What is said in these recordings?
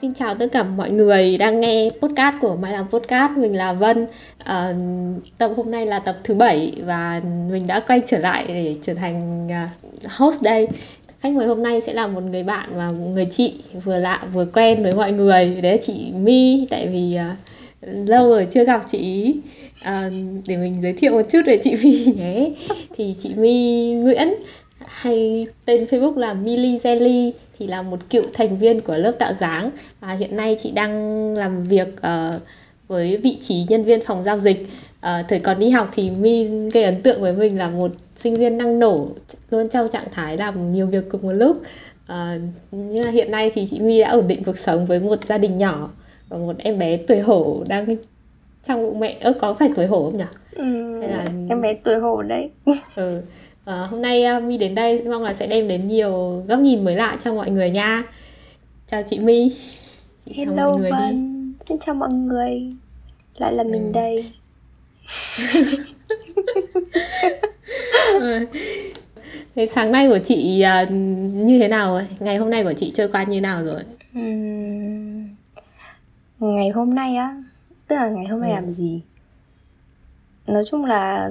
Xin chào tất cả mọi người đang nghe podcast của Mai Làm Podcast. Mình là Vân. À, Tập hôm nay là tập thứ bảy Và mình đã quay trở lại để trở thành ờ, host đây. Khách mời hôm nay sẽ là một người bạn và một người chị Vừa lạ vừa quen với mọi người. Đấy là chị My Tại vì uh, lâu rồi chưa gặp chị à, Để mình giới thiệu một chút về chị My. Nhé. Thì chị My Nguyễn hay tên Facebook là Milly Jelly thì là một cựu thành viên của lớp tạo dáng. Và hiện nay chị đang làm việc uh, với vị trí nhân viên phòng giao dịch. Uh, thời còn đi học thì mi gây ấn tượng với mình là một sinh viên năng nổ luôn trong trạng thái làm nhiều việc cùng một lúc. Uh, nhưng mà hiện nay thì chị mi đã ổn định cuộc sống với một gia đình nhỏ và một em bé tuổi hổ đang trong bụng mẹ. Ơ có phải tuổi hổ không nhỉ? Ừ, Hay là em bé tuổi hổ đấy. Ừ À, hôm nay uh, My đến đây mong là sẽ đem đến nhiều góc nhìn mới lạ cho mọi người nha. Chào chị My. Chị Hello chào mọi người Vân. đi. Xin chào mọi người. Lại là ừ. mình đây. Thế sáng nay của chị uh, như thế nào rồi? Ngày hôm nay của chị trôi qua như nào rồi? Uhm, ngày hôm nay á, tức là ngày hôm nay ừ. làm gì? Nói chung là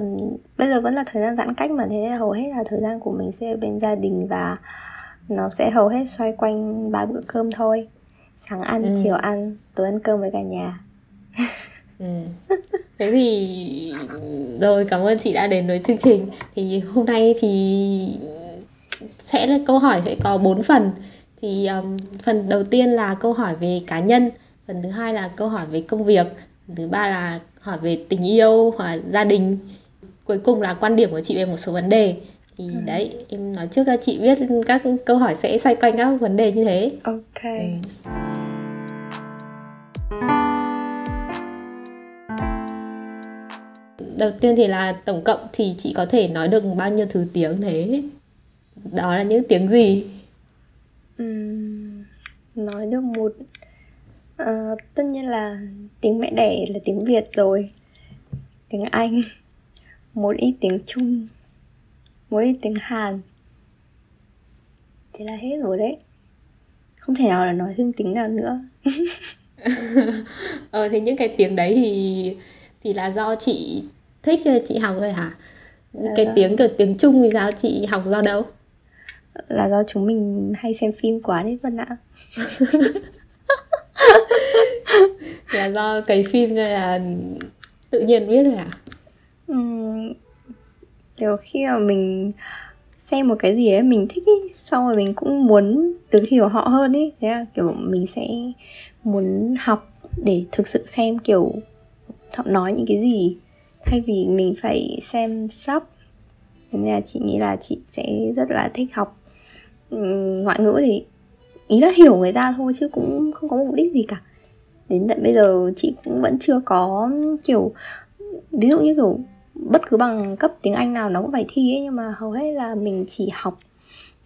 bây giờ vẫn là thời gian giãn cách mà thế hầu hết là thời gian của mình sẽ ở bên gia đình và nó sẽ hầu hết xoay quanh ba bữa cơm thôi sáng ăn ừ. chiều ăn tối ăn cơm với cả nhà ừ. thế thì rồi cảm ơn chị đã đến với chương trình thì hôm nay thì sẽ là câu hỏi sẽ có 4 phần thì um, phần đầu tiên là câu hỏi về cá nhân phần thứ hai là câu hỏi về công việc phần thứ ba là hỏi về tình yêu hoặc gia đình. Cuối cùng là quan điểm của chị về một số vấn đề. Thì ừ. đấy em nói trước cho chị biết các câu hỏi sẽ xoay quanh các vấn đề như thế. Ok. Ừ. đầu tiên thì là tổng cộng thì chị có thể nói được bao nhiêu thứ tiếng thế? Đó là những tiếng gì? Uhm, nói được một uh, tất nhiên là tiếng mẹ đẻ là tiếng việt rồi. Tiếng anh một ít tiếng trung một ít tiếng hàn. Thế là hết rồi đấy. Không thể nào là nói thêm tiếng nào nữa. Ờ thế những cái tiếng đấy thì thì là do chị thích chị học rồi hả? Dạ cái tiếng kiểu tiếng trung thì sao chị học do đâu? Là do chúng mình hay xem phim quá đấy vân ạ là do cấy phim nên là tự nhiên biết rồi à uhm, kiểu khi mà mình xem một cái gì ấy mình thích ý xong rồi mình cũng muốn được hiểu họ hơn ý. Thế là kiểu mình sẽ muốn học để thực sự xem kiểu họ nói những cái gì. Thay vì mình phải xem sub nên là chị nghĩ là chị sẽ rất là thích học ngoại ngữ thì ý là hiểu người ta thôi chứ cũng không có mục đích gì cả đến tận bây giờ chị cũng vẫn chưa có kiểu ví dụ như kiểu bất cứ bằng cấp tiếng Anh nào nó cũng phải thi ấy nhưng mà hầu hết là mình chỉ học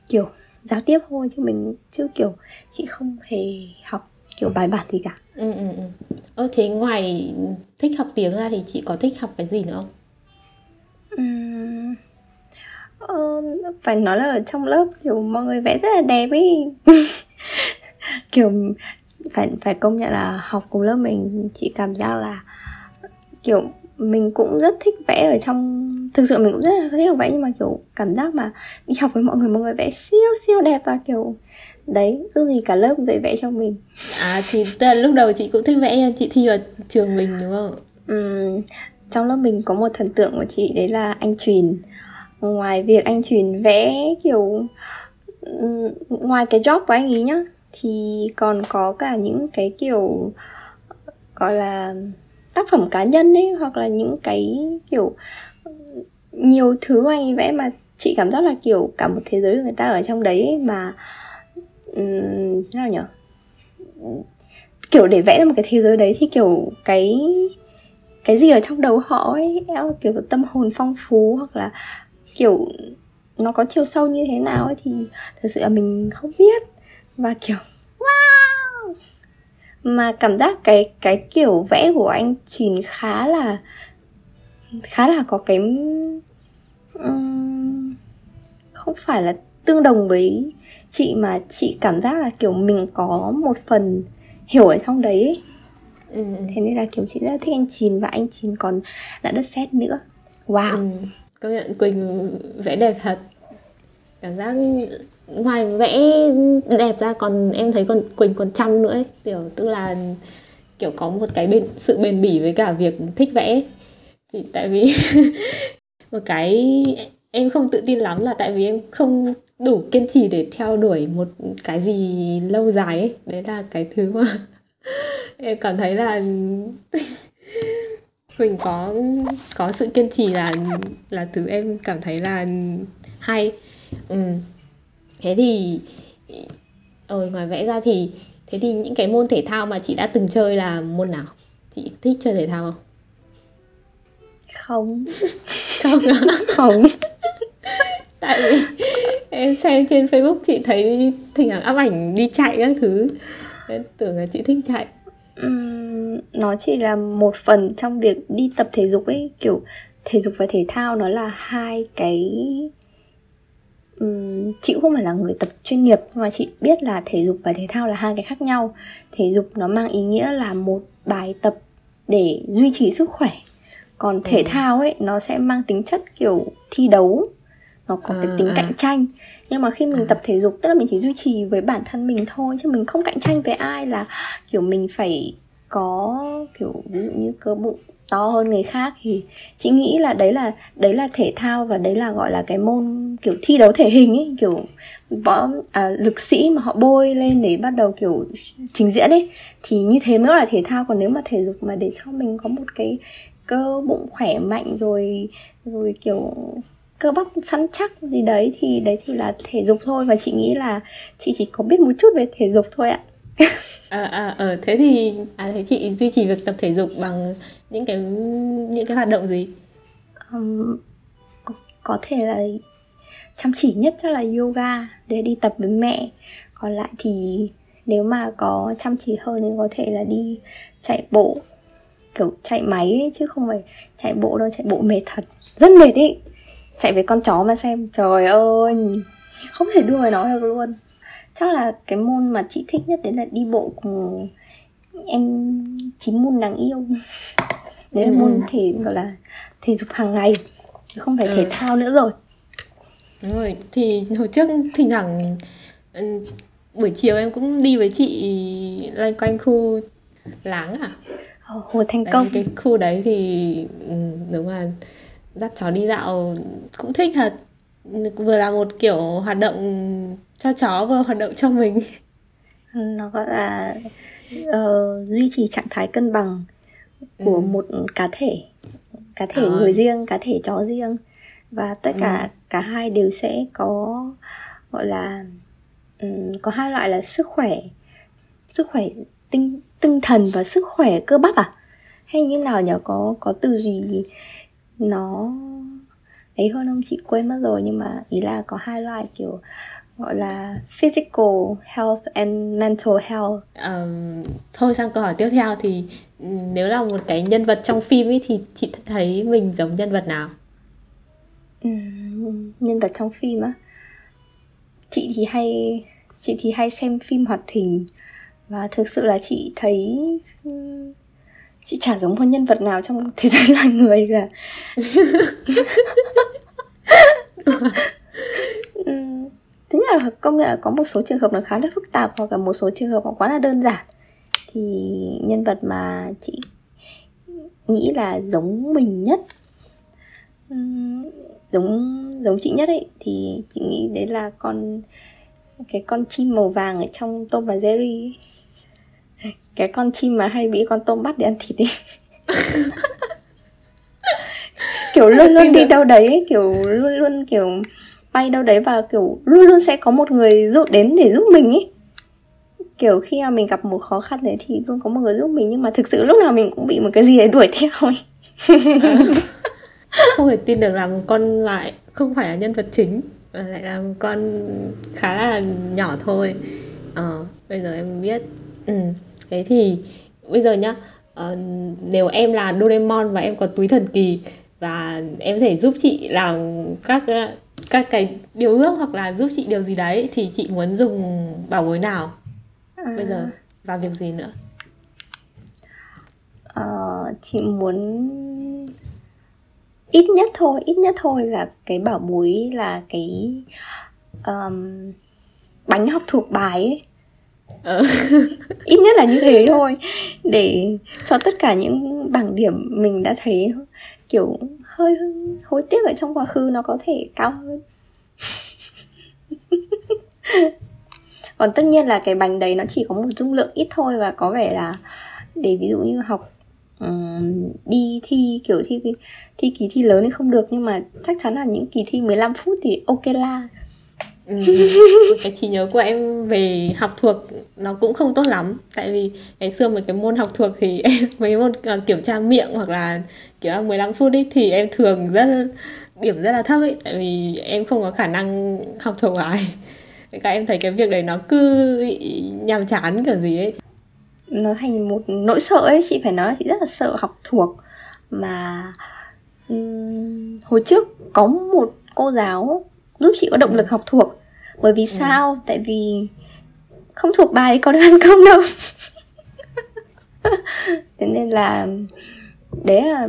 kiểu giao tiếp thôi chứ mình chưa kiểu chị không hề học kiểu bài bản gì cả. Ừ ừ ừ. Ơ thế ngoài thích học tiếng ra thì chị có thích học cái gì nữa không? Uhm, ờ, phải nói là ở trong lớp kiểu mọi người vẽ rất là đẹp ấy kiểu phải phải công nhận là học cùng lớp mình chị cảm giác là kiểu mình cũng rất thích vẽ ở trong thực sự mình cũng rất là thích học vẽ nhưng mà kiểu cảm giác mà đi học với mọi người mọi người vẽ siêu siêu đẹp và kiểu đấy cứ gì cả lớp dạy vẽ cho mình. À thì lúc đầu chị cũng thích vẽ chị thi vào trường mình đúng không? Ừ, trong lớp mình có một thần tượng của chị đấy là anh truyền ngoài việc anh truyền vẽ kiểu ngoài cái job của anh ấy nhá thì còn có cả những cái kiểu gọi là tác phẩm cá nhân ấy hoặc là những cái kiểu nhiều thứ của anh ấy vẽ mà chị cảm giác là kiểu cả một thế giới của người ta ở trong đấy ấy mà um, thế nào nhở? Kiểu để vẽ ra một cái thế giới đấy thì kiểu cái cái gì ở trong đầu họ ấy kiểu tâm hồn phong phú hoặc là kiểu nó có chiều sâu như thế nào ấy thì thực sự là mình không biết và kiểu wow mà cảm giác cái cái kiểu vẽ của anh Chín khá là khá là có cái um, không phải là tương đồng với chị mà chị cảm giác là kiểu mình có một phần hiểu ở trong đấy ấy. ừ. thế nên là kiểu chị rất thích anh Chín và anh Chín còn đã đất sét nữa wow ừ công nhận Quỳnh vẽ đẹp thật. Cảm giác ngoài vẽ đẹp ra còn em thấy còn Quỳnh còn chăm nữa ấy. kiểu tức là kiểu có một cái bền sự bền bỉ với cả việc thích vẽ. Thì tại vì một cái em không tự tin lắm là tại vì em không đủ kiên trì để theo đuổi một cái gì lâu dài ấy. Đấy là cái thứ mà em cảm thấy là Quỳnh có có sự kiên trì là là thứ em cảm thấy là hay. Ừ. thế thì ở ngoài vẽ ra thì thế thì những cái môn thể thao mà chị đã từng chơi là môn nào? Chị thích chơi thể thao không? Không. Không không. Tại vì em xem trên facebook chị thấy thỉnh thoảng áp ảnh đi chạy các thứ. Em tưởng là chị thích chạy Ừm, nó chỉ là một phần trong việc đi tập thể dục ấy. Kiểu thể dục và thể thao nó là hai cái Ừm, chị cũng không phải là người tập chuyên nghiệp nhưng mà chị biết là thể dục và thể thao là hai cái khác nhau. Thể dục nó mang ý nghĩa là một bài tập để duy trì sức khỏe. Còn thể Ừ. thao ấy nó sẽ mang tính chất kiểu thi đấu. Nó có cái À, tính à. cạnh tranh nhưng mà khi mình À. tập thể dục tức là mình chỉ duy trì với bản thân mình thôi chứ mình không cạnh tranh với ai là kiểu mình phải có kiểu ví dụ như cơ bụng to hơn người khác thì chị nghĩ là đấy là đấy là thể thao và đấy là gọi là cái môn kiểu thi đấu thể hình ấy kiểu võ à, lực sĩ mà họ bôi lên để bắt đầu kiểu trình diễn ấy thì như thế mới là thể thao còn nếu mà thể dục mà để cho mình có một cái cơ bụng khỏe mạnh rồi rồi kiểu cơ bắp săn chắc gì đấy thì đấy chỉ là thể dục thôi. Và chị nghĩ là chị chỉ có biết một chút về thể dục thôi ạ. À à ờ thế thì à thế chị duy trì việc tập thể dục bằng những cái những cái hoạt động gì? Ừm, có, có thể là chăm chỉ nhất chắc là yoga để đi tập với mẹ. Còn lại thì nếu mà có chăm chỉ hơn thì có thể là đi chạy bộ kiểu chạy máy ấy, chứ không phải chạy bộ đâu chạy bộ mệt thật. Rất mệt ý chạy với con chó mà xem. Trời ơi không thể đua với nó được luôn. Chắc là cái môn mà chị thích nhất đấy là đi bộ cùng em chín môn đáng yêu. Đấy là Ừ. môn thể gọi là thể dục hàng ngày. Không phải thể Ừ. thao nữa rồi. Đúng rồi thì hồi trước thỉnh thoảng ừ, buổi chiều em cũng đi với chị loanh quanh khu láng à? Ờ, Hồ Thành đấy, Công. cái khu đấy thì ừ, đúng là dắt chó đi dạo cũng thích thật vừa là một kiểu hoạt động cho chó vừa hoạt động cho mình nó gọi là ờ, duy trì trạng thái cân bằng của Ừ. một cá thể cá thể Ờ. người riêng cá thể chó riêng và tất cả Ừ. cả hai đều sẽ có gọi là ừm, có hai loại là sức khỏe sức khỏe tinh tinh thần và sức khỏe cơ bắp à hay như nào nhỉ có có từ gì nó ấy hơn không chị quên mất rồi nhưng mà ý là có hai loại kiểu gọi là physical health and mental health. Ờm, thôi sang câu hỏi tiếp theo thì ừ, nếu là một cái nhân vật trong phim ấy thì chị thấy mình giống nhân vật nào? Ừm, nhân vật trong phim á? Chị thì hay chị thì hay xem phim hoạt hình và thực sự là chị thấy chị chả giống một nhân vật nào trong thế giới loài người cả thứ nhất là công nhận là có một số trường hợp nó khá là phức tạp hoặc là một số trường hợp nó quá là đơn giản thì nhân vật mà chị nghĩ là giống mình nhất ừm, giống giống chị nhất ấy thì chị nghĩ đấy là con cái con chim màu vàng ở trong Tom và Jerry ấy. Cái con chim mà hay bị con tôm bắt để ăn thịt ấy. Kiểu luôn luôn đi đâu đấy ấy, kiểu luôn luôn kiểu bay đâu đấy và kiểu luôn luôn sẽ có một người giúp đến để giúp mình ấy. Kiểu khi mà mình gặp một khó khăn đấy thì luôn có một người giúp mình nhưng mà thực sự lúc nào mình cũng bị một cái gì đấy đuổi theo ấy. Không thể tin được là một con lại không phải là nhân vật chính mà lại là một con khá là nhỏ thôi. Ờ bây giờ em biết. Ừ thế thì bây giờ nhá ờ, nếu em là Doraemon và em có túi thần kỳ và em có thể giúp chị làm các ờ, các cái điều ước hoặc là giúp chị điều gì đấy thì chị muốn dùng bảo bối nào bây giờ? Và việc gì nữa? Uh, chị muốn ít nhất thôi ít nhất thôi là cái bảo bối là cái um, bánh học thuộc bài ấy Ờ. ít nhất là như thế thôi để cho tất cả những bảng điểm mình đã thấy kiểu hơi hối tiếc ở trong quá khứ nó có thể cao hơn. Còn tất nhiên là cái bánh đấy nó chỉ có một dung lượng ít thôi và có vẻ là để ví dụ như học um, đi thi kiểu thi thi kỳ thi lớn thì không được nhưng mà chắc chắn là những kỳ thi 15 phút thì ok la ừ, cái trí nhớ của em về học thuộc nó cũng không tốt lắm. Tại vì ngày xưa mấy cái môn học thuộc thì em mấy môn uh, kiểm tra miệng hoặc là kiểu 15 phút ấy thì em thường rất điểm rất là thấp ấy. Tại vì em không có khả năng học thuộc bài. Các em thấy cái việc đấy nó cứ nhàm chán kiểu gì ấy. Nó thành một nỗi sợ ấy. Chị phải nói là chị rất là sợ học thuộc. Mà um, hồi trước có một cô giáo giúp chị có động lực học thuộc. Bởi vì ừ. sao? Tại vì không thuộc bài có được ăn công đâu. Thế nên là đấy là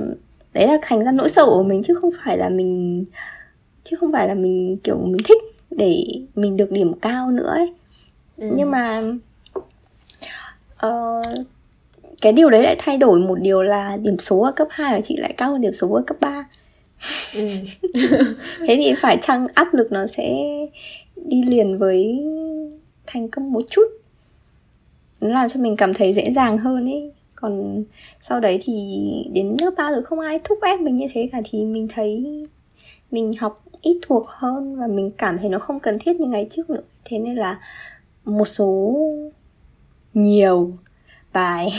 đấy là thành ra nỗi sợ của mình chứ không phải là mình chứ không phải là mình kiểu mình thích để mình được điểm cao nữa ấy. Ừ. nhưng mà uh, cái điều đấy lại thay đổi một điều là điểm số ở cấp 2 của chị lại cao hơn điểm số ở cấp 3 ừ. thế thì phải chăng áp lực nó sẽ đi liền với thành công một chút? Nó làm cho mình cảm thấy dễ dàng hơn ấy. Còn sau đấy thì đến lớp ba rồi không ai thúc ép mình như thế cả thì mình thấy mình học ít thuộc hơn và mình cảm thấy nó không cần thiết như ngày trước nữa. Thế nên là một số nhiều bài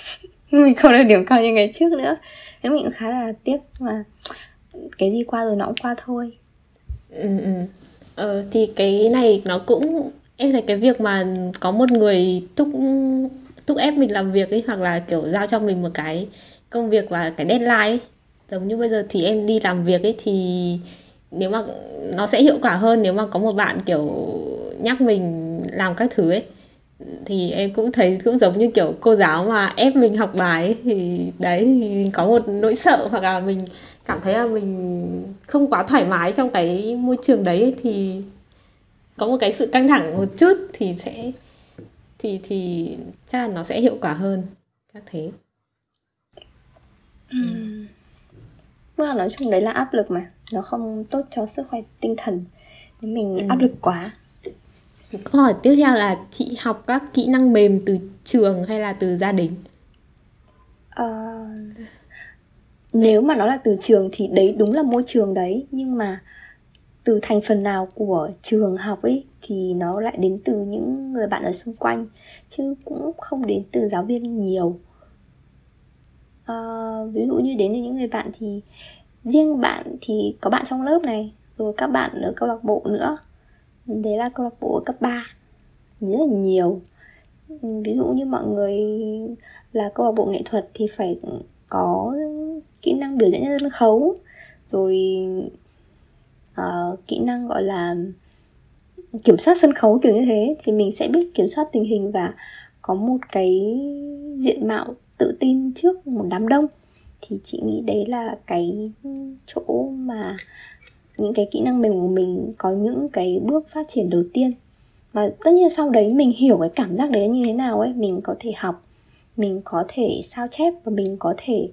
mình không được điểm cao như ngày trước nữa. Thế mình cũng khá là tiếc mà cái gì qua rồi nó cũng qua thôi ừ, ừ. Ờ, thì cái này nó cũng em thấy cái việc mà có một người thúc thúc ép mình làm việc ấy hoặc là kiểu giao cho mình một cái công việc và cái deadline ấy giống như bây giờ thì em đi làm việc ấy thì nếu mà nó sẽ hiệu quả hơn nếu mà có một bạn kiểu nhắc mình làm các thứ ấy thì em cũng thấy cũng giống như kiểu cô giáo mà ép mình học bài ấy, thì đấy thì có một nỗi sợ hoặc là mình cảm thấy là mình không quá thoải mái trong cái môi trường đấy ấy, thì có một cái sự căng thẳng một chút thì sẽ thì thì chắc là nó sẽ hiệu quả hơn chắc thế ừ. Vâng, nói chung đấy là áp lực mà Nó không tốt cho sức khỏe tinh thần Nếu mình ừ. áp lực quá Câu hỏi tiếp theo là chị học các kỹ năng mềm từ trường hay là từ gia đình? Uh, nếu mà nó là từ trường thì đấy đúng là môi trường đấy Nhưng mà từ thành phần nào của trường học ấy thì nó lại đến từ những người bạn ở xung quanh chứ cũng không đến từ giáo viên nhiều. À, ví dụ như đến từ những người bạn thì riêng bạn thì có bạn trong lớp này rồi các bạn ở câu lạc bộ nữa. Đấy là câu lạc bộ ở cấp 3 rất là nhiều. Ví dụ như mọi người là câu lạc bộ nghệ thuật thì phải có kỹ năng biểu diễn trên sân khấu. Rồi uh, kỹ năng gọi là kiểm soát sân khấu kiểu như thế thì mình sẽ biết kiểm soát tình hình và có một cái diện mạo tự tin trước một đám đông. Thì chị nghĩ đấy là cái chỗ mà những cái kỹ năng mềm của mình có những cái bước phát triển đầu tiên. Và tất nhiên sau đấy mình hiểu cái cảm giác đấy như thế nào ấy mình có thể học mình có thể sao chép và mình có thể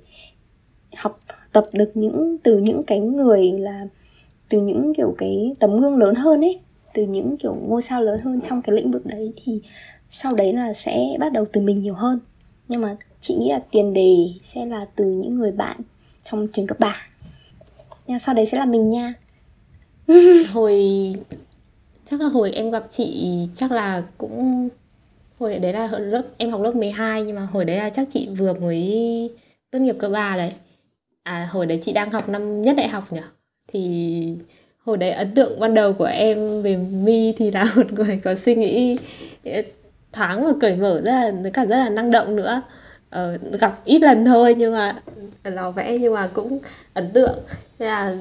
học tập được những từ những cái người là từ những kiểu cái tấm gương lớn hơn ấy từ những kiểu ngôi sao lớn hơn trong cái lĩnh vực đấy thì sau đấy là sẽ bắt đầu từ mình nhiều hơn. Nhưng mà chị nghĩ là tiền đề sẽ là từ những người bạn trong trường cấp ba, nha sau đấy sẽ là mình nha. Hồi chắc là hồi em gặp chị chắc là cũng hồi đấy là lớp em học lớp 12 nhưng mà hồi đấy là chắc chị vừa mới tốt nghiệp cấp ba đấy à hồi đấy chị đang học năm nhất đại học nhỉ? Thì hồi đấy ấn tượng ban đầu của em về mi thì là một người có suy nghĩ ờ, thoáng và cởi mở rất là với cả rất là năng động nữa. Ờ, gặp ít lần thôi nhưng mà à, lò vẽ nhưng mà cũng ấn tượng. Thế là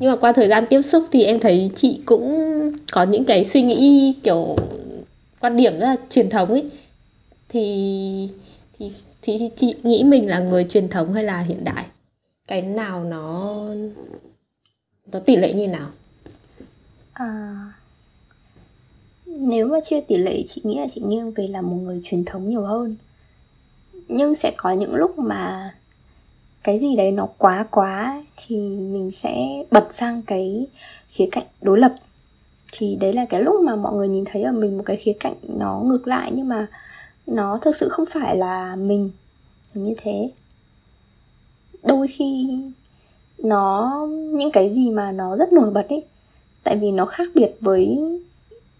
nhưng mà qua thời gian tiếp xúc thì em thấy chị cũng có những cái suy nghĩ kiểu quan điểm rất là truyền thống ấy. Thì thì thì, thì chị nghĩ mình là người truyền thống hay là hiện đại? Cái nào nó nó tỷ lệ như nào? À, nếu mà chia tỷ lệ chị nghĩ là chị nghiêng về là một người truyền thống nhiều hơn. Nhưng sẽ có những lúc mà cái gì đấy nó quá quá thì mình sẽ bật sang cái khía cạnh đối lập. Thì đấy là cái lúc mà mọi người nhìn thấy ở mình một cái khía cạnh nó ngược lại nhưng mà nó thực sự không phải là mình. Như thế đôi khi nó những cái gì mà nó rất nổi bật ấy tại vì nó khác biệt với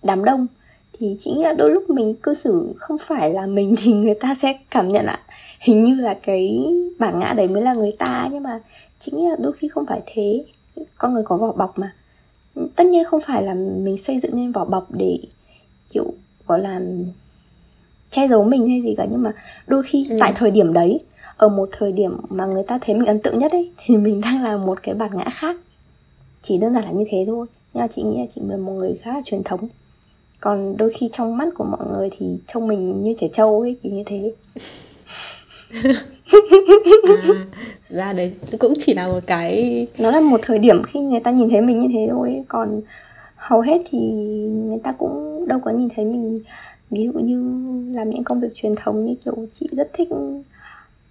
đám đông thì chị nghĩ là đôi lúc mình cư xử không phải là mình thì người ta sẽ cảm nhận là hình như là cái bản ngã đấy mới là người ta nhưng mà chị nghĩ là đôi khi không phải thế. Con người có vỏ bọc mà. Tất nhiên không phải là mình xây dựng nên vỏ bọc để kiểu gọi là che giấu mình hay gì cả nhưng mà đôi khi ừ. tại thời điểm đấy ở một thời điểm mà người ta thấy mình ấn tượng nhất ấy thì mình đang là một cái bản ngã khác. Chỉ đơn giản là như thế thôi. Nhưng mà chị nghĩ là chị là một người khá là truyền thống. Còn đôi khi trong mắt của mọi người thì trông mình như trẻ trâu ấy kiểu như thế. À, ra đấy cũng chỉ là một cái nó là một thời điểm khi người ta nhìn thấy mình như thế thôi. Còn hầu hết thì người ta cũng đâu có nhìn thấy mình. Ví dụ như làm những công việc truyền thống như kiểu chị rất thích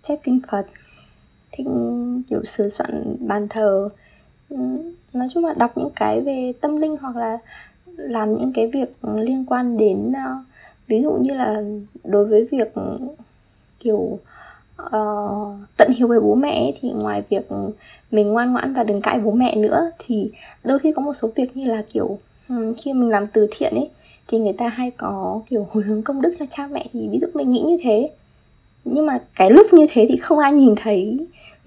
chép kinh phật thích kiểu sửa soạn bàn thờ. Ừ, nói chung là đọc những cái về tâm linh hoặc là làm những cái việc liên quan đến ờ, ví dụ như là đối với việc kiểu uh, tận hiếu với bố mẹ thì ngoài việc mình ngoan ngoãn và đừng cãi bố mẹ nữa thì đôi khi có một số việc như là kiểu um, khi mình làm từ thiện ấy thì người ta hay có kiểu hồi hướng công đức cho cha mẹ. Thì ví dụ mình nghĩ như thế nhưng mà cái lúc như thế thì không ai nhìn thấy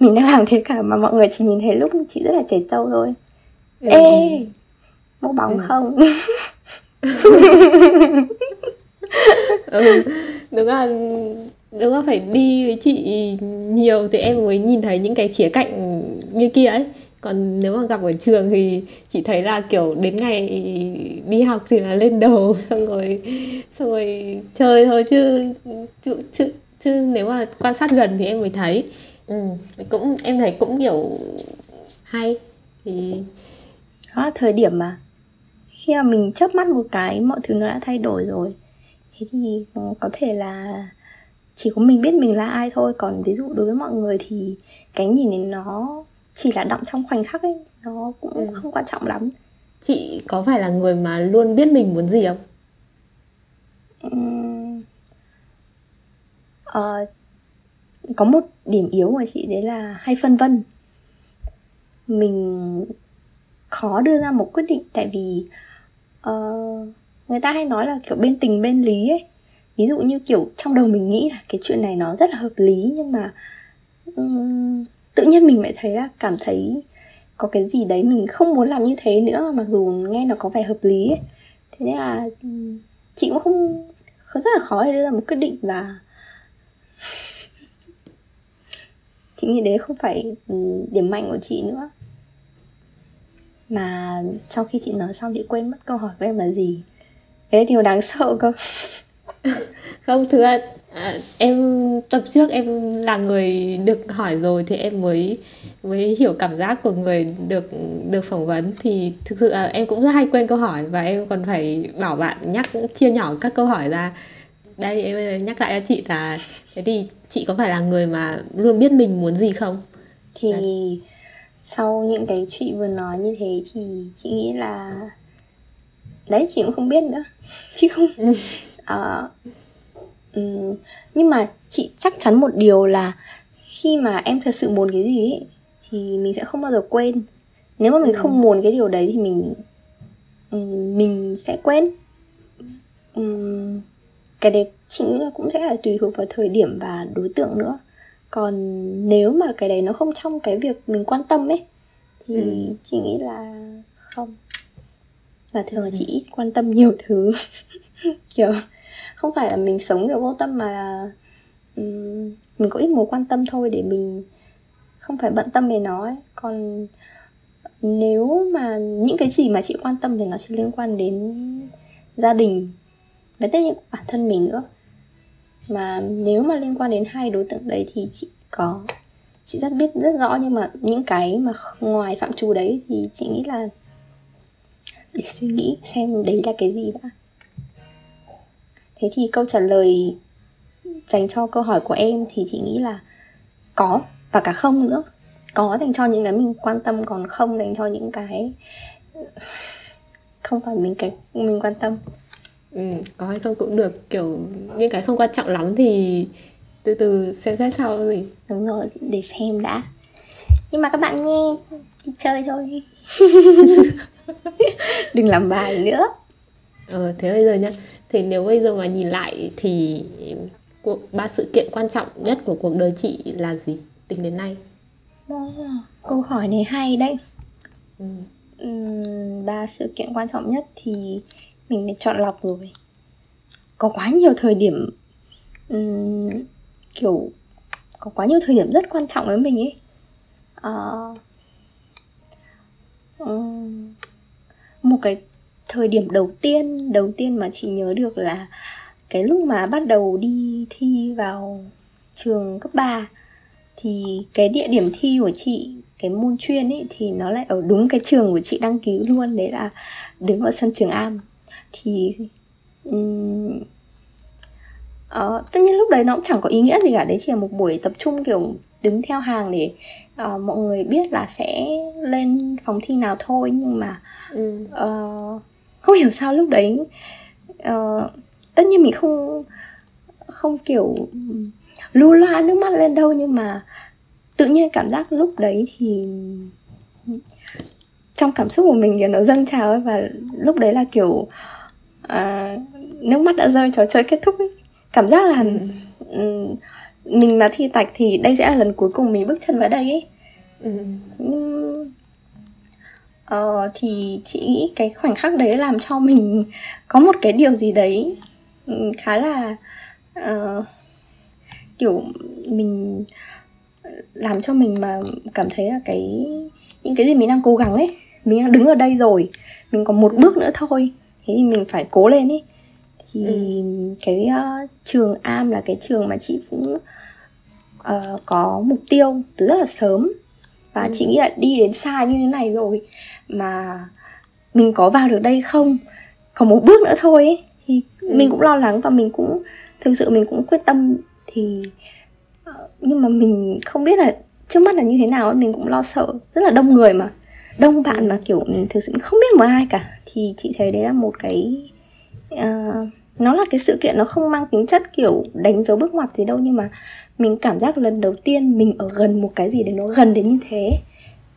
mình đang làm thế cả mà mọi người chỉ nhìn thấy lúc chị rất là trẻ trâu thôi ừ. ê mẫu bóng ừ. không ừ, đúng là đúng là phải đi với chị nhiều thì em mới nhìn thấy những cái khía cạnh như kia ấy còn nếu mà gặp ở trường thì chị thấy là kiểu đến ngày đi học thì là lên đầu xong rồi xong rồi chơi thôi chứ chứ chứ, chứ nếu mà quan sát gần thì em mới thấy. Ừ, cũng em thấy cũng kiểu hay. Thì đó là thời điểm mà khi mà mình chớp mắt một cái mọi thứ nó đã thay đổi rồi. Thế thì có thể là chỉ có mình biết mình là ai thôi. Còn ví dụ đối với mọi người thì cái nhìn này nó chỉ là động trong khoảnh khắc ấy nó cũng ừ. không quan trọng lắm. Chị có phải là người mà luôn biết mình muốn gì không? Uhm, uh, có một điểm yếu của chị đấy là hay phân vân mình khó đưa ra một quyết định tại vì uh, người ta hay nói là kiểu bên tình bên lý ấy ví dụ như kiểu trong đầu mình nghĩ là cái chuyện này nó rất là hợp lý nhưng mà um, tự nhiên mình lại thấy là cảm thấy có cái gì đấy mình không muốn làm như thế nữa mặc dù nghe nó có vẻ hợp lý ấy. thế nên là chị cũng không rất là khó để đưa ra một quyết định và chị nghĩ đấy không phải ừ, điểm mạnh của chị nữa. Mà sau khi chị nói xong chị quên mất câu hỏi của em là gì. Cái điều đáng sợ cơ. Không thứ à, em tập trước em là người được hỏi rồi thì em mới mới hiểu cảm giác của người được được phỏng vấn. Thì thực sự là em cũng rất hay quên câu hỏi và em còn phải bảo bạn nhắc chia nhỏ các câu hỏi ra đây em nhắc lại cho chị là thế thì chị có phải là người mà luôn biết mình muốn gì không? Thì Đấy. sau những cái chị vừa nói như thế thì chị nghĩ là đấy chị cũng không biết nữa. Chị không uh, um, nhưng mà chị chắc chắn một điều là khi mà em thật sự muốn cái gì ấy, thì mình sẽ không bao giờ quên. Nếu mà mình ừ. không muốn cái điều đấy thì mình um, mình sẽ quên. Um, cái đấy chị nghĩ là cũng sẽ là tùy thuộc vào thời điểm và đối tượng nữa còn nếu mà cái đấy nó không trong cái việc mình quan tâm ấy thì ừ. chị nghĩ là không và thường là chị ít quan tâm nhiều thứ kiểu không phải là mình sống kiểu vô tâm mà là um, mình có ít mối quan tâm thôi để mình không phải bận tâm về nó ấy. còn nếu mà những cái gì mà chị quan tâm thì nó chỉ liên quan đến gia đình và tất nhiên bản thân mình nữa. Mà nếu mà liên quan đến hai đối tượng đấy thì chị có, chị rất biết rất rõ, nhưng mà những cái mà ngoài phạm trù đấy thì chị nghĩ là để suy nghĩ xem đấy là cái gì đã. Thế thì câu trả lời dành cho câu hỏi của em thì chị nghĩ là có và cả không nữa. Có dành cho những cái mình quan tâm, còn không dành cho những cái không phải mình cái mình quan tâm ừ, có hay không cũng được kiểu những cái không quan trọng lắm thì từ từ xem xét sau gì đúng rồi để xem đã. Nhưng mà các bạn nghe đi chơi thôi. Đừng làm bài nữa. Ờ thế bây giờ nhá. Thì nếu bây giờ mà nhìn lại thì cuộc ba sự kiện quan trọng nhất của cuộc đời chị là gì? Tính đến nay. Oh, câu hỏi này hay đấy. Ừ. ba sự kiện quan trọng nhất thì mình đã chọn lọc rồi. Có quá nhiều thời điểm um, kiểu có quá nhiều thời điểm rất quan trọng với mình ấy. Uh, um, một cái thời điểm đầu tiên đầu tiên mà chị nhớ được là cái lúc mà bắt đầu đi thi vào trường cấp 3 thì cái địa điểm thi của chị cái môn chuyên ấy thì nó lại ở đúng cái trường của chị đăng ký luôn đấy là đứng ở sân trường am thì um, uh, tất nhiên lúc đấy nó cũng chẳng có ý nghĩa gì cả. Đấy chỉ là một buổi tập trung kiểu đứng theo hàng để uh, mọi người biết là sẽ lên phòng thi nào thôi. Nhưng mà ừ. uh, không hiểu sao lúc đấy uh, tất nhiên mình không không kiểu lưu loa nước mắt lên đâu. Nhưng mà tự nhiên cảm giác lúc đấy thì trong cảm xúc của mình thì nó dâng trào ấy. Và lúc đấy là kiểu à, nước mắt đã rơi trò chơi kết thúc ấy cảm giác là ừ. mình mà thi tạch thì đây sẽ là lần cuối cùng mình bước chân vào đây ấy ừ. nhưng uh, thì chị nghĩ cái khoảnh khắc đấy làm cho mình có một cái điều gì đấy khá là uh, kiểu mình làm cho mình mà cảm thấy là cái những cái gì mình đang cố gắng ấy mình đang đứng ở đây rồi mình còn một bước nữa thôi thế thì mình phải cố lên ấy thì ừ. cái uh, trường am là cái trường mà chị cũng uh, có mục tiêu từ rất là sớm và ừ. chị nghĩ là đi đến xa như thế này rồi mà mình có vào được đây không còn một bước nữa thôi ấy thì ừ. mình cũng lo lắng và mình cũng thực sự mình cũng quyết tâm thì ờ, nhưng mà mình không biết là trước mắt là như thế nào ấy mình cũng lo sợ rất là đông người mà đông bạn mà kiểu mình thực sự không biết một ai cả thì chị thấy đấy là một cái uh, nó là cái sự kiện nó không mang tính chất kiểu đánh dấu bước ngoặt gì đâu nhưng mà mình cảm giác lần đầu tiên mình ở gần một cái gì đấy nó gần đến như thế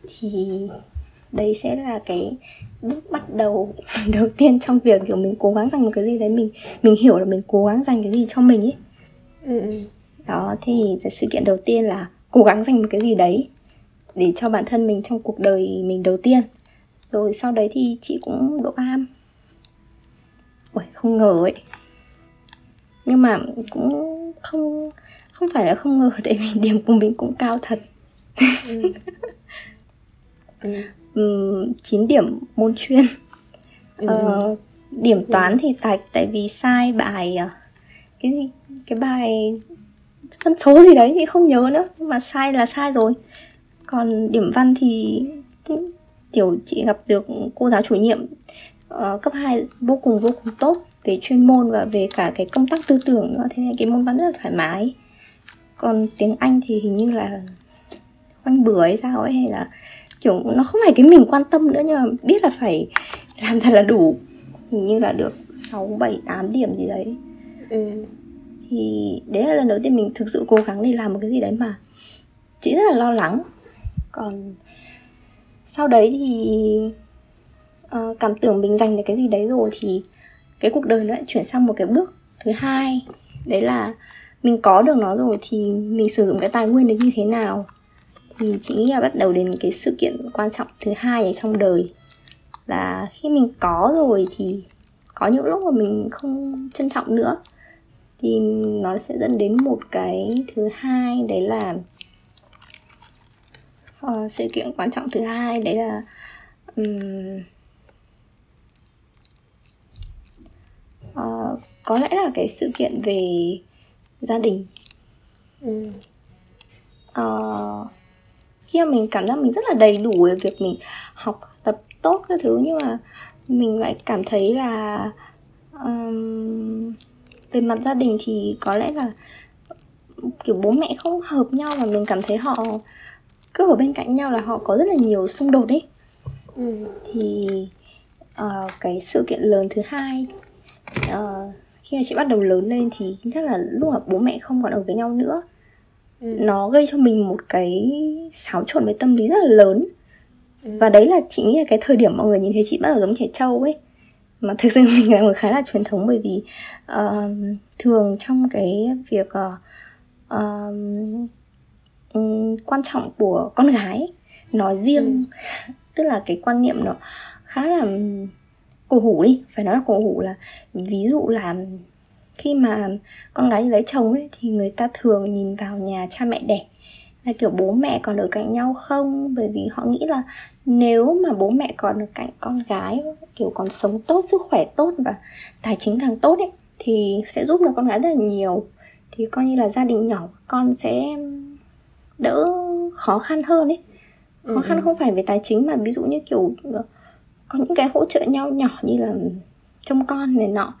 thì đây sẽ là cái bước bắt đầu đầu tiên trong việc kiểu mình cố gắng dành một cái gì đấy mình mình hiểu là mình cố gắng dành cái gì cho mình ấy ừ. ừ. đó thì sự kiện đầu tiên là cố gắng dành một cái gì đấy để cho bản thân mình trong cuộc đời mình đầu tiên. Rồi sau đấy thì chị cũng độ am. Ui, không ngờ ấy. Nhưng mà cũng không không phải là không ngờ tại vì điểm của mình cũng cao thật. Ừ. ừ. 9 điểm môn chuyên. Ừ. ờ, điểm toán thì tạch tại vì sai bài à, cái gì? Cái bài phân số gì đấy thì không nhớ nữa nhưng mà sai là sai rồi còn điểm văn thì tiểu chị gặp được cô giáo chủ nhiệm uh, cấp 2 vô cùng vô cùng tốt về chuyên môn và về cả cái công tác tư tưởng nữa. Thế nên cái môn văn rất là thoải mái. Còn tiếng anh thì hình như là khoanh bừa hay sao ấy hay là kiểu nó không phải cái mình quan tâm nữa nhưng mà biết là phải làm thật là đủ. Hình như là được 6, 7, 8 điểm gì đấy. Ừ. thì đấy là lần đầu tiên mình thực sự cố gắng để làm một cái gì đấy mà chị rất là lo lắng còn sau đấy thì uh, cảm tưởng mình dành được cái gì đấy rồi thì cái cuộc đời nó lại chuyển sang một cái bước thứ hai. Đấy là mình có được nó rồi thì mình sử dụng cái tài nguyên đấy như thế nào. Thì chị nghĩ là bắt đầu đến cái sự kiện quan trọng thứ hai ở trong đời là khi mình có rồi thì có những lúc mà mình không trân trọng nữa thì nó sẽ dẫn đến một cái thứ hai đấy là uh, sự kiện quan trọng thứ hai đấy là um, uh, có lẽ là cái sự kiện về gia đình ừ. uh, khi mà mình cảm giác mình rất là đầy đủ về việc mình học tập tốt các thứ nhưng mà mình lại cảm thấy là um, về mặt gia đình thì có lẽ là kiểu bố mẹ không hợp nhau và mình cảm thấy họ cứ ở bên cạnh nhau là họ có rất là nhiều xung đột ấy ừ. thì uh, cái sự kiện lớn thứ hai uh, khi mà chị bắt đầu lớn lên thì chắc là lúc mà bố mẹ không còn ở với nhau nữa ừ. nó gây cho mình một cái xáo trộn về tâm lý rất là lớn ừ. và đấy là chị nghĩ là cái thời điểm mọi người nhìn thấy chị bắt đầu giống trẻ trâu ấy mà thực sự mình là người khá là truyền thống bởi vì uh, thường trong cái việc uh, uh, um, quan trọng của con gái nói riêng. Ừ. tức là cái quan niệm nó khá là cổ hủ đi phải nói là cổ hủ là ví dụ là khi mà con gái lấy chồng ấy thì người ta thường nhìn vào nhà cha mẹ đẻ. Là kiểu bố mẹ còn ở cạnh nhau không? Bởi vì họ nghĩ là nếu mà bố mẹ còn ở cạnh con gái kiểu còn sống tốt sức khỏe tốt và tài chính càng tốt ấy thì sẽ giúp được con gái rất là nhiều. Thì coi như là gia đình nhỏ con sẽ đỡ khó khăn hơn ấy khó ừ. khăn ừ. không phải về tài chính mà ví dụ như kiểu ờ, có những cái hỗ trợ nhau nhỏ như là trông con này nọ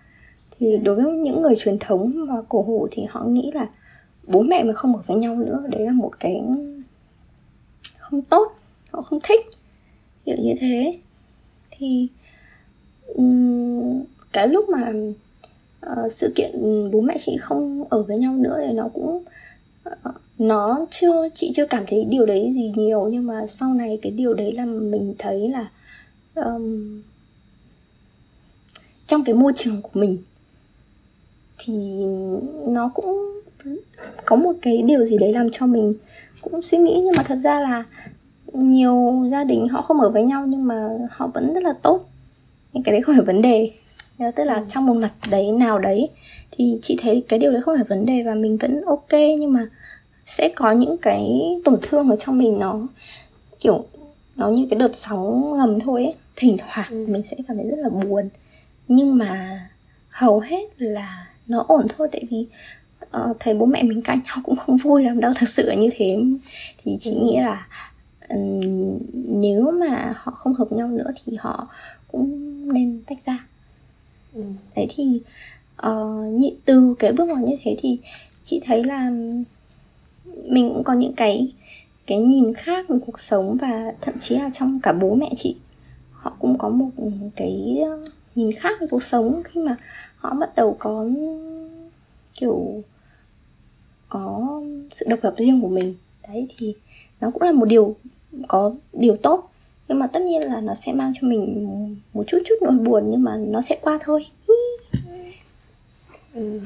thì đối với những người truyền thống và cổ hủ thì họ nghĩ là bố mẹ mà không ở với nhau nữa đấy là một cái không tốt họ không thích kiểu như thế thì cái lúc mà uh, sự kiện bố mẹ chị không ở với nhau nữa thì nó cũng uh, nó chưa chị chưa cảm thấy điều đấy gì nhiều nhưng mà sau này cái điều đấy là mình thấy là um, trong cái môi trường của mình thì nó cũng có một cái điều gì đấy làm cho mình cũng suy nghĩ. Nhưng mà thật ra là nhiều gia đình họ không ở với nhau nhưng mà họ vẫn rất là tốt. Nhưng cái đấy không phải vấn đề. Tức là ừ. trong một mặt đấy nào đấy thì chị thấy cái điều đấy không phải vấn đề và mình vẫn ok. Nhưng mà sẽ có những cái tổn thương ở trong mình nó kiểu nó như cái đợt sóng ngầm thôi ấy thỉnh thoảng ừ. mình sẽ cảm thấy rất là buồn nhưng mà hầu hết là nó ổn thôi tại vì uh, thấy bố mẹ mình cãi nhau cũng không vui lắm đâu thật sự là như thế thì chị ừ. nghĩ là um, nếu mà họ không hợp nhau nữa thì họ cũng nên tách ra ừ. đấy thì uh, từ cái bước ngoặt như thế thì chị thấy là mình cũng có những cái cái nhìn khác về cuộc sống và thậm chí là trong cả bố mẹ chị. Họ cũng có một cái nhìn khác về cuộc sống khi mà họ bắt đầu có kiểu có sự độc lập riêng của mình. Đấy thì nó cũng là một điều có điều tốt. Nhưng mà tất nhiên là nó sẽ mang cho mình một chút chút nỗi buồn nhưng mà nó sẽ qua thôi. Ừ.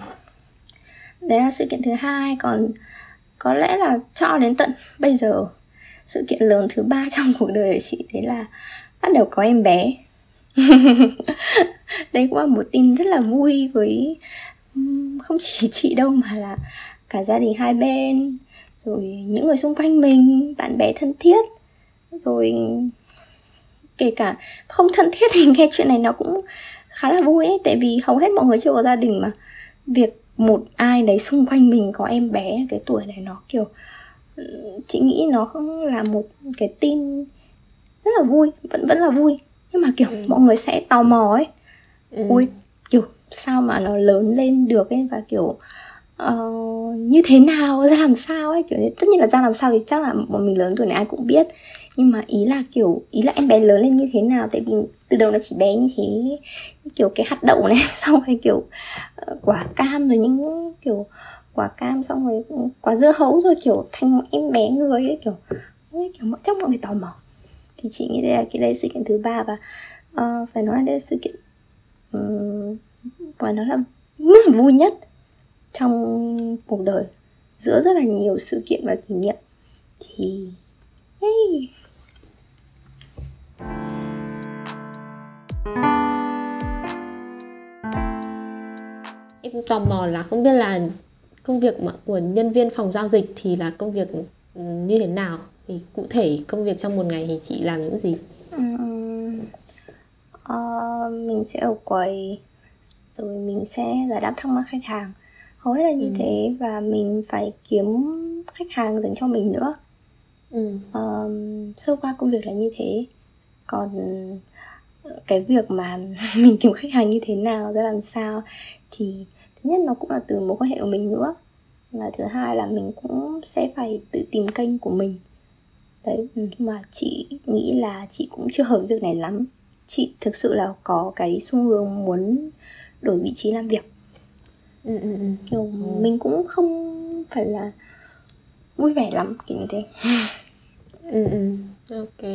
đấy là sự kiện thứ hai. Còn có lẽ là cho đến tận bây giờ, sự kiện lớn thứ ba trong cuộc đời của chị đấy là bắt đầu có em bé. Đây cũng là một tin rất là vui với không chỉ chị đâu mà là cả gia đình hai bên, rồi những người xung quanh mình, bạn bè thân thiết, rồi kể cả không thân thiết thì nghe chuyện này nó cũng khá là vui ấy. Tại vì hầu hết mọi người chưa có gia đình mà. Việc một ai đấy xung quanh mình có em bé cái tuổi này nó kiểu chị nghĩ nó không là một cái tin rất là vui vẫn vẫn là vui. Nhưng mà kiểu ừ. mọi người sẽ tò mò ấy. Ừ. ui kiểu sao mà nó lớn lên được ấy và kiểu uh, như thế nào ra làm sao ấy kiểu tất nhiên là ra làm sao thì chắc là bọn mình lớn tuổi này ai cũng biết. Nhưng mà ý là kiểu ý là em bé lớn lên như thế nào tại vì từ đầu nó chỉ bé như thế kiểu cái hạt đậu này xong rồi kiểu ờ, quả cam rồi những kiểu quả cam xong rồi quả dưa hấu rồi kiểu thành em bé người ấy kiểu ấy, kiểu trong mọi người tò mò thì chị nghĩ đây là cái đây sự kiện thứ ba và uh, phải nói là đây là sự kiện um, và nó là vui nhất trong cuộc đời giữa rất là nhiều sự kiện và kỷ niệm thì hey. Em tò mò là không biết là công việc mà của nhân viên phòng giao dịch thì là công việc như thế nào? Thì cụ thể công việc trong một ngày thì chị làm những gì? Um, uh, mình sẽ ở quầy rồi mình sẽ giải đáp thắc mắc khách hàng. Hầu hết là như ừ. thế và mình phải kiếm khách hàng dành cho mình nữa. Ừ. um, sơ qua công việc là như thế. Còn cái việc mà mình kiếm khách hàng như thế nào ra làm sao thì thứ nhất nó cũng là từ mối quan hệ của mình nữa và thứ hai là mình cũng sẽ phải tự tìm kênh của mình đấy mà chị nghĩ là chị cũng chưa hợp việc này lắm chị thực sự là có cái xu hướng muốn đổi vị trí làm việc ừ, ừ, ừ. kiểu ừ. mình cũng không phải là vui vẻ lắm kiểu như thế ừ, ừ. ok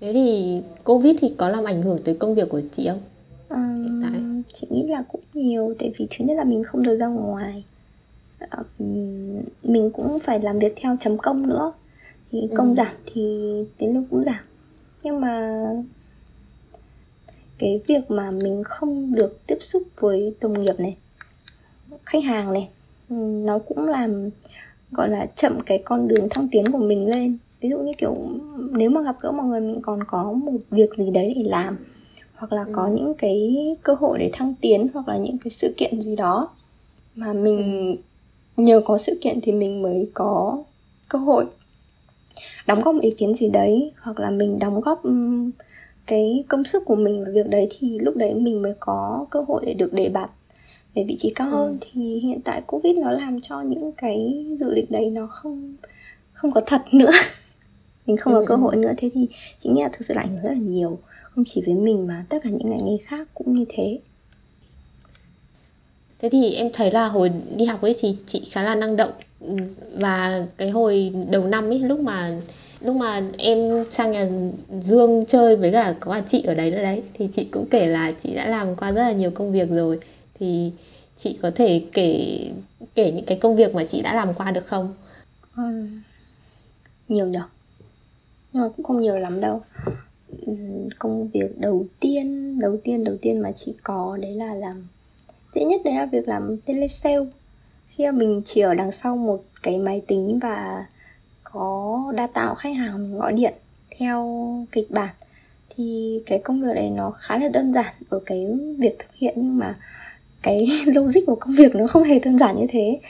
thế thì covid thì có làm ảnh hưởng tới công việc của chị không? Um, hiện tại. chị nghĩ là cũng nhiều tại vì thứ nhất là mình không được ra ngoài. Mình cũng phải làm việc theo chấm công nữa. Thì công ừ. giảm thì tiền lương cũng giảm. Nhưng mà cái việc mà mình không được tiếp xúc với đồng nghiệp này khách hàng này nó cũng làm gọi là chậm cái con đường thăng tiến của mình lên ví dụ như kiểu nếu mà gặp gỡ mọi người mình còn có một việc gì đấy để làm hoặc là ừ. có những cái cơ hội để thăng tiến hoặc là những cái sự kiện gì đó mà mình ừ. nhờ có sự kiện thì mình mới có cơ hội đóng góp một ý kiến gì đấy hoặc là mình đóng góp cái công sức của mình vào việc đấy thì lúc đấy mình mới có cơ hội để được đề bạt về vị trí cao hơn ừ. thì hiện tại covid nó làm cho những cái dự định đấy nó không không có thật nữa mình không ừ. có cơ hội nữa thế thì chị nghĩ là thực sự là ảnh hưởng rất là nhiều không chỉ với mình mà tất cả những ngành nghề khác cũng như thế thế thì em thấy là hồi đi học ấy thì chị khá là năng động ừ, và cái hồi đầu năm ấy lúc mà lúc mà em sang nhà Dương chơi với cả có cả chị ở đấy nữa đấy thì chị cũng kể là chị đã làm qua rất là nhiều công việc rồi thì chị có thể kể kể những cái công việc mà chị đã làm qua được không? Ừ. Nhiều nhở nhưng mà cũng không nhiều lắm đâu. Ừ, công việc đầu tiên đầu tiên đầu tiên mà chị có đấy là làm, dễ nhất đấy là việc làm telesale. Khi mà mình chỉ ở đằng sau một cái máy tính và có data của khách hàng mình gọi điện theo kịch bản, thì cái công việc này nó khá là đơn giản ở cái việc thực hiện, nhưng mà cái logic của công việc nó không hề đơn giản như thế.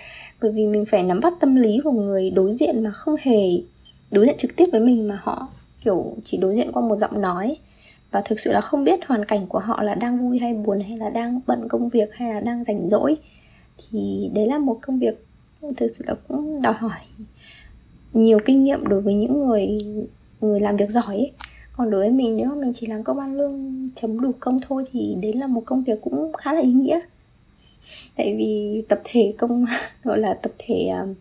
Bởi vì mình phải nắm bắt tâm lý của người đối diện mà không hề đối diện trực tiếp với mình mà họ kiểu chỉ đối diện qua một giọng nói. Và thực sự là không biết hoàn cảnh của họ là đang vui hay buồn hay là đang bận công việc hay là đang rảnh rỗi. Thì đấy là một công việc thực sự là cũng đòi hỏi nhiều kinh nghiệm đối với những người người làm việc giỏi ấy. còn đối với mình nếu mà mình chỉ làm công ăn lương chấm đủ công thôi thì đấy là một công việc cũng khá là ý nghĩa. Tại vì tập thể công gọi là tập thể uh,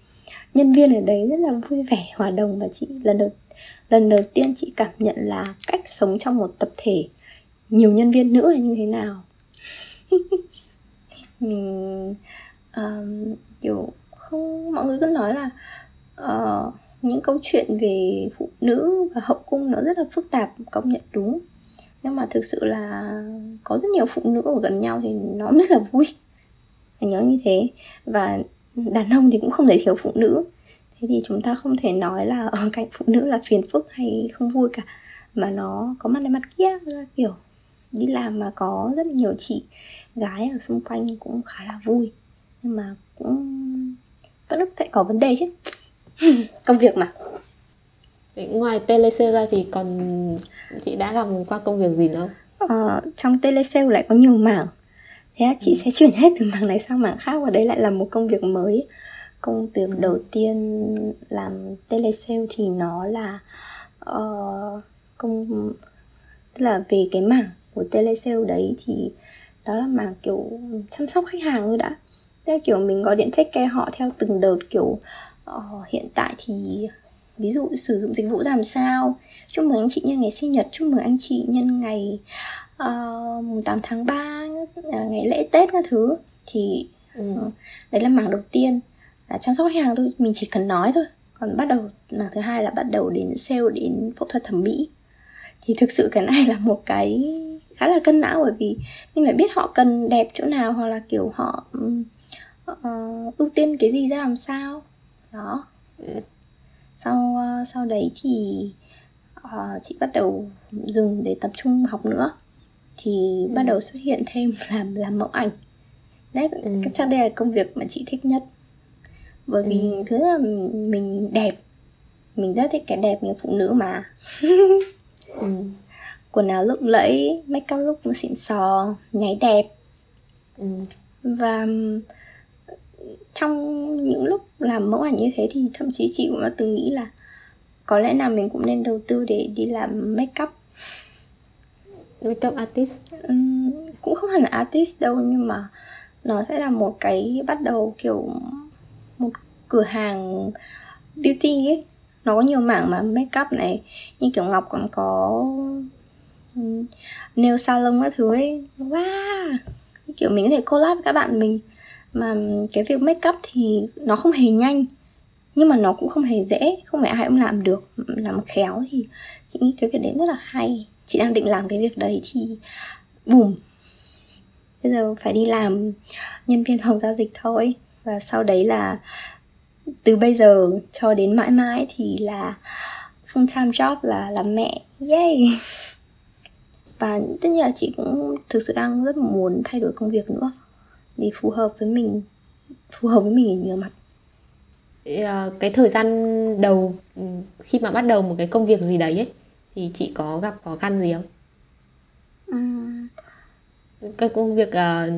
nhân viên ở đấy rất là vui vẻ hòa đồng và chị lần đầu lần đầu tiên chị cảm nhận là cách sống trong một tập thể. Nhiều nhân viên nữ là như thế nào? Mình um, kiểu không mọi người cứ nói là uh, những câu chuyện về phụ nữ và hậu cung nó rất là phức tạp công nhận đúng. Nhưng mà thực sự là có rất nhiều phụ nữ ở gần nhau thì nó rất là vui. Nhớ như thế. Và đàn ông thì cũng không thể thiếu phụ nữ. Thế thì chúng ta không thể nói là ở cạnh phụ nữ là phiền phức hay không vui cả mà nó có mặt này mặt kia là kiểu đi làm mà có rất là nhiều chị gái ở xung quanh cũng khá là vui. Nhưng mà cũng vẫn phải có vấn đề chứ. Công việc mà. Ngoài telesale ra thì còn chị đã làm qua công việc gì nữa ờ, trong telesale lại có nhiều mảng thế chị ừ. sẽ chuyển hết từ mảng này sang mảng khác và đấy lại là một công việc mới. Công việc đầu tiên làm telesale thì nó là uh, công tức là về cái mảng của telesale đấy thì đó là mảng kiểu chăm sóc khách hàng thôi đã. Tức là kiểu mình gọi điện take care họ theo từng đợt kiểu uh, hiện tại thì ví dụ sử dụng dịch vụ làm sao. Chúc mừng anh chị nhân ngày sinh nhật chúc mừng anh chị nhân ngày uh, 8 tháng 3 ngày lễ tết các thứ. Thì ừ. uh, đấy là mảng đầu tiên. Là chăm sóc khách hàng thôi mình chỉ cần nói thôi. Còn bắt đầu mảng thứ hai là bắt đầu đến sale đến phẫu thuật thẩm mỹ. Thì thực sự cái này là một cái khá là cân não bởi vì mình phải biết họ cần đẹp chỗ nào hoặc là kiểu họ uh, ưu tiên cái gì ra làm sao. Đó. Sau uh, sau đấy thì uh, chị bắt đầu dừng để tập trung học nữa thì ừ. bắt đầu xuất hiện thêm làm làm mẫu ảnh đấy ừ. chắc đây là công việc mà chị thích nhất bởi vì ừ. thứ là mình đẹp mình rất thích cái đẹp như phụ nữ mà ừ. quần áo lộng lẫy make up lúc xịn sò nháy đẹp ừ. và trong những lúc làm mẫu ảnh như thế thì thậm chí chị cũng đã từng nghĩ là có lẽ nào mình cũng nên đầu tư để đi làm make up makeup artist? Uhm, cũng không hẳn là artist đâu nhưng mà nó sẽ là một cái bắt đầu kiểu một cửa hàng beauty ấy. Nó có nhiều mảng mà make up này như kiểu ngọc còn có nail salon các thứ ấy. Wow! Kiểu mình có thể collab với các bạn mình. Mà cái việc make up thì nó không hề nhanh nhưng mà nó cũng không hề dễ. Không phải ai cũng làm được làm khéo thì chị nghĩ cái việc đấy rất là hay chị đang định làm cái việc đấy thì bùm. Bây giờ phải đi làm nhân viên phòng giao dịch thôi. Và sau đấy là từ bây giờ cho đến mãi mãi thì là full time job là làm mẹ. Yay! Và tất nhiên là chị cũng thực sự đang rất muốn thay đổi công việc nữa, để phù hợp với mình, phù hợp với mình ở nhiều mặt. Ờ, cái thời gian đầu ừ, khi mà bắt đầu một cái công việc gì đấy ấy thì chị có gặp khó khăn gì không? Uhm. Cái công việc uh,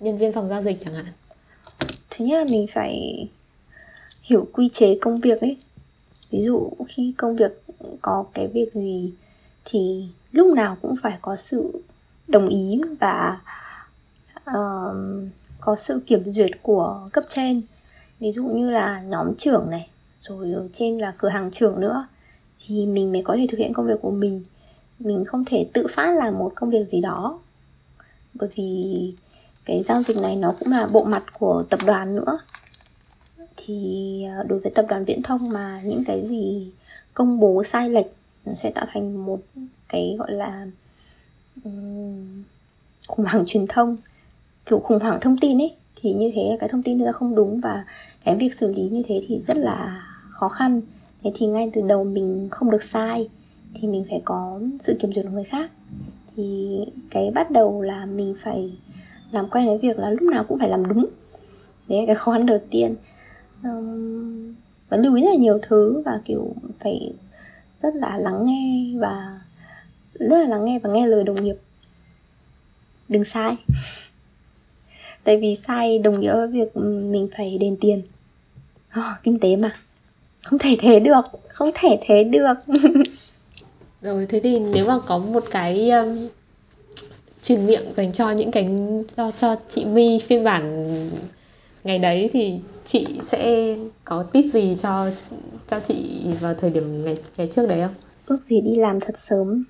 nhân viên phòng giao dịch chẳng hạn. Thứ nhất là mình phải hiểu quy chế công việc ấy. Ví dụ khi công việc có cái việc gì thì lúc nào cũng phải có sự đồng ý và uh, có sự kiểm duyệt của cấp trên ví dụ như là nhóm trưởng này rồi ở trên là cửa hàng trưởng nữa thì mình mới có thể thực hiện công việc của mình. Mình không thể tự phát làm một công việc gì đó. Bởi vì cái giao dịch này nó cũng là bộ mặt của tập đoàn nữa. Thì ờ, đối với tập đoàn viễn thông mà những cái gì công bố sai lệch nó sẽ tạo thành một cái gọi là um, khủng hoảng truyền thông kiểu khủng hoảng thông tin ấy. Thì như thế là cái thông tin đưa ra không đúng và cái việc xử lý như thế thì rất là khó khăn thế thì ngay từ đầu mình không được sai thì mình phải có sự kiểm duyệt của người khác. Thì cái bắt đầu là mình phải làm quen với việc là lúc nào cũng phải làm đúng. Đấy là cái khó khăn đầu tiên. Um, và lưu ý rất là nhiều thứ và kiểu phải rất là lắng nghe và rất là lắng nghe và nghe lời đồng nghiệp. Đừng sai. Tại vì sai đồng nghĩa với việc mình phải đền tiền. Oh, kinh tế mà không thể thế được không thể thế được rồi thế thì nếu mà có một cái um, truyền miệng dành cho những cái cho cho chị My phiên bản ngày đấy thì chị sẽ có tip gì cho cho chị vào thời điểm ngày ngày trước đấy không? Ước gì đi làm thật sớm.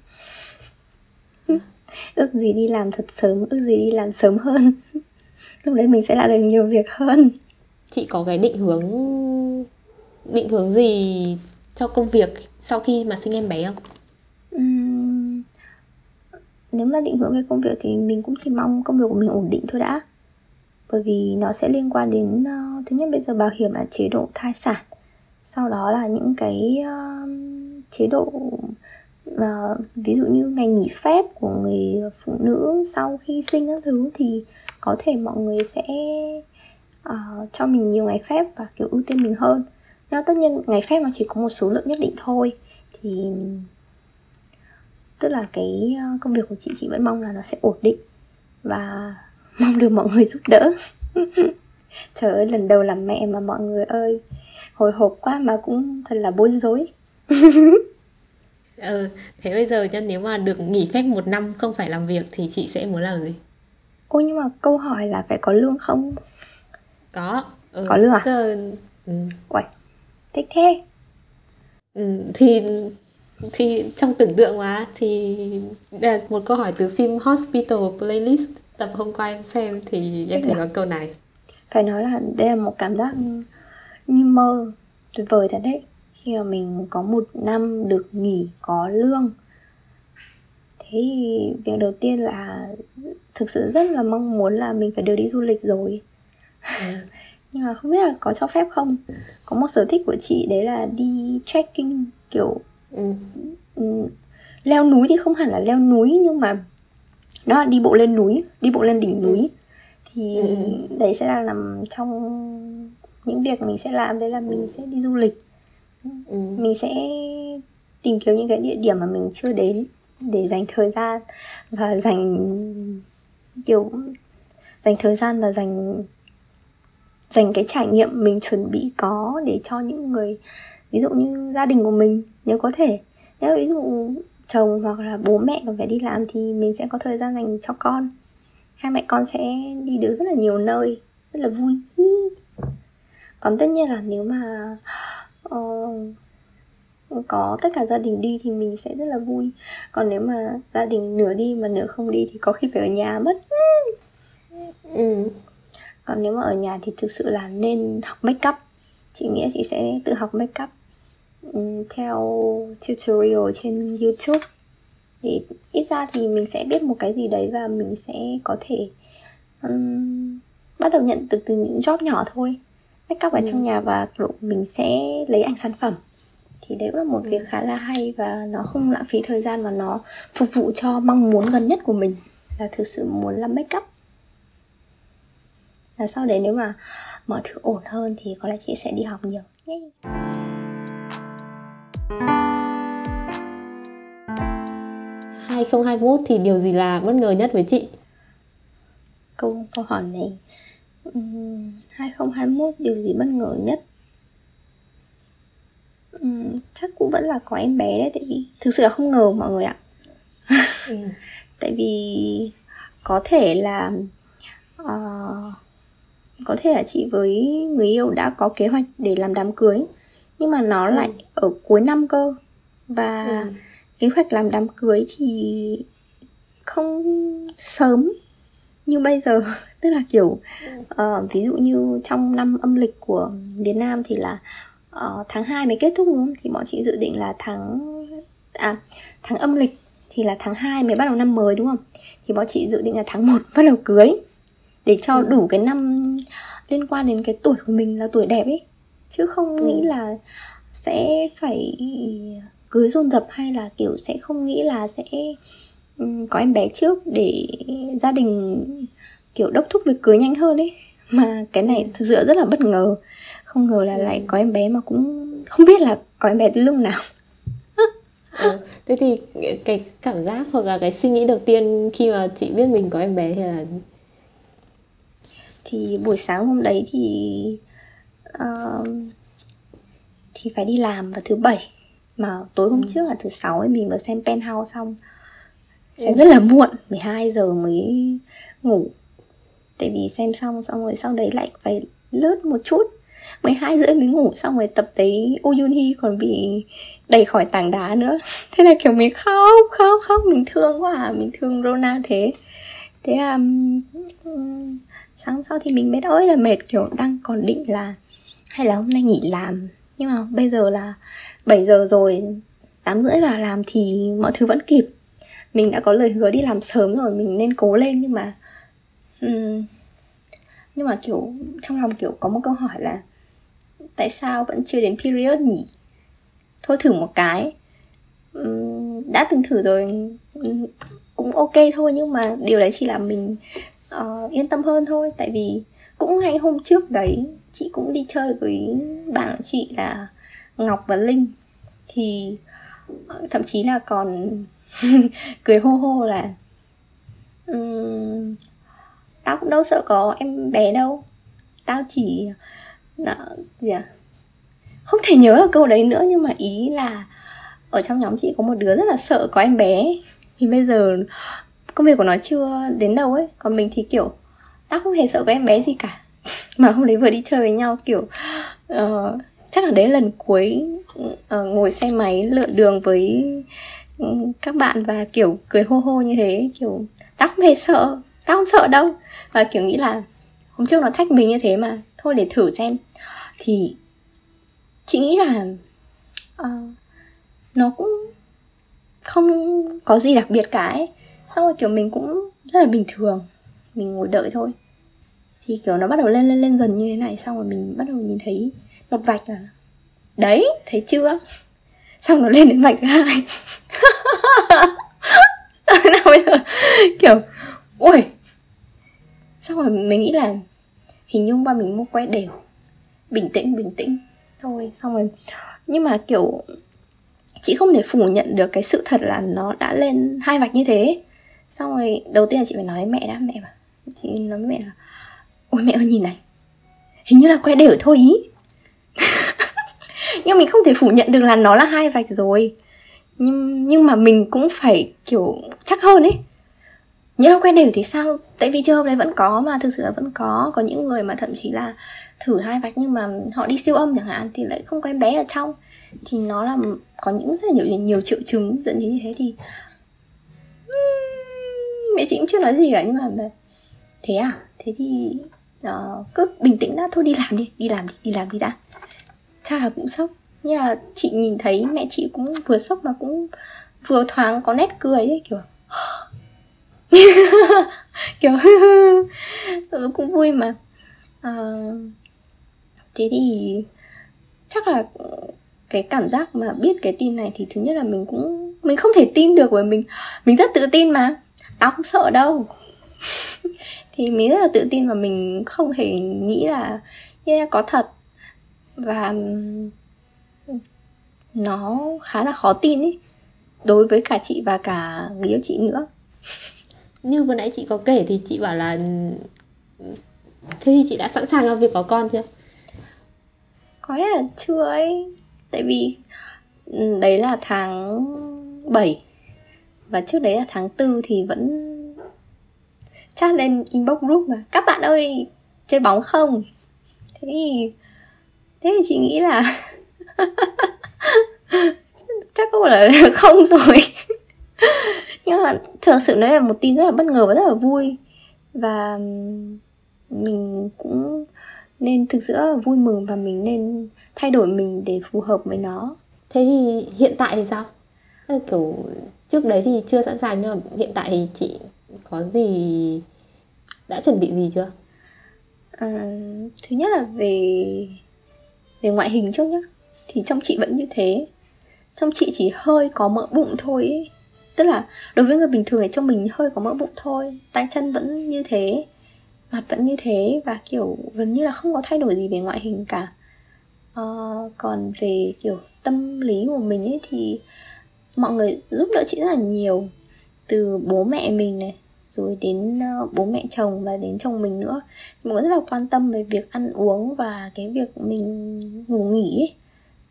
ước gì đi làm thật sớm, ước gì đi làm sớm hơn. Lúc đấy mình sẽ làm được nhiều việc hơn. Chị có cái định hướng định hướng gì cho công việc sau khi mà sinh em bé không? Uhm, nếu mà định hướng về công việc thì mình cũng chỉ mong công việc của mình ổn định thôi đã. Bởi vì nó sẽ liên quan đến uh, thứ nhất bây giờ bảo hiểm là chế độ thai sản. Sau đó là những cái uh, chế độ uh, ví dụ như ngày nghỉ phép của người phụ nữ sau khi sinh các thứ thì có thể mọi người sẽ uh, cho mình nhiều ngày phép và kiểu ưu tiên mình hơn nhưng tất nhiên ngày phép nó chỉ có một số lượng nhất định thôi. Thì tức là cái công việc của chị chị vẫn mong là nó sẽ ổn định và mong được mọi người giúp đỡ. Trời ơi lần đầu làm mẹ mà mọi người ơi hồi hộp quá mà cũng thật là bối rối. Ừ thế bây giờ nha nếu mà được nghỉ phép một năm không phải làm việc thì chị sẽ muốn làm gì? Ôi nhưng mà câu hỏi là phải có lương không? Có. Ừ. có lương à? giờ... ừ. Uầy, thích thế. Ừ, thì thì trong tưởng tượng mà thì đây là một câu hỏi từ phim Hospital Playlist tập hôm qua em xem thì em thấy có câu này. Phải nói là đây là một cảm giác như mơ tuyệt vời thật đấy. Khi mà mình có một năm được nghỉ có lương thế thì việc đầu tiên là thực sự rất là mong muốn là mình phải được đi du lịch rồi. Ừ. nhưng mà không biết là có cho phép không có một sở thích của chị đấy là đi trekking kiểu ừ. Ừ, leo núi thì không hẳn là leo núi nhưng mà đó là đi bộ lên núi đi bộ lên đỉnh núi thì ừ. đấy sẽ là nằm trong những việc mình sẽ làm đấy là mình sẽ đi du lịch ừ. mình sẽ tìm kiếm những cái địa điểm mà mình chưa đến để dành thời gian và dành kiểu dành thời gian và dành dành cái trải nghiệm mình chuẩn bị có để cho những người ví dụ như gia đình của mình nếu có thể. Nếu ví dụ chồng hoặc là bố mẹ còn phải đi làm thì mình sẽ có thời gian dành cho con. Hai mẹ con sẽ đi được rất là nhiều nơi rất là vui. Còn tất nhiên là nếu mà uh, có tất cả gia đình đi thì mình sẽ rất là vui. Còn nếu mà gia đình nửa đi mà nửa không đi thì có khi phải ở nhà mất. Ừ còn nếu mà ở nhà thì thực sự là nên học make up. Chị nghĩa chị sẽ tự học make up. Um, theo tutorial trên youtube. Thì ít ra thì mình sẽ biết một cái gì đấy và mình sẽ có thể um, bắt đầu nhận được từ những job nhỏ thôi. Make up ở ừ. trong nhà và mình sẽ lấy ảnh sản phẩm. Thì đấy cũng là một ừ. việc khá là hay và nó không lãng phí thời gian và nó phục vụ cho mong muốn gần nhất của mình. Là thực sự muốn làm make up và sau đấy nếu mà mọi thứ ổn hơn thì có lẽ chị sẽ đi học nhiều Yay. 2021 thì điều gì là bất ngờ nhất với chị? Câu câu hỏi này um, 2021 điều gì bất ngờ nhất? Um, chắc cũng vẫn là có em bé đấy tại vì thực sự là không ngờ mọi người ạ. ừ. Tại vì có thể là uh, có thể là chị với người yêu đã có kế hoạch để làm đám cưới nhưng mà nó ừ. lại ở cuối năm cơ và ừ kế hoạch làm đám cưới thì không sớm như bây giờ tức là kiểu uh, ví dụ như trong năm âm lịch của Việt Nam thì là uh, tháng 2 mới kết thúc đúng không? Thì bọn chị dự định là tháng à tháng âm lịch thì là tháng 2 mới bắt đầu năm mới đúng không? Thì bọn chị dự định là tháng 1 bắt đầu cưới để cho ừ. đủ cái năm liên quan đến cái tuổi của mình là tuổi đẹp ấy chứ không ừ. nghĩ là sẽ phải cưới dồn dập hay là kiểu sẽ không nghĩ là sẽ um, có em bé trước để gia đình kiểu đốc thúc việc cưới nhanh hơn ấy mà cái này ừ. thực sự rất là bất ngờ không ngờ là ừ. lại có em bé mà cũng không biết là có em bé từ lúc nào ừ. thế thì cái cảm giác hoặc là cái suy nghĩ đầu tiên khi mà chị biết mình có em bé thì là thì buổi sáng hôm đấy thì uh, thì phải đi làm vào thứ bảy. Mà tối hôm ừ. trước là thứ sáu ấy mình vừa xem penthouse xong. Xem ừ. rất là muộn 12 giờ mới ngủ. Tại vì xem xong xong rồi sau đấy lại phải lướt một chút. 12 rưỡi mới ngủ xong rồi tập Oh Yoon Hee còn bị đẩy khỏi tảng đá nữa. Thế là kiểu mình khóc khóc khóc. Mình thương quá à mình thương Rona thế. Thế là sáng sau thì mình biết ơi là mệt kiểu đang còn định là hay là hôm nay nghỉ làm. Nhưng mà bây giờ là 7 giờ rồi 8 rưỡi vào làm thì mọi thứ vẫn kịp. Mình đã có lời hứa đi làm sớm rồi mình nên cố lên. Nhưng mà um, nhưng mà kiểu trong lòng kiểu có một câu hỏi là tại sao vẫn chưa đến period nhỉ? Thôi thử một cái. Um, đã từng thử rồi um, cũng ok thôi. Nhưng mà điều đấy chỉ là mình uh, yên tâm hơn thôi. Tại vì cũng ngay hôm trước đấy chị cũng đi chơi với bạn chị là ngọc và linh. Thì ờ, thậm chí là còn cười hô hô là um, tao cũng đâu sợ có em bé đâu. Tao chỉ Đó, gì à? không thể nhớ ở câu đấy nữa nhưng mà ý là ở trong nhóm chị có một đứa rất là sợ có em bé. Thì bây giờ công việc của nó chưa đến đâu ấy. Còn mình thì kiểu tao không hề sợ các em bé gì cả. Mà hôm đấy vừa đi chơi với nhau kiểu uh, chắc là đấy lần cuối uh, ngồi xe máy lượn đường với ừ, các bạn và kiểu cười hô hô như thế. Kiểu tao không hề sợ tao không sợ đâu. Và kiểu nghĩ là hôm trước nó thách mình như thế mà. Thôi để thử xem. Thì chị nghĩ là uh, nó cũng không có gì đặc biệt cả ấy xong rồi, kiểu, mình cũng rất là bình thường. Mình ngồi đợi thôi. Thì, kiểu, nó bắt đầu lên lên lên dần như thế này, xong rồi mình bắt đầu nhìn thấy một vạch là, đấy, thấy chưa? Xong nó lên đến vạch thứ hai. Nào bây giờ, kiểu, ui. Xong rồi mình nghĩ là hình như ba mình mua quay đều. Bình tĩnh bình tĩnh. Thôi xong rồi. Nhưng mà, kiểu, chị không thể phủ nhận được cái sự thật là nó đã lên hai vạch như thế xong rồi, đầu tiên là chị phải nói với mẹ đã. Mẹ mà chị nói với mẹ là, ôi mẹ ơi, nhìn này, hình như là que đều thôi ý. Nhưng mình không thể phủ nhận được là nó là hai vạch rồi. Nhưng nhưng mà mình cũng phải, kiểu, chắc hơn ấy. Nhớ là quen đều thì sao? Tại vì trường hợp đấy vẫn có mà, thực sự là vẫn có. Có những người mà thậm chí là thử hai vạch nhưng mà họ đi siêu âm chẳng hạn thì lại không có em bé ở trong. Thì nó là, có những rất là nhiều nhiều triệu chứng dẫn đến như thế thì mẹ chị cũng chưa nói gì cả nhưng mà thế à? Thế thì uh, cứ bình tĩnh đã thôi đi làm đi đi làm đi đi làm đi đã. Chắc là cũng sốc. Nhưng mà chị nhìn thấy mẹ chị cũng vừa sốc mà cũng vừa thoáng có nét cười ấy kiểu kiểu ừ, cũng vui mà. À, thế thì chắc là cái cảm giác mà biết cái tin này thì thứ nhất là mình cũng mình không thể tin được bởi mình mình rất tự tin mà tao không sợ đâu. Thì mình rất là tự tin và mình không hề nghĩ là yeah, có thật. Và nó khá là khó tin ý đối với cả chị và cả người yêu chị nữa. Như vừa nãy chị có kể thì chị bảo là thế thì chị đã sẵn sàng cho việc có con chưa? Có lẽ là chưa ấy. Tại vì đấy là tháng 7 và trước đấy là tháng 4 thì vẫn chat lên inbox group mà. Các bạn ơi, chơi bóng không? Thế thì thế thì chị nghĩ là chắc cũng là không rồi. Nhưng mà thực sự nó là một tin rất là bất ngờ và rất là vui. Và mình cũng nên thực sự rất là vui mừng và mình nên thay đổi mình để phù hợp với nó. Thế thì hiện tại thì sao? Kiểu trước đấy thì chưa sẵn sàng nhưng mà hiện tại thì chị có gì đã chuẩn bị gì chưa? À, thứ nhất là về về ngoại hình trước nhá. Thì trong chị vẫn như thế. Trong chị chỉ hơi có mỡ bụng thôi ấy. tức là đối với người bình thường thì trong mình hơi có mỡ bụng thôi. Tay chân vẫn như thế mặt vẫn như thế và kiểu gần như là không có thay đổi gì về ngoại hình cả. À, còn về kiểu tâm lý của mình ấy thì mọi người giúp đỡ chị rất là nhiều. Từ bố mẹ mình này, rồi đến ờ, bố mẹ chồng và đến chồng mình nữa. Mọi người rất là quan tâm về việc ăn uống và cái việc mình ngủ nghỉ ấy.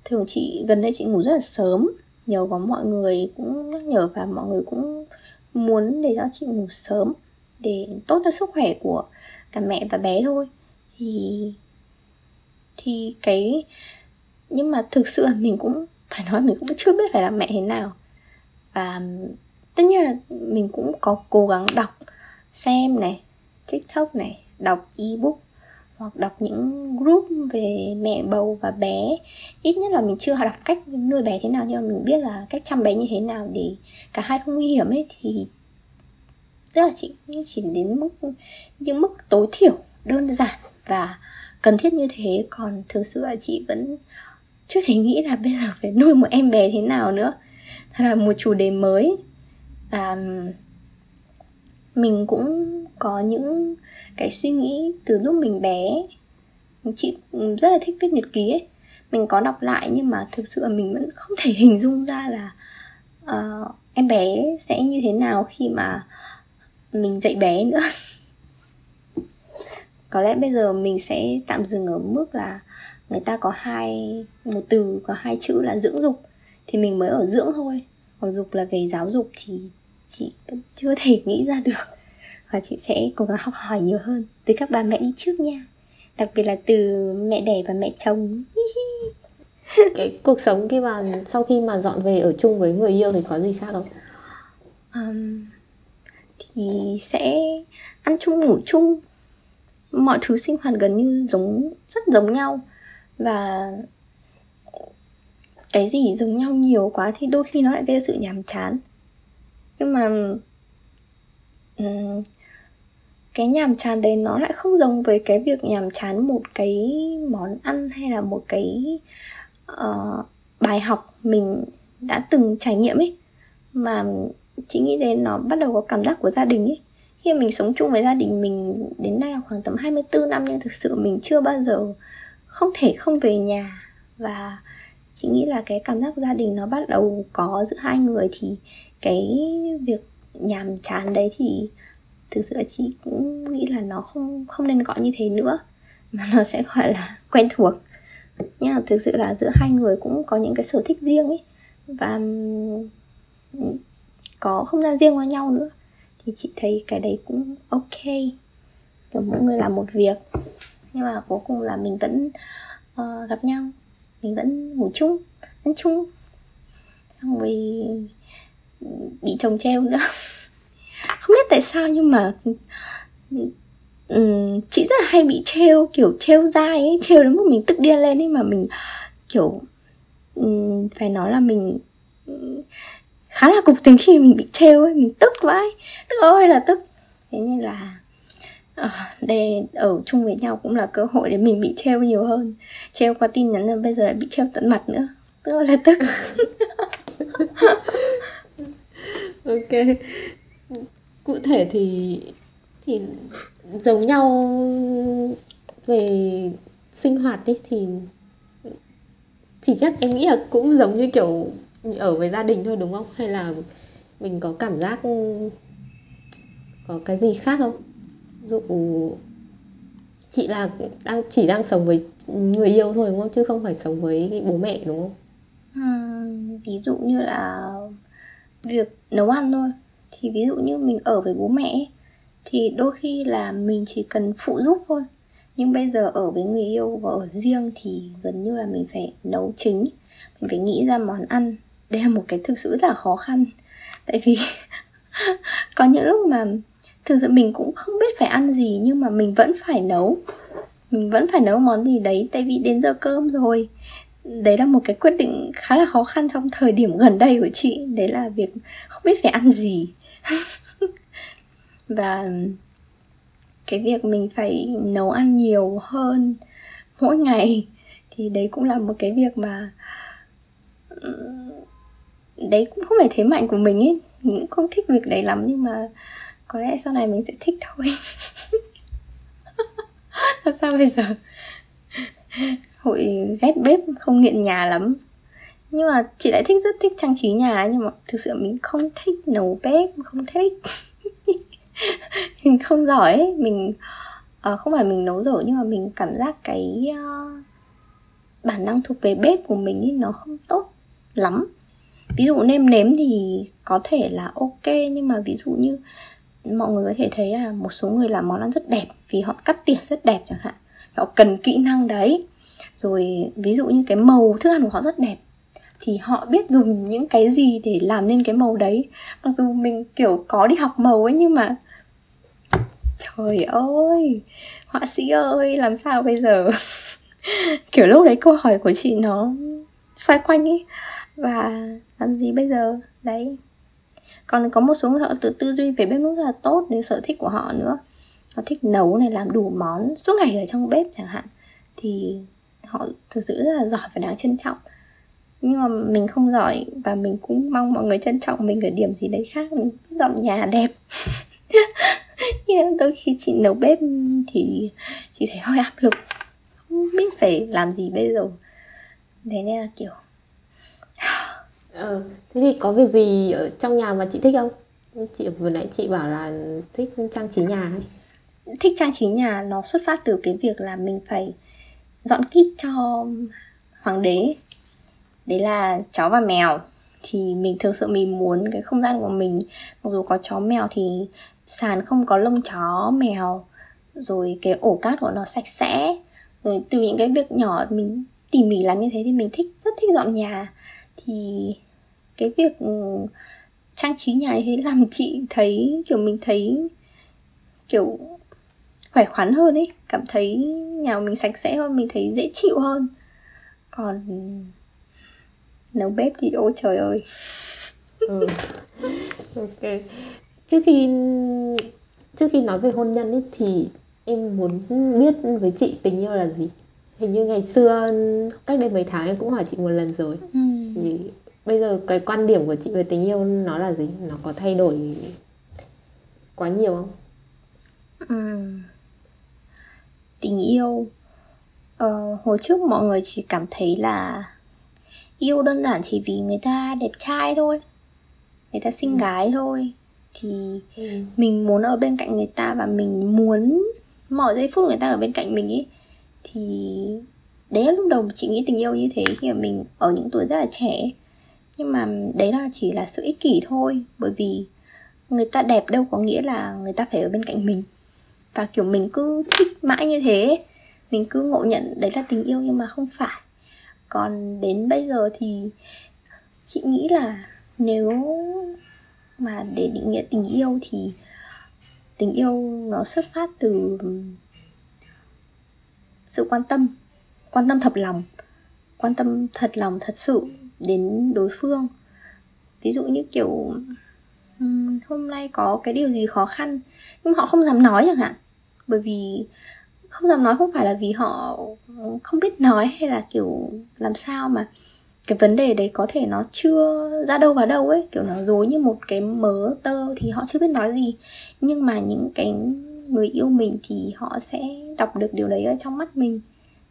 thường chị, gần đây chị ngủ rất là sớm, nhờ có mọi người cũng nhắc nhở và mọi người cũng muốn để cho chị ngủ sớm để tốt cho sức khỏe của cả mẹ và bé thôi. Thì thì cái, nhưng mà thực sự là mình cũng phải nói mình cũng chưa biết phải làm mẹ thế nào. Và tất nhiên là mình cũng có cố gắng đọc, xem này, tiktok này, đọc ebook hoặc đọc những group về mẹ bầu và bé. Ít nhất là mình chưa đọc cách nuôi bé thế nào, nhưng mà mình biết là cách chăm bé như thế nào để cả hai không nguy hiểm ấy, thì tức là chị chỉ đến mức, những mức tối thiểu, đơn giản và cần thiết như thế. Còn thực sự là chị vẫn chưa thể nghĩ là bây giờ phải nuôi một em bé thế nào nữa. Thật là một chủ đề mới. Và mình cũng có những cái suy nghĩ từ lúc mình bé. Chị rất là thích viết nhật ký ấy. Mình có đọc lại nhưng mà thực sự là mình vẫn không thể hình dung ra là uh, em bé sẽ như thế nào khi mà mình dạy bé nữa. Có lẽ bây giờ mình sẽ tạm dừng ở mức là người ta có hai một từ có hai chữ là dưỡng dục. Thì mình mới ở dưỡng thôi. Còn dục là về giáo dục thì chị vẫn chưa thể nghĩ ra được. Và chị sẽ cố gắng học hỏi nhiều hơn. Từ các bà mẹ đi trước nha. Đặc biệt là từ mẹ đẻ và mẹ chồng. Cái cuộc sống khi mà sau khi mà dọn về ở chung với người yêu thì có gì khác không? Um, thì sẽ ăn chung ngủ chung. Mọi thứ sinh hoạt gần như giống rất giống nhau và cái gì giống nhau nhiều quá thì đôi khi nó lại gây sự nhàm chán. Nhưng mà um, cái nhàm chán đấy nó lại không giống với cái việc nhàm chán một cái món ăn hay là một cái uh, bài học mình đã từng trải nghiệm ấy. Mà chị nghĩ đến nó bắt đầu có cảm giác của gia đình ấy. Khi mình sống chung với gia đình mình đến nay khoảng tầm 24 năm nhưng thực sự mình chưa bao giờ không thể không về nhà. Và chị nghĩ là cái cảm giác gia đình nó bắt đầu có giữa hai người thì cái việc nhàm chán đấy thì thực sự chị cũng nghĩ là nó không không nên gọi như thế nữa, mà nó sẽ gọi là quen thuộc. Nhưng mà thực sự là giữa hai người cũng có những cái sở thích riêng ấy và ừ, có không gian riêng với nhau nữa, thì chị thấy cái đấy cũng ok. Kiểu mỗi người làm một việc nhưng mà cuối cùng là mình vẫn uh, gặp nhau. Mình vẫn ngủ chung ăn chung. Xong rồi bị chồng treo nữa. Không biết tại sao nhưng mà um, chị rất là hay bị treo kiểu treo dai ấy treo đến mức mình tức điên lên ấy mà mình kiểu um, phải nói là mình khá là cục tính khi mình bị treo ấy mình tức vãi. Tức ơi là tức. Thế nên là À, đây, ở chung với nhau cũng là cơ hội để mình bị treo nhiều hơn. Treo qua tin nhắn là bây giờ lại bị treo tận mặt nữa. Tức là tức. Ok. Cụ thể thì thì giống nhau về sinh hoạt ấy thì chỉ chắc em nghĩ là cũng giống như kiểu ở với gia đình thôi, đúng không? Hay là mình có cảm giác có cái gì khác không? Dụ chị là đang, chỉ đang sống với người yêu thôi, đúng không? Chứ không phải sống với bố mẹ, đúng không? Ví dụ như là việc nấu ăn thôi. Thì ví dụ như mình ở với bố mẹ thì đôi khi là mình chỉ cần phụ giúp thôi. Nhưng bây giờ ở với người yêu và ở riêng thì gần như là mình phải nấu chính. Mình phải nghĩ ra món ăn đây là một cái thực sự rất là khó khăn. Tại vì có những lúc mà thực sự mình cũng không biết phải ăn gì, nhưng mà mình vẫn phải nấu. Mình vẫn phải nấu món gì đấy, tại vì đến giờ cơm rồi. Đấy là một cái quyết định khá là khó khăn trong thời điểm gần đây của chị. Đấy là việc không biết phải ăn gì. Và cái việc mình phải nấu ăn nhiều hơn mỗi ngày thì đấy cũng là một cái việc mà đấy cũng không phải thế mạnh của mình ấy. Mình cũng không thích việc đấy lắm, nhưng mà có lẽ sau này mình sẽ thích thôi. Sao bây giờ? Hội ghét bếp không nghiện nhà lắm. Nhưng mà chị lại thích rất thích trang trí nhà nhưng mà thực sự mình không thích nấu bếp không thích. Mình không giỏi ấy mình uh, không phải mình nấu dở nhưng mà mình cảm giác cái uh, bản năng thuộc về bếp của mình ấy, nó không tốt lắm. Ví dụ nêm nếm thì có thể là ok nhưng mà ví dụ như mọi người có thể thấy là một số người làm món ăn rất đẹp vì họ cắt tỉa rất đẹp chẳng hạn. Họ cần kỹ năng đấy. Rồi ví dụ như cái màu thức ăn của họ rất đẹp thì họ biết dùng những cái gì để làm nên cái màu đấy. Mặc dù mình, kiểu, có đi học màu ấy nhưng mà trời ơi, họa sĩ ơi, làm sao bây giờ? Kiểu lúc đấy câu hỏi của chị nó xoay quanh ấy. Và làm gì bây giờ? Đấy còn có một số người họ tự tư duy về bếp núc rất là tốt đến sở thích của họ nữa. Họ thích nấu này, làm đủ món suốt ngày ở trong bếp chẳng hạn. Thì họ thực sự rất là giỏi và đáng trân trọng. Nhưng mà mình không giỏi và mình cũng mong mọi người trân trọng mình ở điểm gì đấy khác. Mình dọn nhà đẹp. Nhưng đôi khi chị nấu bếp thì chị thấy hơi áp lực. Không biết phải làm gì bây giờ. Thế nên là kiểu ờ, thế thì có việc gì ở trong nhà mà chị thích không? Chị vừa nãy chị bảo là thích trang trí nhà ấy. Thích trang trí nhà nó xuất phát từ cái việc là mình phải dọn kit cho hoàng đế. Đấy là chó và mèo. Thì mình thực sự mình muốn cái không gian của mình mặc dù có chó mèo thì sàn không có lông chó mèo. Rồi cái ổ cát của nó sạch sẽ. Rồi từ những cái việc nhỏ mình tỉ mỉ làm như thế thì mình thích rất thích dọn nhà thì cái việc ừ, trang trí nhà ấy làm chị thấy, kiểu, mình thấy, kiểu, khỏe khoắn hơn ấy, cảm thấy nhà mình sạch sẽ hơn, mình thấy dễ chịu hơn. Còn nấu bếp thì ôi trời ơi. Ừ. ok. Trước khi trước khi nói về hôn nhân ấy thì em muốn biết với chị tình yêu là gì? Hình như ngày xưa cách đây mấy tháng em cũng hỏi chị một lần rồi ừ. thì bây giờ cái quan điểm của chị về tình yêu nó là gì nó có thay đổi quá nhiều không Ừm. tình yêu ờ, hồi trước mọi người chỉ cảm thấy là yêu đơn giản chỉ vì người ta đẹp trai thôi người ta xinh Ừ. gái thôi thì Ừ. mình muốn ở bên cạnh người ta và mình muốn mọi giây phút người ta ở bên cạnh mình ý thì đấy là lúc đầu chị nghĩ tình yêu như thế khi mà mình ở những tuổi rất là trẻ. Nhưng mà đấy là chỉ là sự ích kỷ thôi, bởi vì người ta đẹp đâu có nghĩa là người ta phải ở bên cạnh mình. Và kiểu mình cứ thích mãi như thế, mình cứ ngộ nhận đấy là tình yêu nhưng mà không phải. Còn đến bây giờ thì chị nghĩ là nếu mà để định nghĩa tình yêu thì tình yêu nó xuất phát từ sự quan tâm quan tâm thật lòng quan tâm thật lòng thật sự đến đối phương. Ví dụ như kiểu um, hôm nay có cái điều gì khó khăn nhưng mà họ không dám nói chẳng hạn. Bởi vì không dám nói không phải là vì họ không biết nói hay là kiểu làm sao mà cái vấn đề đấy có thể nó chưa ra đâu vào đâu ấy. Kiểu nó dối như một cái mớ tơ thì họ chưa biết nói gì. Nhưng mà những cái người yêu mình thì họ sẽ đọc được điều đấy ở trong mắt mình.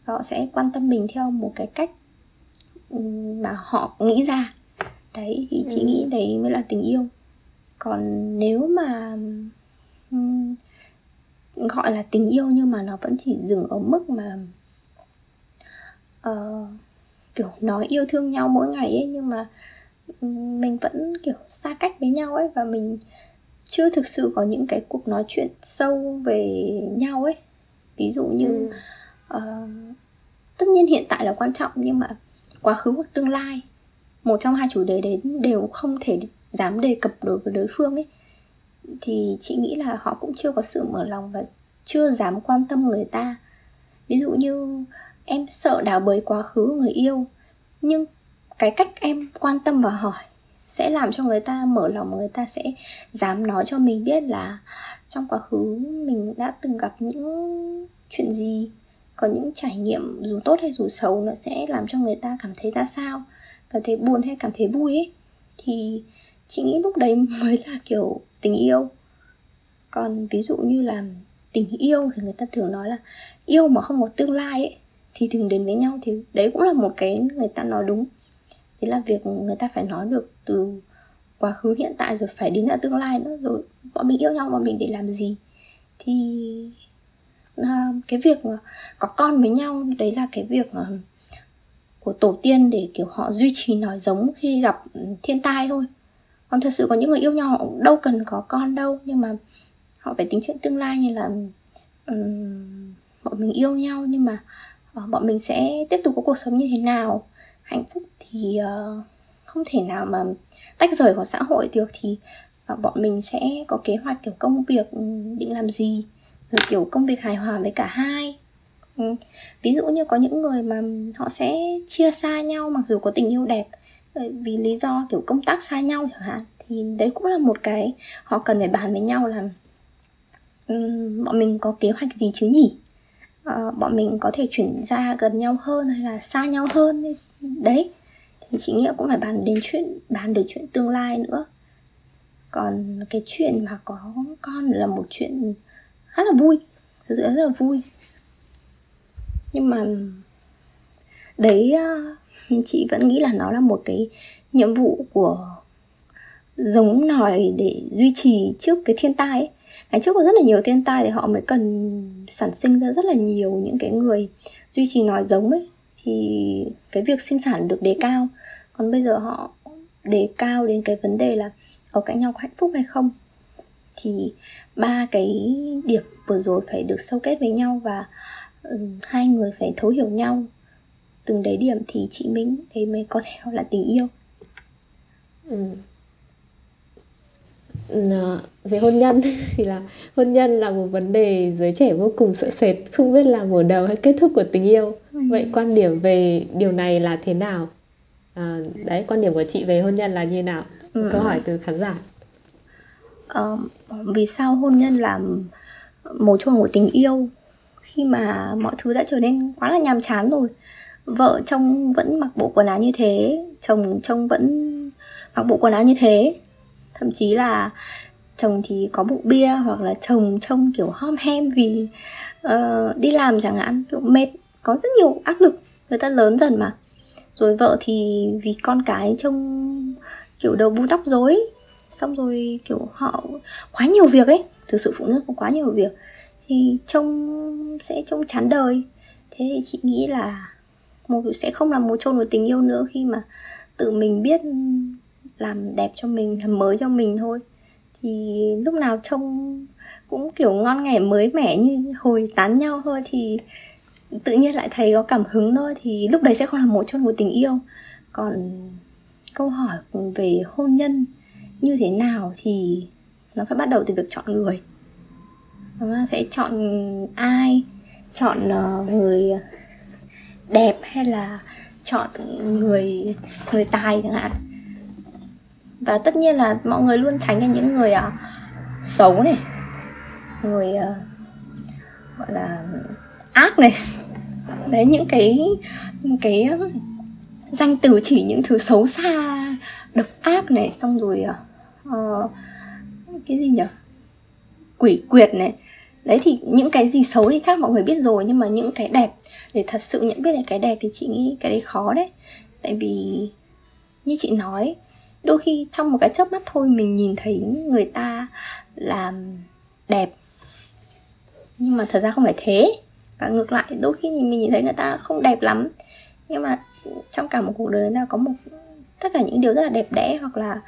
Họ sẽ quan tâm mình theo một cái cách mà họ nghĩ ra. Đấy thì chị ừ. nghĩ đấy mới là tình yêu. Còn nếu mà um, gọi là tình yêu nhưng mà nó vẫn chỉ dừng ở mức mà uh, kiểu nói yêu thương nhau mỗi ngày ấy nhưng mà mình vẫn kiểu xa cách với nhau ấy và mình chưa thực sự có những cái cuộc nói chuyện sâu về nhau ấy. Ví dụ như ừ. uh, tất nhiên hiện tại là quan trọng nhưng mà quá khứ hoặc tương lai một trong hai chủ đề đấy đều không thể dám đề cập đối với đối phương ấy. Thì chị nghĩ là họ cũng chưa có sự mở lòng và chưa dám quan tâm người ta. Ví dụ như em sợ đào bới quá khứ người yêu nhưng cái cách em quan tâm và hỏi sẽ làm cho người ta, mở lòng người ta sẽ dám nói cho mình biết là trong quá khứ mình đã từng gặp những chuyện gì, có những trải nghiệm dù tốt hay dù xấu nó sẽ làm cho người ta cảm thấy ra sao, cảm thấy buồn hay cảm thấy vui ấy. Thì chị nghĩ lúc đấy mới là kiểu tình yêu. Còn ví dụ như là tình yêu thì người ta thường nói là yêu mà không có tương lai ấy, thì thường đến với nhau thì đấy cũng là một cái người ta nói đúng thế là việc người ta phải nói được từ quá khứ hiện tại rồi phải đến ra tương lai nữa. Rồi bọn mình yêu nhau bọn mình để làm gì? Thì à, cái việc có con với nhau đấy là cái việc à, của tổ tiên để kiểu họ duy trì nói giống khi gặp thiên tai thôi. Còn thật sự có những người yêu nhau họ đâu cần có con đâu nhưng mà họ phải tính chuyện tương lai như là um, bọn mình yêu nhau nhưng mà uh, bọn mình sẽ tiếp tục có cuộc sống như thế nào? Hạnh phúc thì uh, không thể nào mà tách rời khỏi xã hội được thì uh, bọn mình sẽ có kế hoạch kiểu công việc ừ, định làm gì rồi kiểu công việc hài hòa với cả hai. Ừ. ví dụ như có những người mà họ sẽ chia xa nhau mặc dù có tình yêu đẹp ờ, vì lý do kiểu công tác xa nhau chẳng hạn thì đấy cũng là một cái họ cần phải bàn với nhau là um, bọn mình có kế hoạch gì chứ nhỉ? Uh, bọn mình có thể chuyển ra gần nhau hơn hay là xa nhau hơn đấy thì chị nghĩ cũng phải bàn đến chuyện, bàn được chuyện tương lai nữa. Còn cái chuyện mà có con là một chuyện khá là vui thực sự rất là vui. Nhưng mà đấy ờ, chị vẫn nghĩ là nó là một cái nhiệm vụ của giống nòi để duy trì trước cái thiên tai ấy. ngày trước có rất là nhiều thiên tai thì họ mới cần sản sinh ra rất là nhiều những cái người duy trì nòi giống ấy thì cái việc sinh sản được đề cao. Còn bây giờ họ đề cao đến cái vấn đề là ở cạnh nhau có hạnh phúc hay không? Thì ba cái điểm vừa rồi phải được sâu kết với nhau và um, hai người phải thấu hiểu nhau. Từng đấy điểm thì chị Minh thế mới có thể gọi là tình yêu. Ừ. Ờ, về hôn nhân thì là hôn nhân là một vấn đề giới trẻ vô cùng sợ sệt không biết là mở đầu hay kết thúc của tình yêu. Ừ. vậy quan điểm về điều này là thế nào? À, đấy quan điểm của chị về hôn nhân là như nào? Ừ. câu hỏi từ khán giả. Ờ, vì sao hôn nhân là mấu chốt của tình yêu khi mà mọi thứ đã trở nên quá là nhàm chán rồi? Vợ trông vẫn mặc bộ quần áo như thế chồng trông vẫn mặc bộ quần áo như thế thậm chí là chồng thì có bụng bia hoặc là chồng trông kiểu hom hem vì uh, đi làm chẳng hạn kiểu mệt có rất nhiều áp lực người ta lớn dần mà. Rồi vợ thì vì con cái trông kiểu đầu bu tóc rối xong rồi kiểu họ quá nhiều việc ấy thực sự phụ nữ có quá nhiều việc thì trông sẽ trông chán đời. Thế thì chị nghĩ là một sẽ không làm một chôn một tình yêu nữa khi mà tự mình biết làm đẹp cho mình, làm mới cho mình thôi. Thì lúc nào trông cũng kiểu ngon nghẻ, mới mẻ như hồi tán nhau thôi thì tự nhiên lại thấy có cảm hứng thôi thì lúc đấy sẽ không là một trong một tình yêu. Còn câu hỏi về hôn nhân như thế nào thì nó phải bắt đầu từ việc chọn người. Nó sẽ chọn ai? Chọn ờ, người đẹp hay là chọn người người tài chẳng hạn? Và tất nhiên là mọi người luôn tránh ra những người uh, xấu này người uh, gọi là ác này. Đấy những cái những cái danh từ chỉ những thứ xấu xa độc ác này xong rồi uh, cái gì nhỉ quỷ quyệt này. Đấy thì những cái gì xấu thì chắc mọi người biết rồi nhưng mà những cái đẹp để thật sự nhận biết được cái đẹp thì chị nghĩ cái đấy khó đấy. Tại vì như chị nói đôi khi trong một cái chớp mắt thôi mình nhìn thấy người ta làm đẹp. Nhưng mà thật ra không phải thế. Và ngược lại, đôi khi mình nhìn thấy người ta không đẹp lắm. Nhưng mà trong cả một cuộc đời người ta có một, tất cả những điều rất là đẹp đẽ hoặc là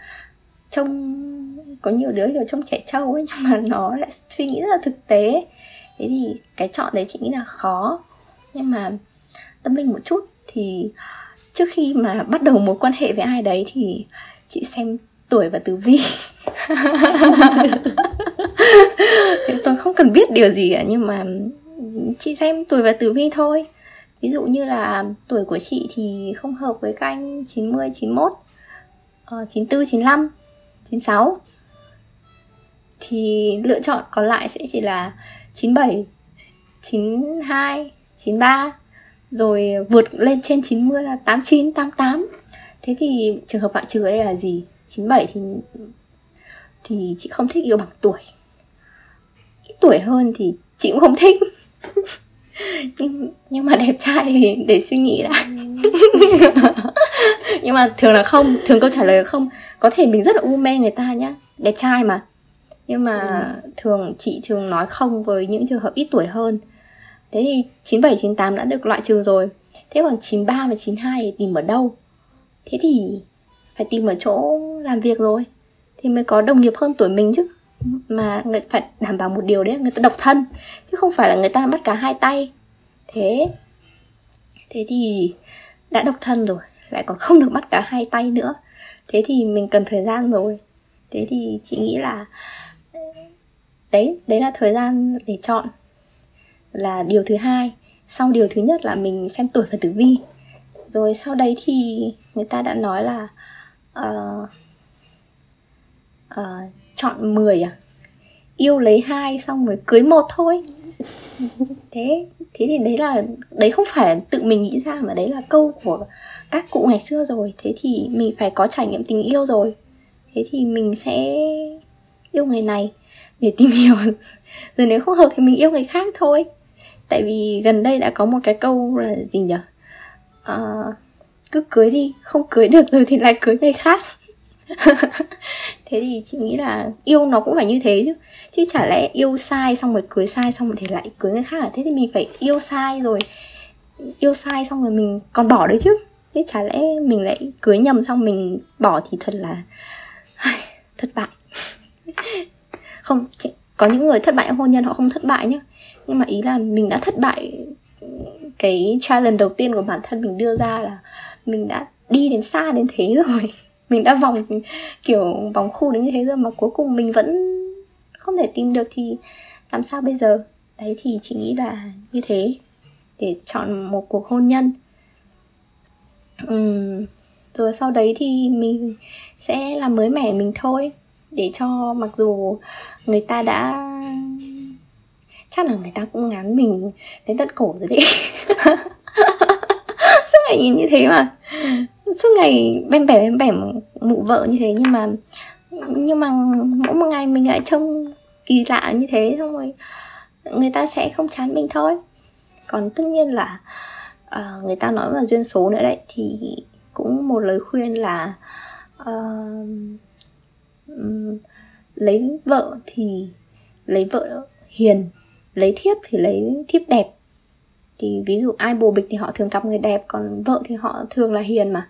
trông, có nhiều đứa kiểu trông trẻ trâu ấy, nhưng mà nó lại suy nghĩ rất là thực tế. Thế thì cái chọn đấy chị nghĩ là khó. Nhưng mà tâm linh một chút thì trước khi mà bắt đầu mối quan hệ với ai đấy thì chị xem tuổi và tử vi. Tôi không cần biết điều gì cả nhưng mà chị xem tuổi và tử vi thôi. Ví dụ như là tuổi của chị thì không hợp với các anh 90, 91 uh, 94, 95 96 thì lựa chọn còn lại sẽ chỉ là 97 92 93 rồi vượt lên trên 90 là 89 88 thế thì trường hợp loại trừ ở đây là gì? 97 thì thì chị không thích yêu bằng tuổi. Ít tuổi hơn thì chị cũng không thích. Nhưng nhưng mà đẹp trai thì để suy nghĩ đã. Nhưng mà thường là không thường câu trả lời là không. Có thể mình rất là u mê người ta nhá. Đẹp trai mà. Nhưng mà ừ. thường chị thường nói không với những trường hợp ít tuổi hơn. Thế thì 97, 98 đã được loại trừ rồi. Thế còn 93 và 92 thì tìm ở đâu thế thì phải tìm ở chỗ làm việc rồi. Thì mới có đồng nghiệp hơn tuổi mình chứ. Mà người phải đảm bảo một điều đấy, người ta độc thân, chứ không phải là người ta bắt cả hai tay. Thế thế thì đã độc thân rồi, lại còn không được bắt cả hai tay nữa. Thế thì mình cần thời gian rồi. Thế thì chị nghĩ là, đấy đấy là thời gian để chọn là điều thứ hai. Sau điều thứ nhất là mình xem tuổi và tử vi rồi sau đấy thì người ta đã nói là uh, uh, chọn 10 à? Yêu lấy hai xong rồi cưới một thôi. Thế thế thì đấy là đấy không phải là tự mình nghĩ ra mà đấy là câu của các cụ ngày xưa rồi. Thế thì mình phải có trải nghiệm tình yêu rồi. Thế thì mình sẽ yêu người này để tìm hiểu. Rồi nếu không hợp thì mình yêu người khác thôi. Tại vì gần đây đã có một cái câu là gì nhỉ à, cứ cưới đi không cưới được rồi thì lại cưới người khác. Thế thì chị nghĩ là yêu nó cũng phải như thế chứ. Chứ chả lẽ yêu sai xong rồi cưới sai xong rồi thì lại cưới người khác à? Thế thì mình phải yêu sai rồi yêu sai xong rồi mình còn bỏ đấy chứ. Thế chả lẽ mình lại cưới nhầm xong mình bỏ thì thật là thất bại. Không chị, có những người thất bại trong hôn nhân họ không thất bại nhá. Nhưng mà ý là mình đã thất bại cái challenge đầu tiên của bản thân mình đưa ra là mình đã đi đến xa đến thế rồi. Mình đã vòng kiểu vòng khu đến như thế rồi mà cuối cùng mình vẫn không thể tìm được thì làm sao bây giờ? Đấy thì chị nghĩ là như thế để chọn một cuộc hôn nhân. Uhm, rồi sau đấy thì mình sẽ làm mới mẻ mình thôi để cho mặc dù người ta đã chắc là người ta cũng ngán mình đến tận cổ rồi đấy suốt ngày nhìn như thế mà. Suốt ngày bem bẻ bem bẻ mụ vợ như thế nhưng mà nhưng mà mỗi một ngày mình lại trông kỳ lạ như thế xong rồi người ta sẽ không chán mình thôi. Còn tất nhiên là uh, người ta nói là duyên số nữa đấy thì cũng một lời khuyên là uh, um, lấy vợ thì lấy vợ hiền lấy thiếp thì lấy thiếp đẹp. Thì ví dụ ai bồ bịch thì họ thường cặp người đẹp, còn vợ thì họ thường là hiền mà.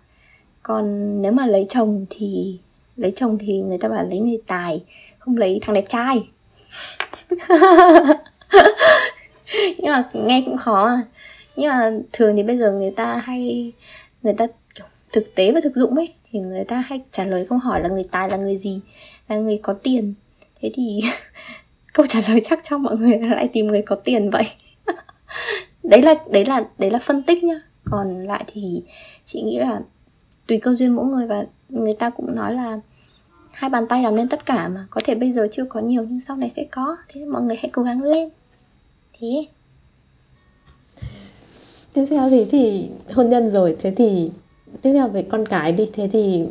Còn nếu mà lấy chồng thì, lấy chồng thì người ta bảo lấy người tài, không lấy thằng đẹp trai. Nhưng mà nghe cũng khó à. nhưng mà thường thì bây giờ người ta hay, người ta kiểu thực tế và thực dụng ấy, thì người ta hay trả lời câu hỏi là người tài là người gì, là người có tiền. Thế thì câu trả lời chắc cho mọi người lại tìm người có tiền vậy. Đấy là đấy là đấy là phân tích nhá. Còn lại thì chị nghĩ là tùy cơ duyên mỗi người và người ta cũng nói là hai bàn tay làm nên tất cả mà. Có thể bây giờ chưa có nhiều nhưng sau này sẽ có. Thế mọi người hãy cố gắng lên. Thế. Tiếp theo thì thì hôn nhân rồi. Thế thì, tiếp theo về con cái đi. Thế thì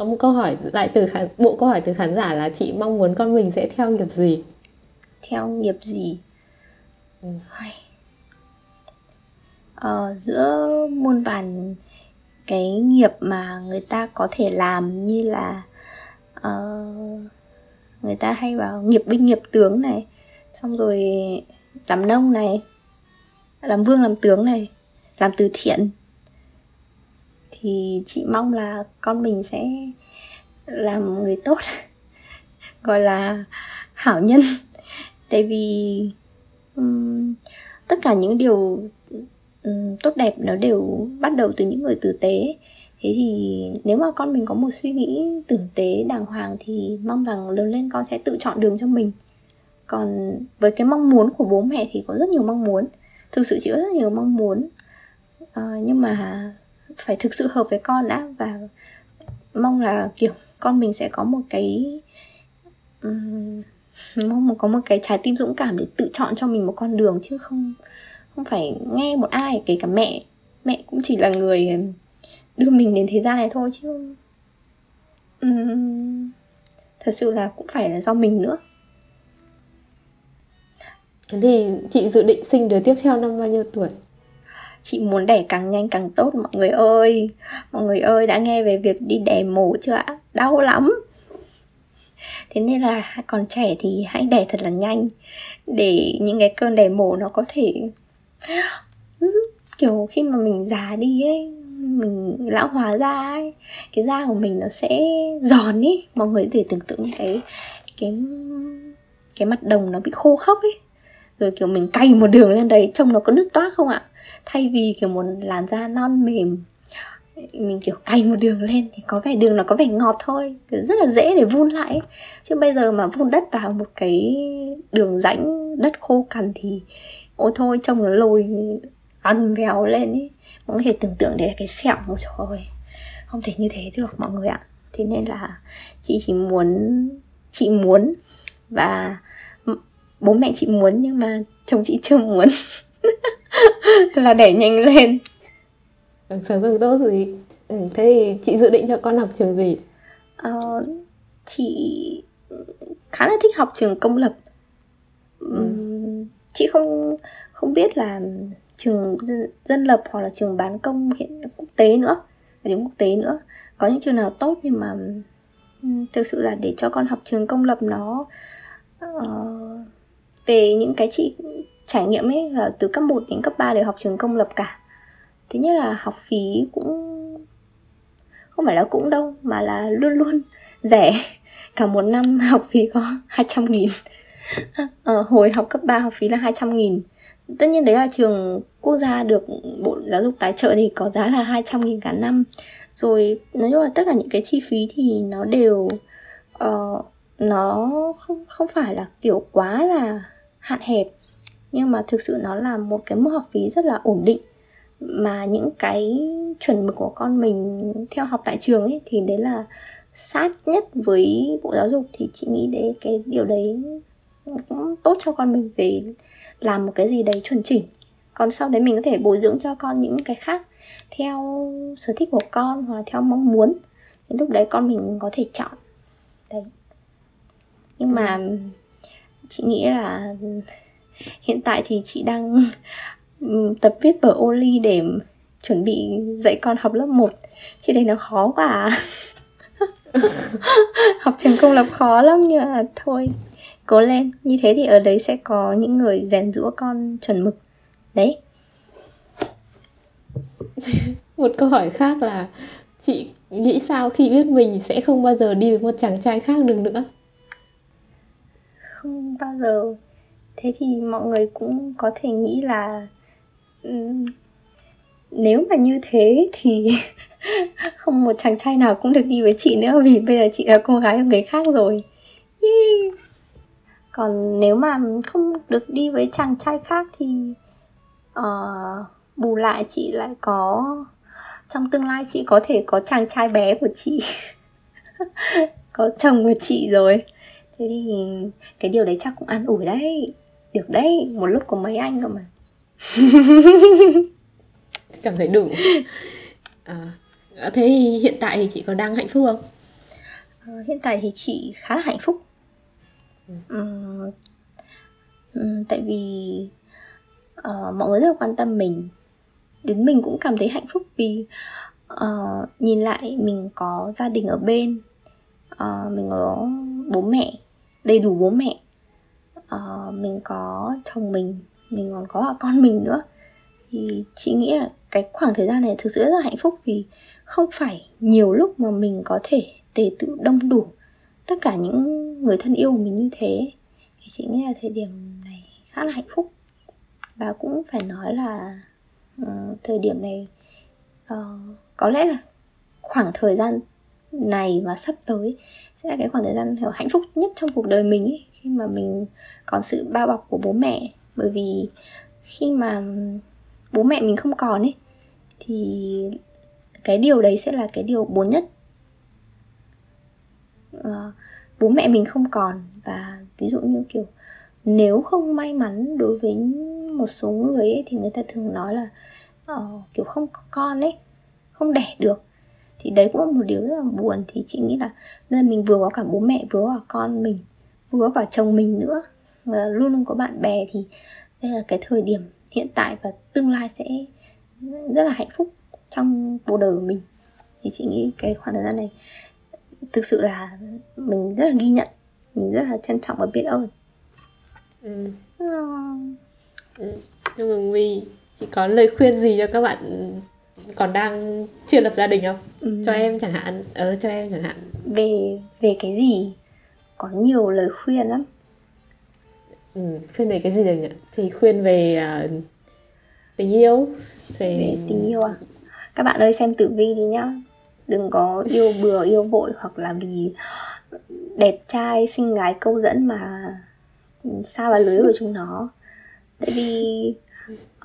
có một câu hỏi lại từ khán, bộ câu hỏi từ khán giả là chị mong muốn con mình sẽ theo nghiệp gì? Theo nghiệp gì? Ừ. ờ, giữa muôn vàn cái nghiệp mà người ta có thể làm như là uh, người ta hay bảo nghiệp binh nghiệp tướng này xong rồi làm nông này làm vương làm tướng này làm từ thiện thì chị mong là con mình sẽ làm người tốt gọi là hảo nhân. Tại vì um, tất cả những điều um, tốt đẹp nó đều bắt đầu từ những người tử tế. Thế thì nếu mà con mình có một suy nghĩ tử tế đàng hoàng thì mong rằng lớn lên con sẽ tự chọn đường cho mình. Còn với cái mong muốn của bố mẹ thì có rất nhiều mong muốn thực sự chị có rất nhiều mong muốn. À, nhưng mà phải thực sự hợp với con đã và mong là kiểu con mình sẽ có một cái um, mong có một cái trái tim dũng cảm để tự chọn cho mình một con đường chứ không không phải nghe một ai kể cả mẹ mẹ cũng chỉ là người đưa mình đến thế gian này thôi chứ um, thật sự là cũng phải là do mình nữa Thế thì chị dự định sinh đứa tiếp theo năm bao nhiêu tuổi? Chị muốn đẻ càng nhanh càng tốt, mọi người ơi. Mọi người ơi, đã nghe về việc đi đẻ mổ chưa ạ? Đau lắm. Thế nên là còn trẻ thì hãy đẻ thật là nhanh, Để những cái cơn đẻ mổ nó có thể Kiểu, khi mà mình già đi ấy, Mình lão hóa da ấy, Cái da của mình nó sẽ giòn ấy Mọi người có thể tưởng tượng cái Cái cái mặt đồng nó bị khô khốc ấy rồi, kiểu, mình cày một đường lên đấy, trông nó có nước toát không ạ? Thay vì kiểu một làn da non mềm, mình kiểu cày một đường lên thì có vẻ đường nó có vẻ ngọt thôi rất là dễ để vun lại chứ bây giờ mà vun đất vào một cái đường rãnh đất khô cằn thì ôi thôi, trông nó lồi ăn véo lên ý mọi người thể tưởng tượng đấy là cái sẹo một trời ơi. Không thể như thế được mọi người ạ. Thế nên là chị chỉ muốn, chị muốn và bố mẹ chị muốn nhưng mà chồng chị chưa muốn. là đẻ nhanh lên. Sớm càng tốt gì. Ừ, thế thì chị dự định cho con học trường gì? Ờ, chị khá là thích học trường công lập. Ừ. chị không không biết là trường dân, dân lập hoặc là trường bán công hiện quốc tế nữa trường quốc tế nữa. Có những trường nào tốt nhưng mà thực sự là để cho con học trường công lập nó uh, về những cái chị trải nghiệm ấy là từ cấp 1 đến cấp 3 đều học trường công lập cả. Thứ nhất là học phí cũng không phải là cũng đâu mà là luôn luôn rẻ. Cả một năm học phí có 200 nghìn. Ờ, hồi học cấp 3 học phí là 200 nghìn. Tất nhiên đấy là trường quốc gia được bộ giáo dục tài trợ thì có giá là 200 nghìn cả năm. Rồi nói chung là tất cả những cái chi phí thì nó đều uh, nó không không phải là kiểu quá là hạn hẹp nhưng mà thực sự nó là một cái mức học phí rất là ổn định. Mà những cái chuẩn mực của con mình theo học tại trường ấy, thì đấy là sát nhất với bộ giáo dục. Thì chị nghĩ đấy, cái điều đấy cũng tốt cho con mình về làm một cái gì đấy chuẩn chỉnh. Còn sau đấy mình có thể bồi dưỡng cho con những cái khác theo sở thích của con hoặc là theo mong muốn. Đến lúc đấy con mình có thể chọn. Đấy. Nhưng mà chị nghĩ là hiện tại thì chị đang tập viết vở ô ly để chuẩn bị dạy con học lớp 1 chị thấy nó khó quá à. Học trường công lập khó lắm nhưng mà thôi cố lên. Như thế thì ở đấy sẽ có những người rèn rũa con chuẩn mực. Đấy. Một câu hỏi khác là chị nghĩ sao khi biết mình sẽ không bao giờ đi với một chàng trai khác được nữa? Không bao giờ thế thì mọi người cũng có thể nghĩ là ừ, nếu mà như thế thì không một chàng trai nào cũng được đi với chị nữa vì bây giờ chị là cô gái của người khác rồi. Còn nếu mà không được đi với chàng trai khác thì uh, bù lại chị lại có trong tương lai chị có thể có chàng trai bé của chị có chồng của chị rồi. Thế thì cái điều đấy chắc cũng an ủi đấy được đấy một lúc có mấy anh cơ mà. Cảm thấy đủ. À, thế thì hiện tại thì chị có đang hạnh phúc không? À, hiện tại thì chị khá là hạnh phúc. Ừ. um, tại vì uh, mọi người rất là quan tâm mình. Đến mình cũng cảm thấy hạnh phúc vì uh, nhìn lại mình có gia đình ở bên uh, mình có bố mẹ đầy đủ bố mẹ uh, mình có chồng mình mình còn có con mình nữa. Thì chị nghĩ là cái khoảng thời gian này thực sự rất là hạnh phúc vì không phải nhiều lúc mà mình có thể tề tự đông đủ tất cả những người thân yêu của mình như thế. Thì chị nghĩ là thời điểm này khá là hạnh phúc. Và cũng phải nói là uh, thời điểm này uh, có lẽ là khoảng thời gian này và sắp tới sẽ là cái khoảng thời gian hạnh phúc nhất trong cuộc đời mình ấy khi mà mình có sự bao bọc của bố mẹ. Bởi vì khi mà bố mẹ mình không còn ấy thì cái điều đấy sẽ là cái điều buồn nhất. À, bố mẹ mình không còn và ví dụ như kiểu nếu không may mắn đối với một số người ấy thì người ta thường nói là uh, kiểu không có con ấy không đẻ được. Thì đấy cũng là một điều rất là buồn. Thì chị nghĩ là nên mình vừa có cả bố mẹ vừa có cả con mình vừa cả chồng mình nữa. Và luôn luôn có bạn bè thì đây là cái thời điểm hiện tại và tương lai sẽ rất là hạnh phúc trong cuộc đời của mình. Thì chị nghĩ cái khoảng thời gian này thực sự là mình rất là ghi nhận mình rất là trân trọng và biết ơn. Ừ. Ừ. nhưng mà nguy chị có lời khuyên gì cho các bạn còn đang chưa lập gia đình không? Ừ. cho em chẳng hạn ờ cho em chẳng hạn. Về về cái gì có nhiều lời khuyên lắm. Ừ, khuyên về cái gì được nhỉ? Thì khuyên về uh, tình yêu thì... về tình yêu à? Các bạn ơi xem tử vi đi nhá. Đừng có yêu bừa yêu vội hoặc là vì đẹp trai xinh gái câu dẫn mà xa vào lưới của chúng nó. Tại vì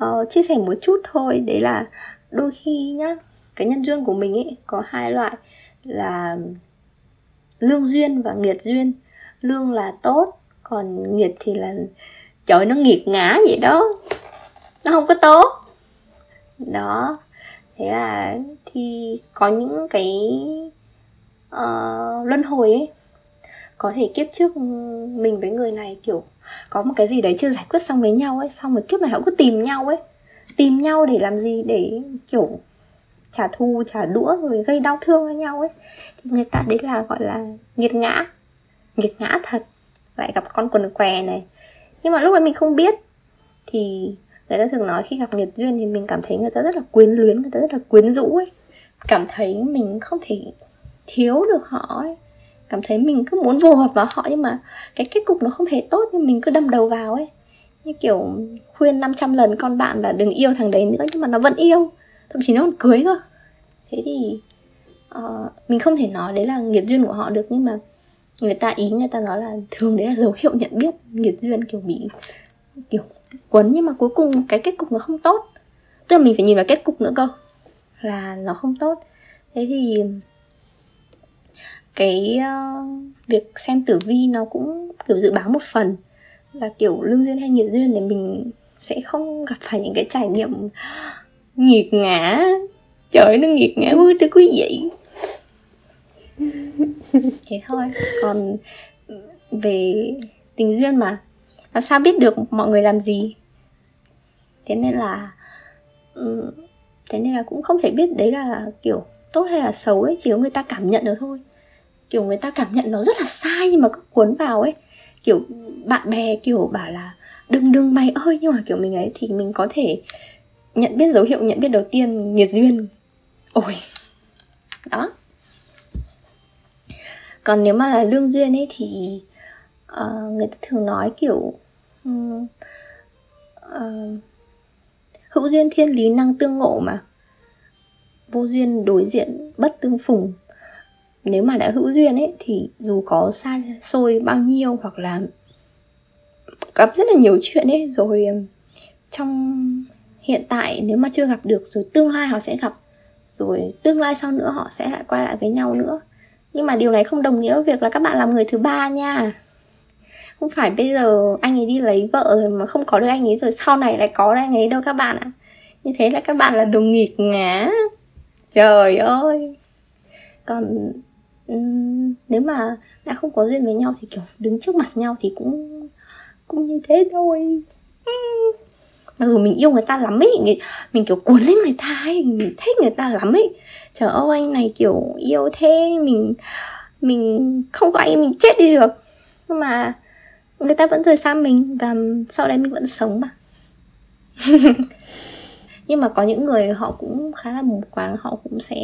uh, chia sẻ một chút thôi. Đấy là đôi khi nhá cái nhân duyên của mình ấy có hai loại là lương duyên và nghiệt duyên lương là tốt còn nghiệt thì là trời nó nghiệt ngã vậy đó. Nó không có tốt. Đó thế là thì có những cái uh, luân hồi ấy có thể kiếp trước mình với người này kiểu có một cái gì đấy chưa giải quyết xong với nhau ấy xong rồi kiếp này họ cứ tìm nhau ấy tìm nhau để làm gì để kiểu trả thù trả đũa rồi gây đau thương với nhau ấy. Thì người ta đấy là gọi là nghiệt ngã nghiệt ngã thật lại gặp con quần què này. Nhưng mà lúc đấy mình không biết thì người ta thường nói khi gặp nghiệt duyên thì mình cảm thấy người ta rất là quyến luyến người ta rất là quyến rũ ấy. Cảm thấy mình không thể thiếu được họ ấy. Cảm thấy mình cứ muốn vô hợp vào họ nhưng mà cái kết cục nó không hề tốt nhưng mình cứ đâm đầu vào ấy. Như kiểu khuyên 500 lần con bạn là đừng yêu thằng đấy nữa nhưng mà nó vẫn yêu thậm chí nó còn cưới cơ. Thế thì uh, mình không thể nói đấy là nghiệp duyên của họ được nhưng mà người ta ý người ta nói là thường đấy là dấu hiệu nhận biết nghiệt duyên kiểu bị kiểu quấn nhưng mà cuối cùng cái kết cục nó không tốt. Tức là mình phải nhìn vào kết cục nữa cơ là nó không tốt. Thế thì cái uh, việc xem tử vi nó cũng kiểu dự báo một phần là kiểu lương duyên hay nghiệt duyên để mình sẽ không gặp phải những cái trải nghiệm nghiệt ngã. Trời nó nghiệt ngã vui tới quý vị thế thôi. Còn về tình duyên mà, làm sao biết được mọi người làm gì? Thế nên là thế nên là cũng không thể biết đấy là kiểu tốt hay là xấu ấy, chỉ có người ta cảm nhận được thôi. Kiểu người ta cảm nhận nó rất là sai nhưng mà cứ cuốn vào ấy. Kiểu bạn bè kiểu bảo là, đừng đừng, mày ơi. Nhưng mà kiểu mình ấy thì mình có thể nhận biết dấu hiệu, nhận biết đầu tiên nghiệt duyên. Ôi. Đó còn nếu mà là lương duyên ấy thì uh, người ta thường nói kiểu um, uh, hữu duyên thiên lý năng tương ngộ mà. Vô duyên đối diện bất tương phùng. Nếu mà đã hữu duyên ấy thì dù có xa xôi bao nhiêu hoặc là gặp rất là nhiều chuyện ấy rồi trong hiện tại nếu mà chưa gặp được rồi tương lai họ sẽ gặp rồi tương lai sau nữa họ sẽ lại quay lại với nhau nữa nhưng mà điều này không đồng nghĩa với việc là các bạn làm người thứ ba nha. Không phải bây giờ anh ấy đi lấy vợ rồi mà không có được anh ấy rồi sau này lại có được anh ấy đâu các bạn ạ. Như thế là các bạn là đồng nghịch ngã. Trời ơi. Còn um, nếu mà đã không có duyên với nhau thì kiểu đứng trước mặt nhau thì cũng cũng như thế thôi. Mặc dù mình yêu người ta lắm ấy mình kiểu cuốn lấy người ta ấy mình thích người ta lắm ấy trời ơi, anh này kiểu yêu thế, mình mình không có anh mình chết đi được. Nhưng mà người ta vẫn rời xa mình và sau đấy mình vẫn sống mà. Nhưng mà có những người họ cũng khá là mù quáng, họ cũng sẽ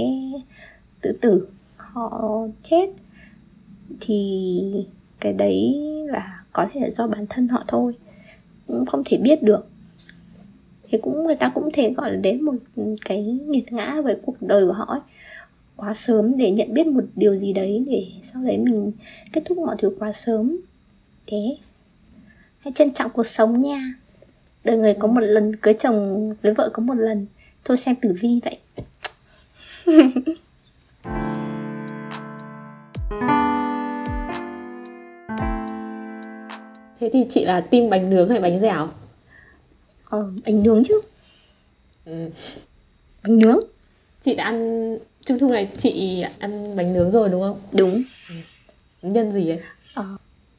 tự tử, họ chết. Thì cái đấy là có thể là do bản thân họ thôi. Cũng không thể biết được thì cũng, người ta cũng thể gọi là đến một cái nghiệt ngã với cuộc đời của họ ấy. Quá sớm để nhận biết một điều gì đấy để sau đấy mình kết thúc mọi thứ quá sớm. Thế. Hãy trân trọng cuộc sống nha. Đời người có một lần, cưới chồng với vợ có một lần. Thôi xem tử vi vậy. Thế thì chị là tim bánh nướng hay bánh dẻo? Ờ, bánh nướng chứ. Ừ. bánh nướng. Chị đã ăn trung thu này chị ăn bánh nướng rồi đúng không? Đúng. Ừ. nhân gì ấy? Ờ,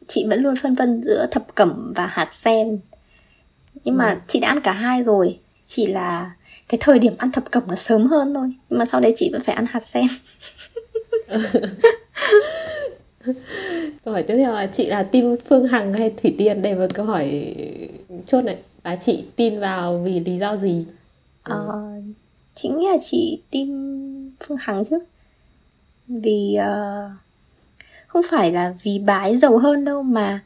chị vẫn luôn phân vân giữa thập cẩm và hạt sen. Nhưng mà ừ. chị đã ăn cả hai rồi. Chỉ là cái thời điểm ăn thập cẩm nó sớm hơn thôi. Nhưng mà sau đấy chị vẫn phải ăn hạt sen. Câu hỏi tiếp theo là chị là tim phương hằng hay thủy tiên? Đây là câu hỏi chốt này và chị tin vào vì lý do gì? Ờ, chị nghĩ là chị tin phương hằng chứ. Vì uh, không phải là vì bà ấy giàu hơn đâu mà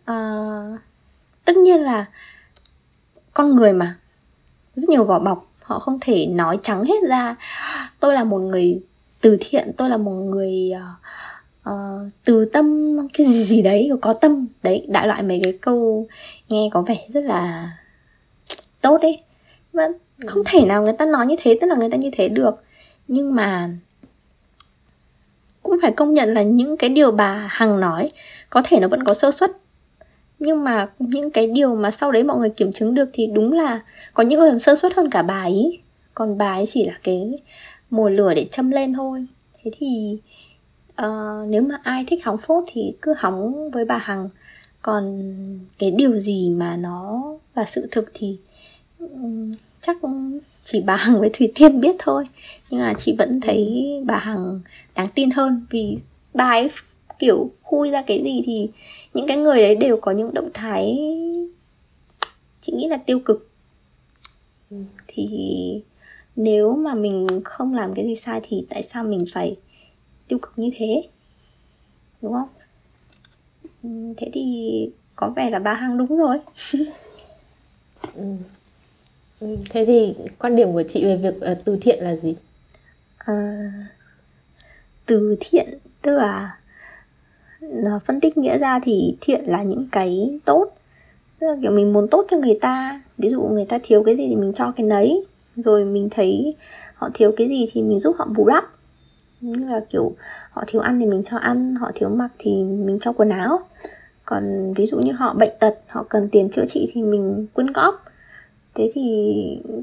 uh, tất nhiên là con người mà. Rất nhiều vỏ bọc họ không thể nói trắng hết ra. Tôi là một người từ thiện tôi là một người uh, uh, từ tâm cái gì gì đấy có tâm. Đấy đại loại mấy cái câu nghe có vẻ rất là tốt đấy và không thể nào người ta nói như thế tức là người ta như thế được. Nhưng mà cũng phải công nhận là những cái điều bà hằng nói có thể nó vẫn có sơ suất. Nhưng mà những cái điều mà sau đấy mọi người kiểm chứng được thì đúng là có những người sơ suất hơn cả bà ấy. Còn bà ấy chỉ là cái mồi lửa để châm lên thôi. Thế thì uh, nếu mà ai thích hóng phốt thì cứ hóng với bà hằng. Còn cái điều gì mà nó là sự thực thì um, chắc chỉ bà hằng với thủy tiên biết thôi. Nhưng mà chị vẫn thấy bà hằng đáng tin hơn. Vì bà ấy kiểu khui ra cái gì thì những cái người đấy đều có những động thái chị nghĩ là tiêu cực. Thì nếu mà mình không làm cái gì sai thì tại sao mình phải tiêu cực như thế. Đúng không? Ừ, thế thì có vẻ là bà hằng đúng rồi. Ừ. thế thì quan điểm của chị về việc uh, từ thiện là gì? À, từ thiện tức là nó phân tích nghĩa ra thì thiện là những cái tốt. Tức là kiểu mình muốn tốt cho người ta. Ví dụ người ta thiếu cái gì thì mình cho cái nấy. Rồi mình thấy họ thiếu cái gì thì mình giúp họ bù đắp như là kiểu họ thiếu ăn thì mình cho ăn họ thiếu mặc thì mình cho quần áo. Còn ví dụ như họ bệnh tật họ cần tiền chữa trị thì mình quyên góp. Thế thì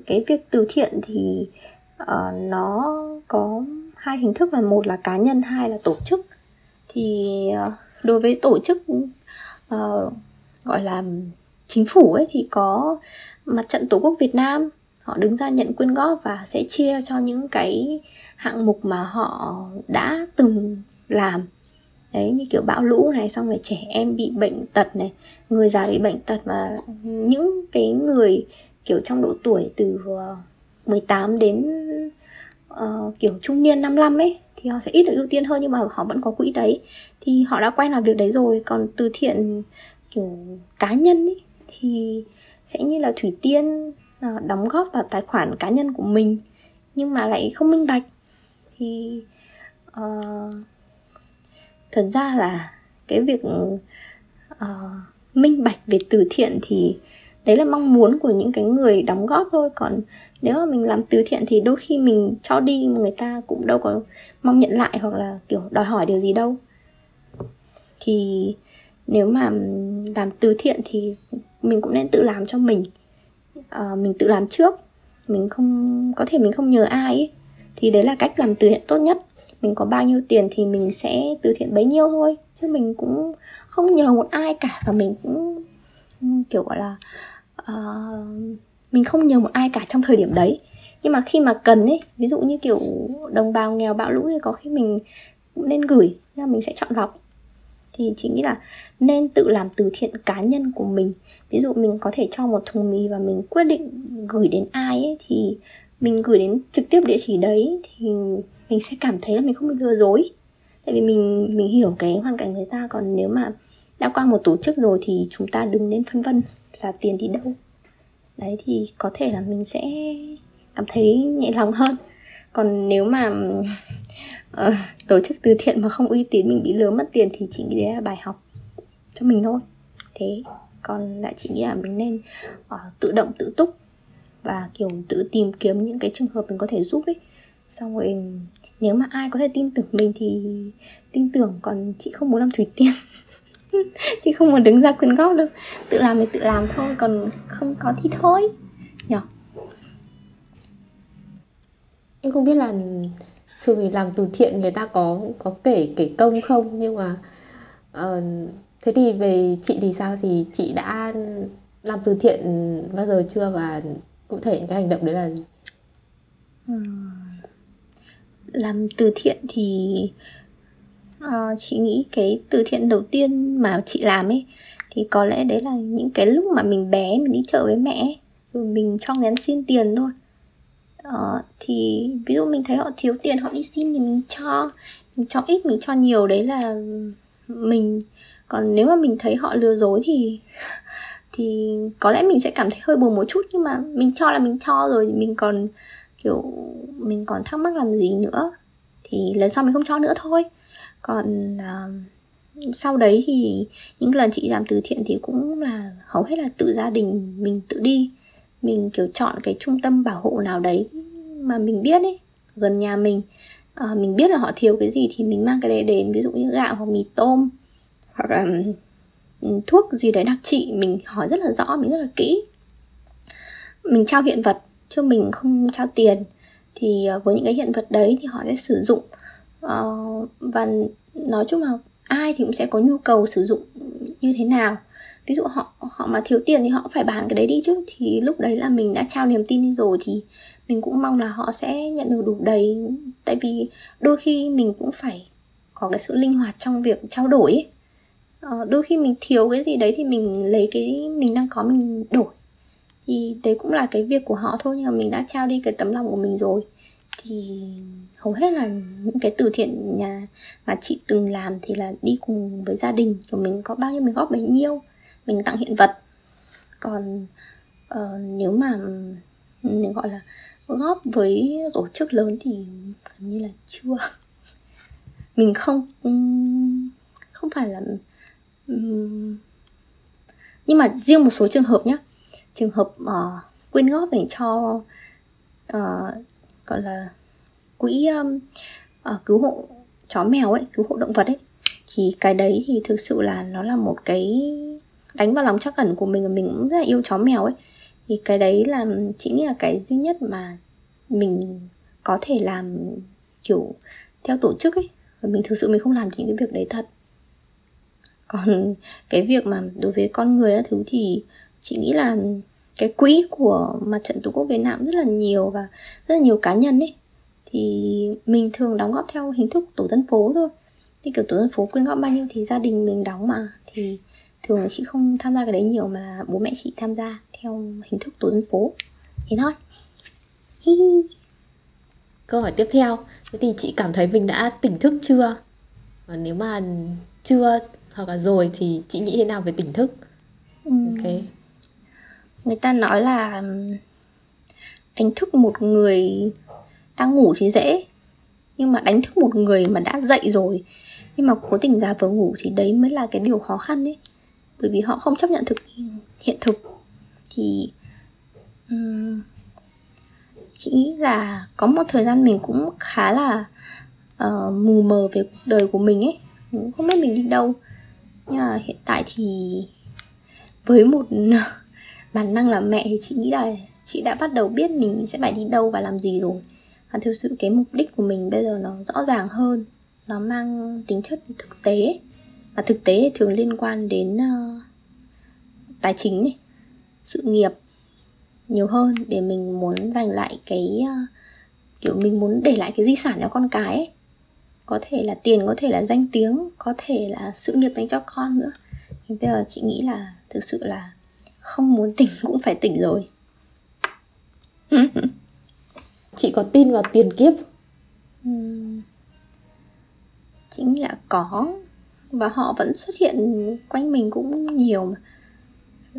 cái việc từ thiện thì uh, nó có hai hình thức là một là cá nhân hai là tổ chức. Thì uh, đối với tổ chức uh, gọi là chính phủ ấy thì có mặt trận tổ quốc Việt Nam họ đứng ra nhận quyên góp và sẽ chia cho những cái hạng mục mà họ đã từng làm. Đấy như kiểu bão lũ này xong rồi trẻ em bị bệnh tật này người già bị bệnh tật và những cái người kiểu trong độ tuổi từ ờ, 18 đến uh, kiểu trung niên 55 ấy thì họ sẽ ít được ưu tiên hơn nhưng mà họ vẫn có quỹ đấy. Thì họ đã quen làm việc đấy rồi. Còn từ thiện kiểu cá nhân ấy thì sẽ như là thủy tiên uh, đóng góp vào tài khoản cá nhân của mình nhưng mà lại không minh bạch thì uh, thật ra là cái việc uh, minh bạch về từ thiện thì đấy là mong muốn của những cái người đóng góp thôi. Còn nếu mà mình làm từ thiện thì đôi khi mình cho đi mà người ta cũng đâu có mong nhận lại hoặc là kiểu đòi hỏi điều gì đâu. Thì nếu mà làm từ thiện thì mình cũng nên tự làm cho mình. À, mình tự làm trước. Mình không có thể mình không nhờ ai ấy thì đấy là cách làm từ thiện tốt nhất. Mình có bao nhiêu tiền thì mình sẽ từ thiện bấy nhiêu thôi. Chứ mình cũng không nhờ một ai cả và mình cũng kiểu gọi là uh, mình không nhờ một ai cả trong thời điểm đấy. Nhưng mà khi mà cần ấy ví dụ như kiểu đồng bào nghèo bão lũ thì có khi mình cũng nên gửi nhưng mà mình sẽ chọn lọc. Thì chị nghĩ là nên tự làm từ thiện cá nhân của mình. Ví dụ mình có thể cho một thùng mì và mình quyết định gửi đến ai ấy thì mình gửi đến trực tiếp địa chỉ đấy thì mình sẽ cảm thấy là mình không bị lừa dối. Tại vì mình mình hiểu cái hoàn cảnh người ta còn nếu mà đã qua một tổ chức rồi thì chúng ta đừng nên phân vân là tiền đi đâu. Đấy thì có thể là mình sẽ cảm thấy nhẹ lòng hơn. Còn nếu mà uh, tổ chức từ thiện mà không uy tín mình bị lừa mất tiền thì chỉ nghĩ đấy là bài học cho mình thôi. Thế còn lại chị nghĩ là mình nên uh, tự động tự túc và kiểu tự tìm kiếm những cái trường hợp mình có thể giúp ấy. Xong rồi nếu mà ai có thể tin tưởng mình thì tin tưởng còn chị không muốn làm thủy tiên. Chị không muốn đứng ra quyên góp đâu. Tự làm thì tự làm thôi còn không có thì thôi. Nhở? Em không biết là thường thì làm từ thiện người ta có có kể kể công không? Nhưng mà uh, thế thì về chị thì sao? Thì chị đã làm từ thiện bao giờ chưa? Và cụ thể cái hành động đấy là gì? Làm từ thiện thì uh, chị nghĩ cái từ thiện đầu tiên mà chị làm ấy thì có lẽ đấy là những cái lúc mà mình bé mình đi chợ với mẹ rồi mình cho người ăn xin tiền thôi. Uh, thì ví dụ mình thấy họ thiếu tiền họ đi xin thì mình cho mình cho ít mình cho nhiều đấy là mình. Còn nếu mà mình thấy họ lừa dối thì thì có lẽ mình sẽ cảm thấy hơi buồn một chút nhưng mà mình cho là mình cho rồi thì mình còn kiểu mình còn thắc mắc làm gì nữa. Thì lần sau mình không cho nữa thôi. Còn uh, sau đấy thì những lần chị làm từ thiện thì cũng là hầu hết là tự gia đình mình tự đi. Mình kiểu chọn cái trung tâm bảo hộ nào đấy mà mình biết ấy gần nhà mình. Uh, mình biết là họ thiếu cái gì thì mình mang cái đấy đến ví dụ như gạo hoặc mì tôm hoặc là um, Ừ, thuốc gì đấy đặc trị mình hỏi rất là rõ mình rất là kỹ. Mình trao hiện vật chứ mình không trao tiền. Thì ờ, với những cái hiện vật đấy thì họ sẽ sử dụng uh, và nói chung là ai thì cũng sẽ có nhu cầu sử dụng như thế nào. Ví dụ họ họ mà thiếu tiền thì họ phải bán cái đấy đi chứ. Thì lúc đấy là mình đã trao niềm tin đi rồi thì mình cũng mong là họ sẽ nhận được đủ đầy. Tại vì đôi khi mình cũng phải có cái sự linh hoạt trong việc trao đổi ấy. Ờ, đôi khi mình thiếu cái gì đấy thì mình lấy cái mình đang có mình đổi. Thì đấy cũng là cái việc của họ thôi nhưng mà mình đã trao đi cái tấm lòng của mình rồi. Thì hầu hết là những cái từ thiện nhà mà chị từng làm thì là đi cùng với gia đình của mình có bao nhiêu mình góp bấy nhiêu mình tặng hiện vật. Còn uh, nếu mà mình gọi là góp với tổ chức lớn thì gần như là chưa. Mình không ừ, không phải là nhưng mà riêng một số trường hợp nhé trường hợp uh, quyên góp để cho uh, gọi là quỹ um, uh, cứu hộ chó mèo ấy cứu hộ động vật ấy thì cái đấy thì thực sự là nó là một cái đánh vào lòng chắc ẩn của mình và mình cũng rất là yêu chó mèo ấy. Thì cái đấy là chỉ nghĩ là cái duy nhất mà mình có thể làm kiểu theo tổ chức ấy. Và mình thực sự mình không làm chính cái việc đấy thật còn cái việc mà đối với con người á thứ thì chị nghĩ là cái quỹ của mặt trận tổ quốc Việt Nam rất là nhiều và rất là nhiều cá nhân ấy. Thì mình thường đóng góp theo hình thức tổ dân phố thôi. Thì kiểu tổ dân phố quyên góp bao nhiêu thì gia đình mình đóng mà. Thì thường là chị không tham gia cái đấy nhiều mà là bố mẹ chị tham gia theo hình thức tổ dân phố. Thế thôi. Hi. câu hỏi tiếp theo. Thế thì chị cảm thấy mình đã tỉnh thức chưa? Và nếu mà chưa hoặc là rồi thì chị nghĩ thế nào về tỉnh thức? Ừ. ok. Người ta nói là đánh thức một người đang ngủ thì dễ. Nhưng mà đánh thức một người mà đã dậy rồi nhưng mà cố tình giả vờ ngủ thì đấy mới là cái điều khó khăn đấy bởi vì họ không chấp nhận thực hiện thực. Thì um, chị nghĩ là có một thời gian mình cũng khá là uh, mù mờ về cuộc đời của mình ấy. Mình không biết mình đi đâu nhưng mà hiện tại thì với một bản năng là mẹ thì chị nghĩ là chị đã bắt đầu biết mình sẽ phải đi đâu và làm gì rồi. Và thực sự cái mục đích của mình bây giờ nó rõ ràng hơn. Nó mang tính chất thực tế. Và thực tế thì thường liên quan đến uh, tài chính này sự nghiệp nhiều hơn để mình muốn dành lại cái uh, kiểu mình muốn để lại cái di sản cho con cái ấy có thể là tiền có thể là danh tiếng có thể là sự nghiệp dành cho con nữa. Thì bây giờ chị nghĩ là thực sự là không muốn tỉnh cũng phải tỉnh rồi. Chị có tin vào tiền kiếp uhm, chính là có. Và họ vẫn xuất hiện quanh mình cũng nhiều mà.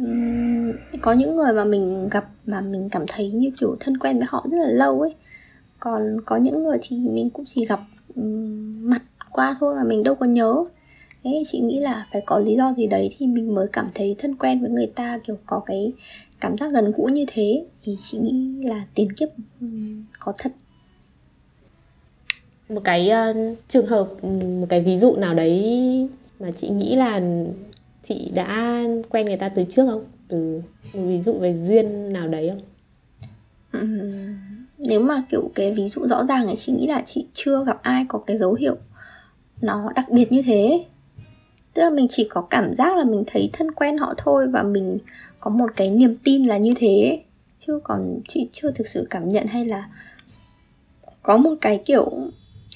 Uhm, có những người mà mình gặp mà mình cảm thấy như kiểu thân quen với họ rất là lâu ấy. Còn có những người thì mình cũng chỉ gặp mặt qua thôi mà mình đâu có nhớ. Thế chị nghĩ là phải có lý do gì đấy thì mình mới cảm thấy thân quen với người ta kiểu có cái cảm giác gần gũi như thế. Thì chị nghĩ là tiền kiếp có thật. Một cái uh, trường hợp một cái ví dụ nào đấy mà chị nghĩ là chị đã quen người ta từ trước không? Từ một ví dụ về duyên nào đấy không nếu mà kiểu cái ví dụ rõ ràng thì chị nghĩ là chị chưa gặp ai có cái dấu hiệu nó đặc biệt như thế. Tức là mình chỉ có cảm giác là mình thấy thân quen họ thôi và mình có một cái niềm tin là như thế. Chứ còn chị chưa thực sự cảm nhận hay là có một cái kiểu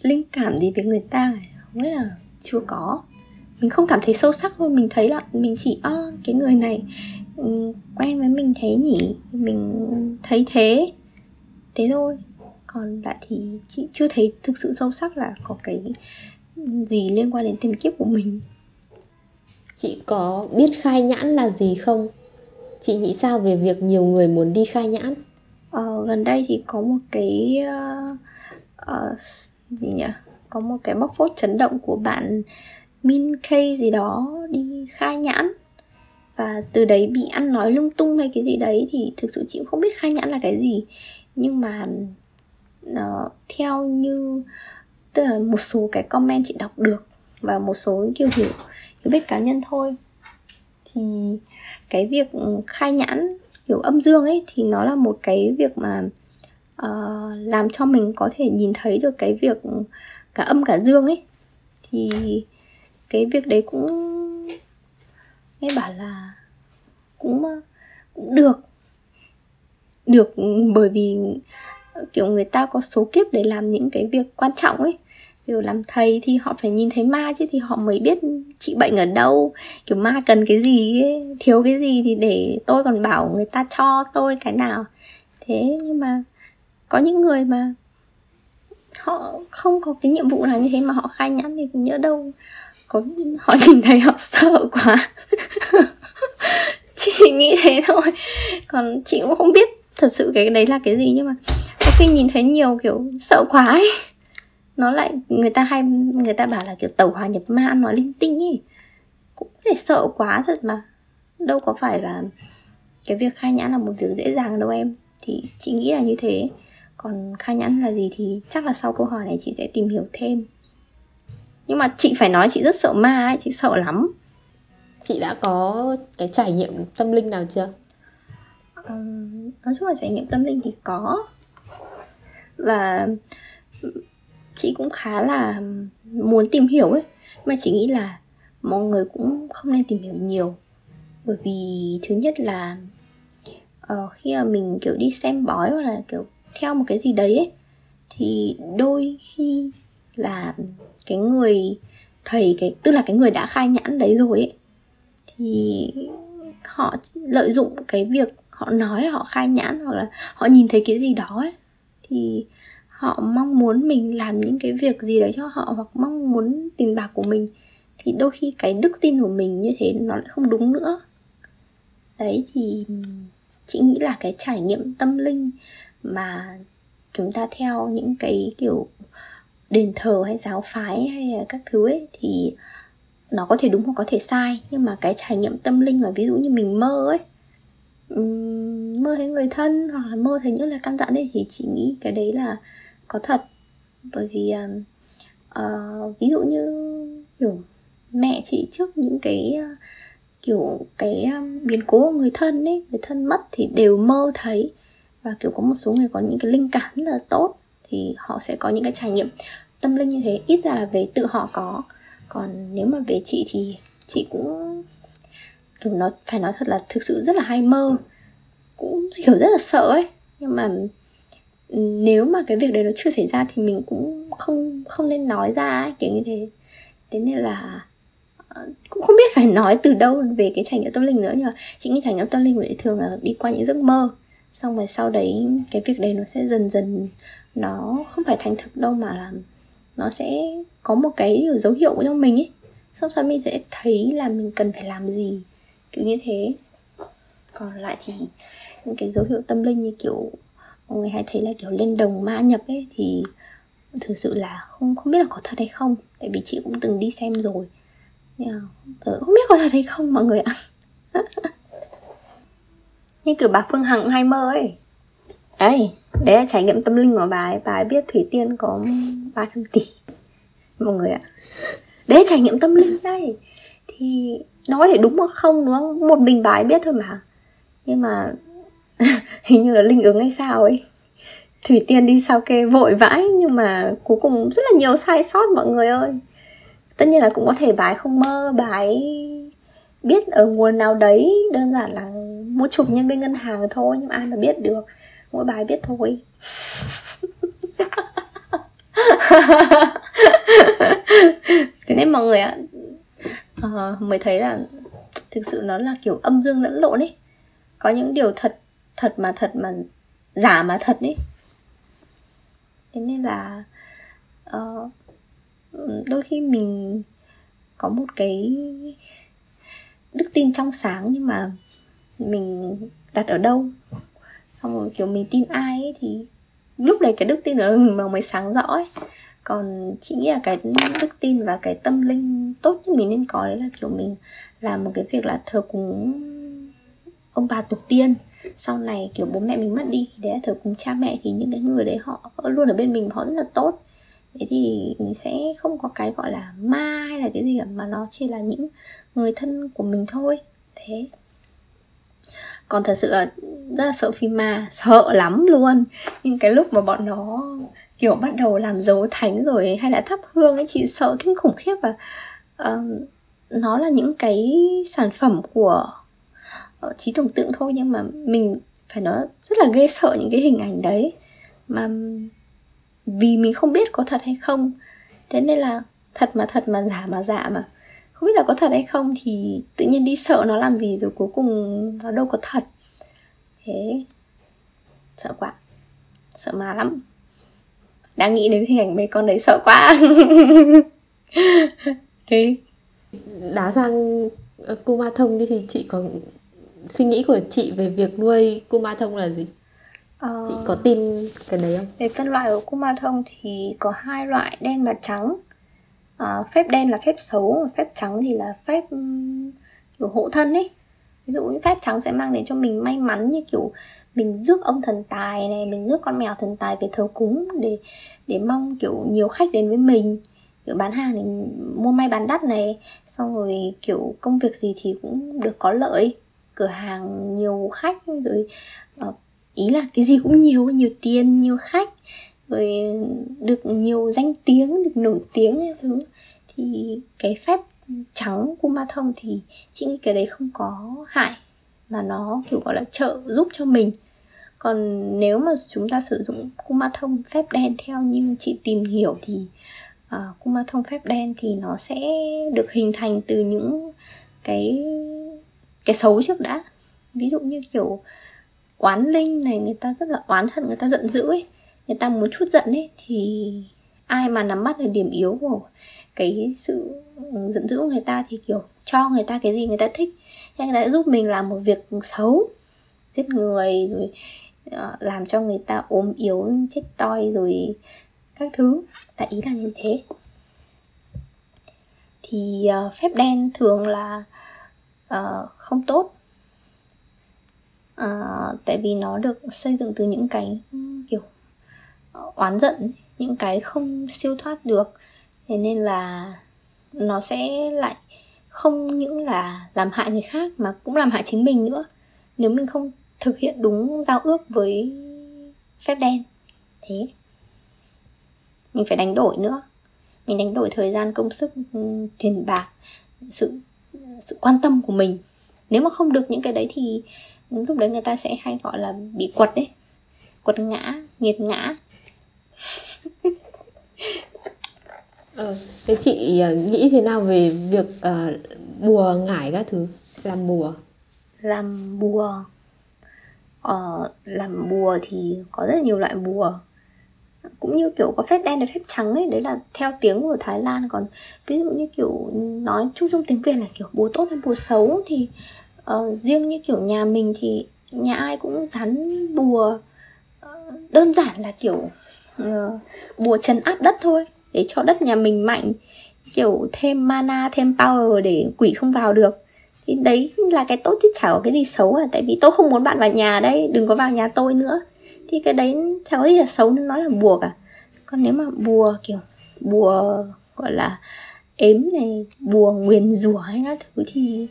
linh cảm gì với người ta không biết là chưa có. Mình không cảm thấy sâu sắc thôi. Mình thấy là mình chỉ à, cái người này ừ, quen với mình thế nhỉ? Mình thấy thế thế thôi. Còn lại thì chị chưa thấy thực sự sâu sắc là có cái gì liên quan đến tiền kiếp của mình. Chị có biết khai nhãn là gì không? Chị nghĩ sao về việc nhiều người muốn đi khai nhãn? Ờ, gần đây thì có một cái uh, uh, gì nhỉ? Có một cái bóc phốt chấn động của bạn Min K gì đó đi khai nhãn. Và từ đấy bị ăn nói lung tung hay cái gì đấy thì thực sự chị cũng không biết khai nhãn là cái gì nhưng mà uh, theo như tức là một số cái comment chị đọc được và một số kiểu hiểu hiểu biết cá nhân thôi thì cái việc khai nhãn kiểu âm dương ấy thì nó là một cái việc mà uh, làm cho mình có thể nhìn thấy được cái việc cả âm cả dương ấy. Thì cái việc đấy cũng nghe bảo là cũng ờ, cũng được được ừ, bởi vì ờ, kiểu người ta có số kiếp để làm những cái việc quan trọng ấy. Kiểu làm thầy thì họ phải nhìn thấy ma chứ thì họ mới biết trị bệnh ở đâu. Kiểu ma cần cái gì ấy, thiếu cái gì thì để tôi còn bảo người ta cho tôi cái nào. Thế nhưng mà có những người mà họ không có cái nhiệm vụ nào như thế mà họ khai nhãn thì nhớ đâu có họ nhìn thấy họ sợ quá. Chị nghĩ thế thôi. Còn chị cũng không biết thật sự cái đấy là cái gì nhưng mà có khi nhìn thấy nhiều kiểu sợ quá ấy. Nó lại, người ta hay, người ta bảo là kiểu tàu hòa nhập ma, nói linh tinh ấy. Cũng thể sợ quá thật mà. Đâu có phải là cái việc khai nhãn là một việc dễ dàng đâu em. Thì chị nghĩ là như thế. Còn khai nhãn là gì thì chắc là sau câu hỏi này chị sẽ tìm hiểu thêm. Nhưng mà chị phải nói chị rất sợ ma ấy, chị sợ lắm. Chị đã có cái trải nghiệm tâm linh nào chưa? Um, nói chung là trải nghiệm tâm linh thì có. Và chị cũng khá là muốn tìm hiểu ấy. Mà chị nghĩ là mọi người cũng không nên tìm hiểu nhiều. Bởi vì thứ nhất là uh, khi mà mình kiểu đi xem bói hoặc là kiểu theo một cái gì đấy ấy thì đôi khi là cái người thầy cái tức là cái người đã khai nhãn đấy rồi ấy thì họ lợi dụng cái việc họ nói, họ khai nhãn hoặc là họ nhìn thấy cái gì đó ấy, thì họ mong muốn mình làm những cái việc gì đấy cho họ hoặc mong muốn tiền bạc của mình, thì đôi khi cái đức tin của mình như thế nó lại không đúng nữa. Đấy, thì chị nghĩ là cái trải nghiệm tâm linh mà chúng ta theo những cái kiểu đền thờ hay giáo phái hay là các thứ ấy, thì nó có thể đúng hoặc có thể sai, nhưng mà cái trải nghiệm tâm linh mà ví dụ như mình mơ ấy mơ thấy người thân hoặc là mơ thấy những lời căn dặn ấy thì chị nghĩ cái đấy là có thật. Bởi vì uh, ví dụ như kiểu mẹ chị trước những cái uh, kiểu cái um, biến cố của người thân ấy người thân mất thì đều mơ thấy. Và kiểu có một số người có những cái linh cảm rất là tốt thì họ sẽ có những cái trải nghiệm tâm linh như thế. Ít ra là về tự họ có. Còn nếu mà về chị thì chị cũng kiểu nó phải nói thật là thực sự rất là hay mơ. Cũng kiểu rất là sợ ấy. Nhưng mà nếu mà cái việc đấy nó chưa xảy ra thì mình cũng không không nên nói ra ấy, kiểu như thế. Thế nên là ờ, cũng không biết phải nói từ đâu về cái trải nghiệm tâm linh nữa nhưng mà chị nghĩ trải nghiệm tâm linh thì thường là đi qua những giấc mơ. Xong rồi sau đấy cái việc đấy nó sẽ dần dần nó không phải thành thực đâu mà là nó sẽ có một cái dấu hiệu trong mình ấy. Xong sau mình sẽ thấy là mình cần phải làm gì kiểu như thế. Còn lại thì những cái dấu hiệu tâm linh như kiểu mọi người hay thấy là kiểu lên đồng ma nhập ấy, thì thực sự là không không biết là có thật hay không. Tại vì chị cũng từng đi xem rồi. Nhưng ờ, không biết có thật hay không mọi người ạ. Như kiểu bà phương hằng hay mơ ấy. Ấy, đấy là trải nghiệm tâm linh của bà ấy. Bà ấy biết thủy tiên có 300 tỷ. Mọi người ạ. Đấy là trải nghiệm tâm linh đây thì nói thì đúng hoặc không, đúng không? Một mình bà ấy biết thôi mà. Nhưng mà hình như là linh ứng hay sao ấy. Thủy tiên đi sao kê vội vãi, nhưng mà cuối cùng rất là nhiều sai sót, mọi người ơi. Tất nhiên là cũng có thể bà ấy không mơ, bà ấy biết ở nguồn nào đấy, đơn giản là mua chụp nhân viên ngân hàng thôi, nhưng ai mà biết được. Mỗi bài biết thôi. Thế nên mọi người ạ uh, mới thấy là thực sự nó là kiểu âm dương lẫn lộn ấy. Có những điều thật thật mà thật mà giả mà thật ấy. Thế nên là uh, đôi khi mình có một cái đức tin trong sáng nhưng mà mình đặt ở đâu. Xong rồi kiểu mình tin ai ấy thì lúc đấy cái đức tin đó nó mới sáng rõ ấy còn chị nghĩ là cái đức tin và cái tâm linh tốt nhất mình nên có đấy là kiểu mình làm một cái việc là thờ cúng ông bà tổ tiên. Sau này kiểu bố mẹ mình mất đi thì đấy là thờ cúng cha mẹ thì những cái người đấy họ luôn ở bên mình họ rất là tốt. Thế thì mình sẽ không có cái gọi là ma hay là cái gì cả, mà nó chỉ là những người thân của mình thôi. Thế. Còn thật sự là rất là sợ phim ma, sợ lắm luôn. Nhưng cái lúc mà bọn nó kiểu bắt đầu làm dấu thánh rồi hay là thắp hương ấy chị sợ kinh khủng khiếp và uh, nó là những cái sản phẩm của uh, trí tưởng tượng thôi nhưng mà mình phải nói rất là ghê sợ những cái hình ảnh đấy. Mà vì mình không biết có thật hay không thế nên là thật mà thật mà giả mà giả mà. Không biết là có thật hay không thì tự nhiên đi sợ nó làm gì rồi cuối cùng nó đâu có thật. Thế sợ quá. Sợ má lắm đang nghĩ đến hình ảnh mấy con đấy sợ quá. Thế. Đá sang cu ma thông đi thì chị có suy nghĩ của chị về việc nuôi cu ma thông là gì? Ờ... chị có tin cái đấy không? Về phân loại của cu ma thông thì có hai loại đen và trắng. À, phép đen là phép xấu phép trắng thì là phép kiểu hộ thân ấy. Ví dụ như phép trắng sẽ mang đến cho mình may mắn như kiểu mình rước ông thần tài này, mình rước con mèo thần tài về thờ cúng để để mong, kiểu, nhiều khách đến với mình. Kiểu, bán hàng thì mua may bán đắt này, xong rồi, kiểu, công việc gì thì cũng được có lợi. Cửa hàng nhiều khách, rồi ờ, ý là cái gì cũng nhiều nhiều tiền, nhiều khách, rồi được nhiều danh tiếng, được nổi tiếng cái thứ. Thì cái phép trắng của ma thông thì chị nghĩ cái đấy không có hại mà nó kiểu gọi là trợ giúp cho mình. Còn nếu mà chúng ta sử dụng kuma thông phép đen theo như chị tìm hiểu thì à, uh, kuma thông phép đen thì nó sẽ được hình thành từ những cái cái xấu trước đã. Ví dụ như kiểu oán linh này người ta rất là oán hận người ta giận dữ ấy người ta muốn chút giận ấy thì ai mà nắm bắt được điểm yếu của cái sự giận dữ của người ta thì kiểu cho người ta cái gì người ta thích anh đã giúp mình làm một việc xấu giết người rồi ờ, làm cho người ta ốm yếu chết toi rồi các thứ. Đại ý là như thế. Thì uh, phép đen thường là uh, không tốt. Uh, tại vì nó được xây dựng từ những cái kiểu oán giận những cái không siêu thoát được. Thế nên là nó sẽ lại không những là làm hại người khác mà cũng làm hại chính mình nữa. Nếu mình không thực hiện đúng giao ước với phép đen, thế mình phải đánh đổi nữa. Mình đánh đổi thời gian, công sức ừ, tiền bạc, sự sự quan tâm của mình. Nếu mà không được những cái đấy thì lúc đấy người ta sẽ hay gọi là bị quật đấy. Quật ngã, nghiệt ngã. ờ, thế chị ờ, nghĩ thế nào về việc uh, bùa ngải các thứ? Làm bùa. Làm bùa. Ờ, làm bùa thì có rất là nhiều loại bùa. Cũng như kiểu có phép đen và phép trắng ấy đấy là theo tiếng của Thái Lan còn. Ví dụ như kiểu nói chung trong tiếng Việt là kiểu bùa tốt hay bùa xấu thì uh, riêng như kiểu nhà mình thì nhà ai cũng dán bùa. Uh, đơn giản là kiểu uh, bùa trần áp đất thôi để cho đất nhà mình mạnh. Kiểu thêm mana, thêm power để quỷ không vào được. Thì đấy là cái tốt chứ chả có cái gì xấu à. Tại vì tôi không muốn bạn vào nhà đấy, đừng có vào nhà tôi nữa. Thì cái đấy chả có gì là xấu nên nó là bùa cả. Còn nếu mà bùa kiểu, bùa gọi là ếm này, bùa nguyền rủa hay các thứ thì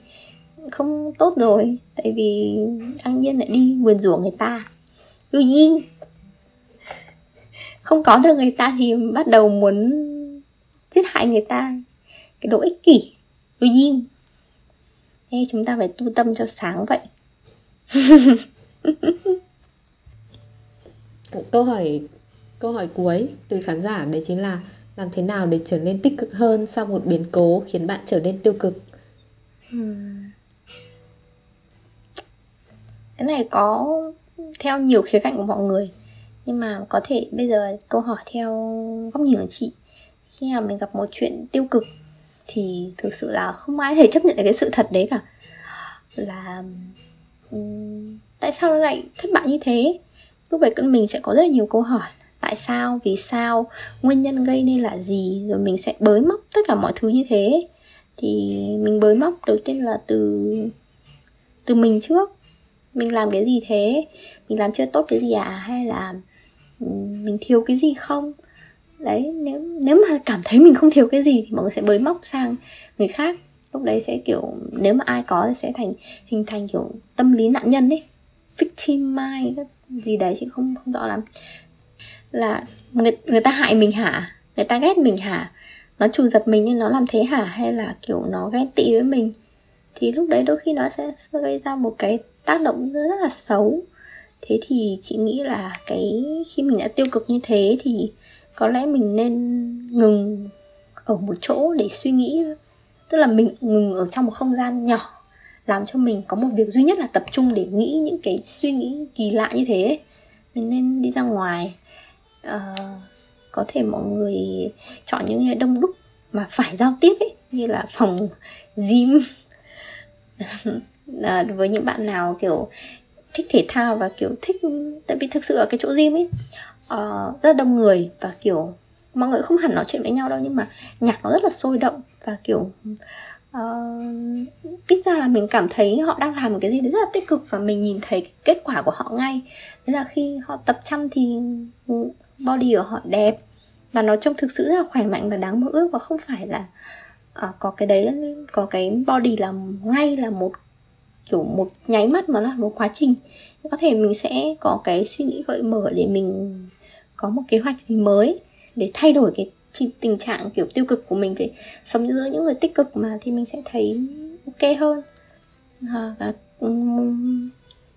không tốt rồi. Tại vì đương nhiên lại đi nguyền rủa người ta. Vô duyên không có được người ta thì bắt đầu muốn giết hại người ta. Cái độ ích kỷ vô duyên thế chúng ta phải tu tâm cho sáng vậy. Câu hỏi câu hỏi cuối từ khán giả đấy chính là làm thế nào để trở nên tích cực hơn sau một biến cố khiến bạn trở nên tiêu cực? Cái này có theo nhiều khía cạnh của mọi người nhưng mà có thể bây giờ câu hỏi theo góc nhìn của chị khi mà mình gặp một chuyện tiêu cực thì thực sự là không ai thể chấp nhận được cái sự thật đấy cả. Là um, tại sao nó lại thất bại như thế? Lúc đấy mình sẽ có rất là nhiều câu hỏi tại sao vì sao nguyên nhân gây nên là gì rồi mình sẽ bới móc tất cả mọi thứ như thế. Thì mình bới móc đầu tiên là từ từ mình trước. Mình làm cái gì thế? Mình làm chưa tốt cái gì à? Hay là mình thiếu cái gì không? Đấy nếu nếu mà cảm thấy mình không thiếu cái gì thì mọi người sẽ bới móc sang người khác. Lúc đấy sẽ kiểu nếu mà ai có thì sẽ thành hình thành kiểu tâm lý nạn nhân ấy. Victim mind gì đấy chị không không rõ lắm. Là người, người ta hại mình hả? Người ta ghét mình hả? Nó trù giật mình nhưng nó làm thế hả? Hay là kiểu nó ghen tị với mình? Thì lúc đấy đôi khi nó sẽ gây ra một cái tác động rất là xấu thế thì chị nghĩ là cái khi mình đã tiêu cực như thế thì có lẽ mình nên ngừng ở một chỗ để suy nghĩ tức là mình ngừng ở trong một không gian nhỏ làm cho mình có một việc duy nhất là tập trung để nghĩ những cái suy nghĩ kỳ lạ như thế. Mình nên đi ra ngoài. À, có thể mọi người chọn những nơi đông đúc mà phải giao tiếp ấy như là phòng gym. À, với những bạn nào kiểu thích thể thao và kiểu thích tại vì thực sự ở cái chỗ gym ấy uh, rất là đông người và kiểu mọi người không hẳn nói chuyện với nhau đâu nhưng mà nhạc nó rất là sôi động và kiểu uh, ít ra là mình cảm thấy họ đang làm một cái gì đấy rất là tích cực và mình nhìn thấy kết quả của họ ngay. Đấy là khi họ tập chăm thì body của họ đẹp và nó trông thực sự rất là khỏe mạnh và đáng mơ ước và không phải là uh, có cái đấy có cái body là ngay là một kiểu một nháy mắt mà là một quá trình. Có thể mình sẽ có cái suy nghĩ gợi mở để mình có một kế hoạch gì mới để thay đổi cái tình trạng kiểu tiêu cực của mình. Thì sống giữa những người tích cực mà thì mình sẽ thấy ok hơn. À, và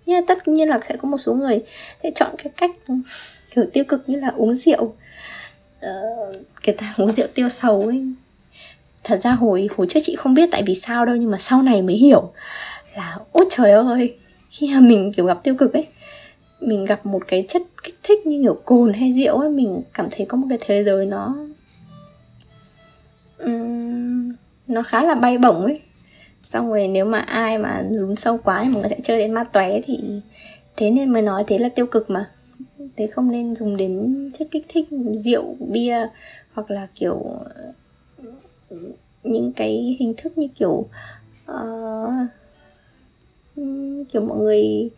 nhưng tất nhiên là sẽ có một số người sẽ chọn cái cách kiểu tiêu cực như là uống rượu. Ờ, uh, cái uống rượu tiêu sầu ấy. Thật ra hồi hồi trước chị không biết tại vì sao đâu nhưng mà sau này mới hiểu là ôi trời ơi khi mà mình kiểu gặp tiêu cực ấy mình gặp một cái chất kích thích như kiểu cồn hay rượu ấy mình cảm thấy có một cái thế giới nó um, nó khá là bay bổng ấy. Xong rồi nếu mà ai mà lún sâu quá thì mọi người sẽ chơi đến ma tóe thì thế nên mới nói thế là tiêu cực mà. Thế không nên dùng đến chất kích thích rượu bia hoặc là kiểu những cái hình thức như kiểu uh, kiểu mọi người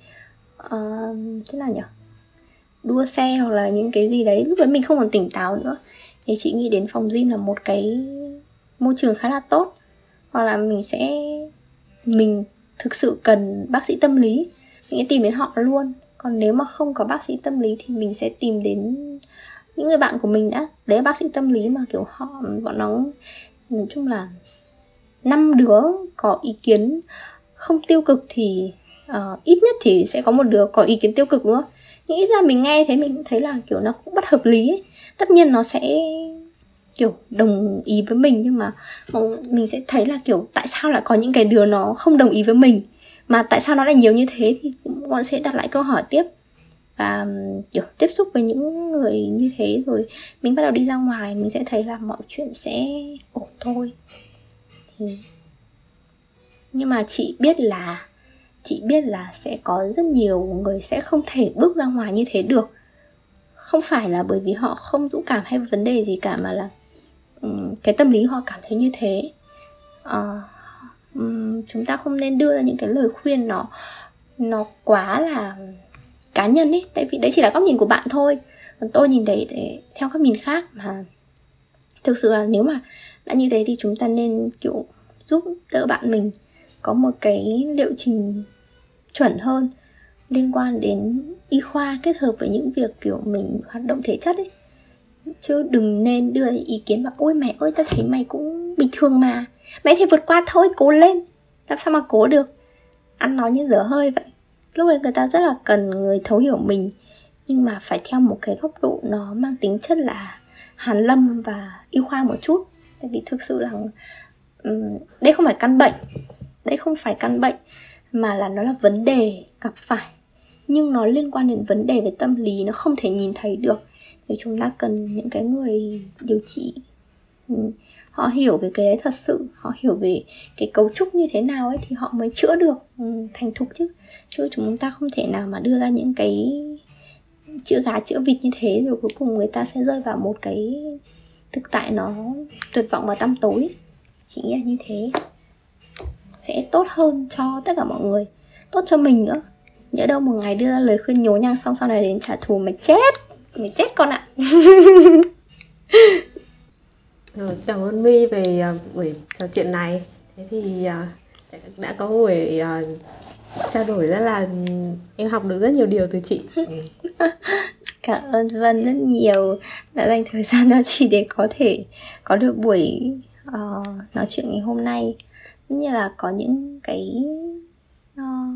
uh, thế nào nhỉ? Đua xe hoặc là những cái gì đấy. Lúc đấy mình không còn tỉnh táo nữa. Thì chị nghĩ đến phòng gym là một cái môi trường khá là tốt. Hoặc là mình sẽ mình thực sự cần bác sĩ tâm lý. Mình sẽ tìm đến họ luôn. Còn nếu mà không có bác sĩ tâm lý thì mình sẽ tìm đến những người bạn của mình đã. Đấy là bác sĩ tâm lý mà kiểu họ bọn nó nói chung là năm đứa có ý kiến không tiêu cực thì uh, ít nhất thì sẽ có một đứa có ý kiến tiêu cực nữa không? Nghĩ ra mình nghe thế mình cũng thấy là kiểu nó cũng bất hợp lý ấy. tất nhiên nó sẽ kiểu đồng ý với mình nhưng mà mình sẽ thấy là kiểu tại sao lại có những cái đứa nó không đồng ý với mình? Mà tại sao nó lại nhiều như thế thì bọn sẽ đặt lại câu hỏi tiếp. Và kiểu tiếp xúc với những người như thế rồi mình bắt đầu đi ra ngoài mình sẽ thấy là mọi chuyện sẽ ổn thôi. Thì nhưng mà chị biết là chị biết là sẽ có rất nhiều người sẽ không thể bước ra ngoài như thế được. Không phải là bởi vì họ không dũng cảm hay vấn đề gì cả mà là um, cái tâm lý họ cảm thấy như thế. Uh, um, chúng ta không nên đưa ra những cái lời khuyên nó nó quá là cá nhân ấy. Tại vì đấy chỉ là góc nhìn của bạn thôi. Còn tôi nhìn thấy để theo góc nhìn khác mà thực sự là nếu mà đã như thế thì chúng ta nên kiểu giúp đỡ bạn mình có một cái liệu trình chuẩn hơn liên quan đến y khoa kết hợp với những việc kiểu mình hoạt động thể chất ấy. Chứ đừng nên đưa ý kiến vào ôi mẹ ơi ta thấy mày cũng bình thường mà. Mày thể vượt qua thôi cố lên. Làm sao mà cố được? Ăn nói như dở hơi vậy. Lúc đấy người ta rất là cần người thấu hiểu mình nhưng mà phải theo một cái góc độ nó mang tính chất là hàn lâm và y khoa một chút. Tại vì thực sự là um, đây không phải căn bệnh đây không phải căn bệnh, mà là nó là vấn đề gặp phải. Nhưng nó liên quan đến vấn đề về tâm lý, nó không thể nhìn thấy được. Thì chúng ta cần những cái người điều trị ừ, họ hiểu về cái đấy thật sự, họ hiểu về cái cấu trúc như thế nào ấy thì họ mới chữa được ừ, thành thục chứ. Chứ chúng ta không thể nào mà đưa ra những cái chữa gà chữa vịt như thế rồi cuối cùng người ta sẽ rơi vào một cái thực tại nó tuyệt vọng và tăm tối. Chỉ nghĩ là như thế sẽ tốt hơn cho tất cả mọi người. Tốt cho mình nữa. Nhỡ đâu một ngày đưa lời khuyên nhố nhăng xong sau này đến trả thù mày chết. Mày chết con ạ. Rồi, cảm ơn My về uh, buổi trò chuyện này. Thế thì uh, đã có buổi uh, trao đổi rất là em học được rất nhiều điều từ chị. Cảm ơn Vân rất nhiều. Đã dành thời gian cho chị để có thể có được buổi uh, nói chuyện ngày hôm nay như là có những cái uh,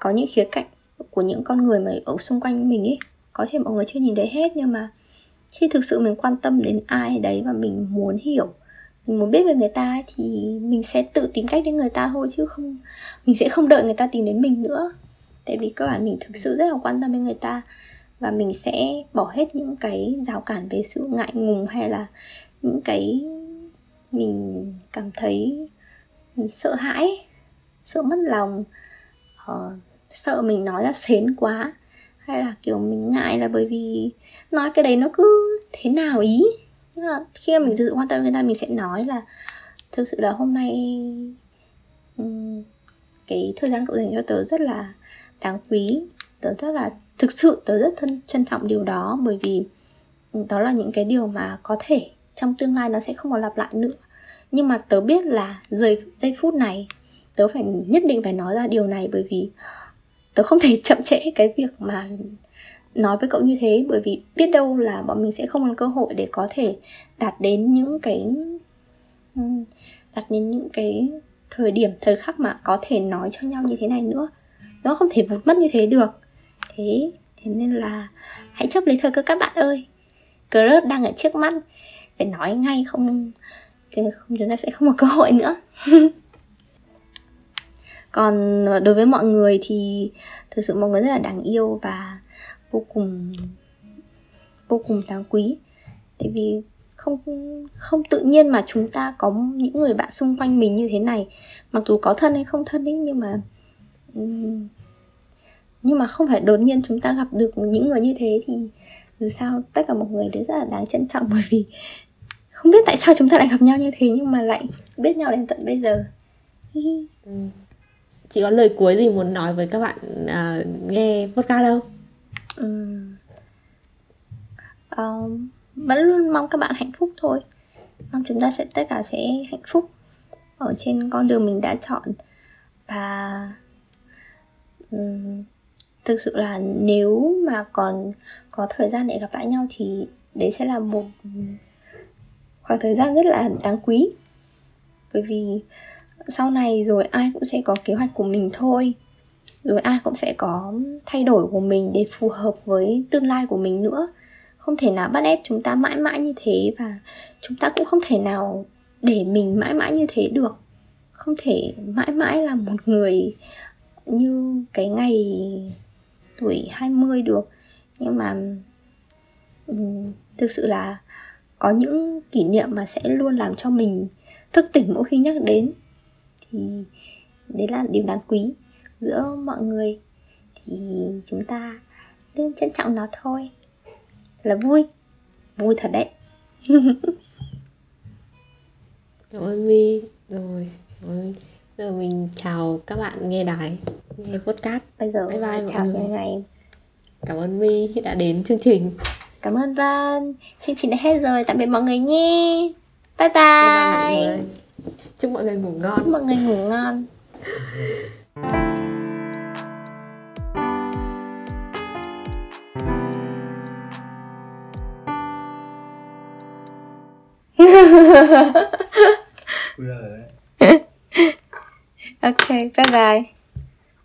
có những khía cạnh của những con người mà ở xung quanh mình ấy. Có thể mọi người chưa nhìn thấy hết nhưng mà khi thực sự mình quan tâm đến ai đấy và mình muốn hiểu mình muốn biết về người ta thì mình sẽ tự tìm cách đến người ta thôi chứ không mình sẽ không đợi người ta tìm đến mình nữa. Tại vì cơ bản mình thực sự rất là quan tâm đến người ta và mình sẽ bỏ hết những cái rào cản về sự ngại ngùng hay là những cái mình cảm thấy mình sợ hãi sợ mất lòng. Uh, sợ mình nói ra xến quá hay là kiểu mình ngại là bởi vì nói cái đấy nó cứ thế nào ý? Nhưng mà khi mà mình thực sự quan tâm người ta mình sẽ nói là thực sự là hôm nay um, cái thời gian cậu dành cho tớ rất là đáng quý. Tớ rất là thực sự tớ rất thân trân trọng điều đó bởi vì đó là những cái điều mà có thể trong tương lai nó sẽ không còn lặp lại nữa nhưng mà tớ biết là giây giây phút này, tớ phải nhất định phải nói ra điều này bởi vì tớ không thể chậm trễ cái việc mà nói với cậu như thế. Bởi vì biết đâu là bọn mình sẽ không còn cơ hội để có thể đạt đến những cái đạt đến những cái thời điểm, thời khắc mà có thể nói cho nhau như thế này nữa. Nó không thể vụt mất như thế được. Thế thế nên là hãy chấp lấy thời cơ các bạn ơi. Crush đang ở trước mắt. Phải nói ngay không thì không, chúng ta sẽ không có cơ hội nữa. Còn đối với mọi người thì thực sự mọi người rất là đáng yêu và vô cùng vô cùng đáng quý. Tại vì không không tự nhiên mà chúng ta có những người bạn xung quanh mình như thế này. Mặc dù có thân hay không thân ấy, nhưng mà nhưng mà không phải đột nhiên chúng ta gặp được những người như thế thì dù sao tất cả mọi người đều rất là đáng trân trọng bởi vì không biết tại sao chúng ta lại gặp nhau như thế nhưng mà lại biết nhau đến tận bây giờ. Ừ. chị có lời cuối gì muốn nói với các bạn uh, nghe podcast đâu? Um, um, vẫn luôn mong các bạn hạnh phúc thôi. Mong chúng ta sẽ tất cả sẽ hạnh phúc ở trên con đường mình đã chọn. Và um, thực sự là nếu mà còn có thời gian để gặp lại nhau thì đấy sẽ là một khoảng thời gian rất là đáng quý. Bởi vì sau này rồi ai cũng sẽ có kế hoạch của mình thôi. Rồi ai cũng sẽ có thay đổi của mình để phù hợp với tương lai của mình nữa. Không thể nào bắt ép chúng ta mãi mãi như thế và chúng ta cũng không thể nào để mình mãi mãi như thế được. Không thể mãi mãi là một người như cái ngày tuổi 20 được. Nhưng mà um, thực sự là có những kỷ niệm mà sẽ luôn làm cho mình thức tỉnh mỗi khi nhắc đến. Thì đấy là điều đáng quý giữa mọi người. Thì chúng ta nên trân trọng nó thôi. Là vui. Vui thật đấy. Cảm ơn mi rồi rồi giờ mình chào các bạn nghe đài nghe podcast. Bây giờ bye bye chào mọi người. cảm ơn mi đã đến chương trình cảm ơn vân. Chương trình đã hết rồi. Tạm biệt mọi người nhé. Bye bye, bye, bye mọi người. chúc mọi người ngủ ngon. Chúc mọi người ngủ ngon. Okay, bye bye.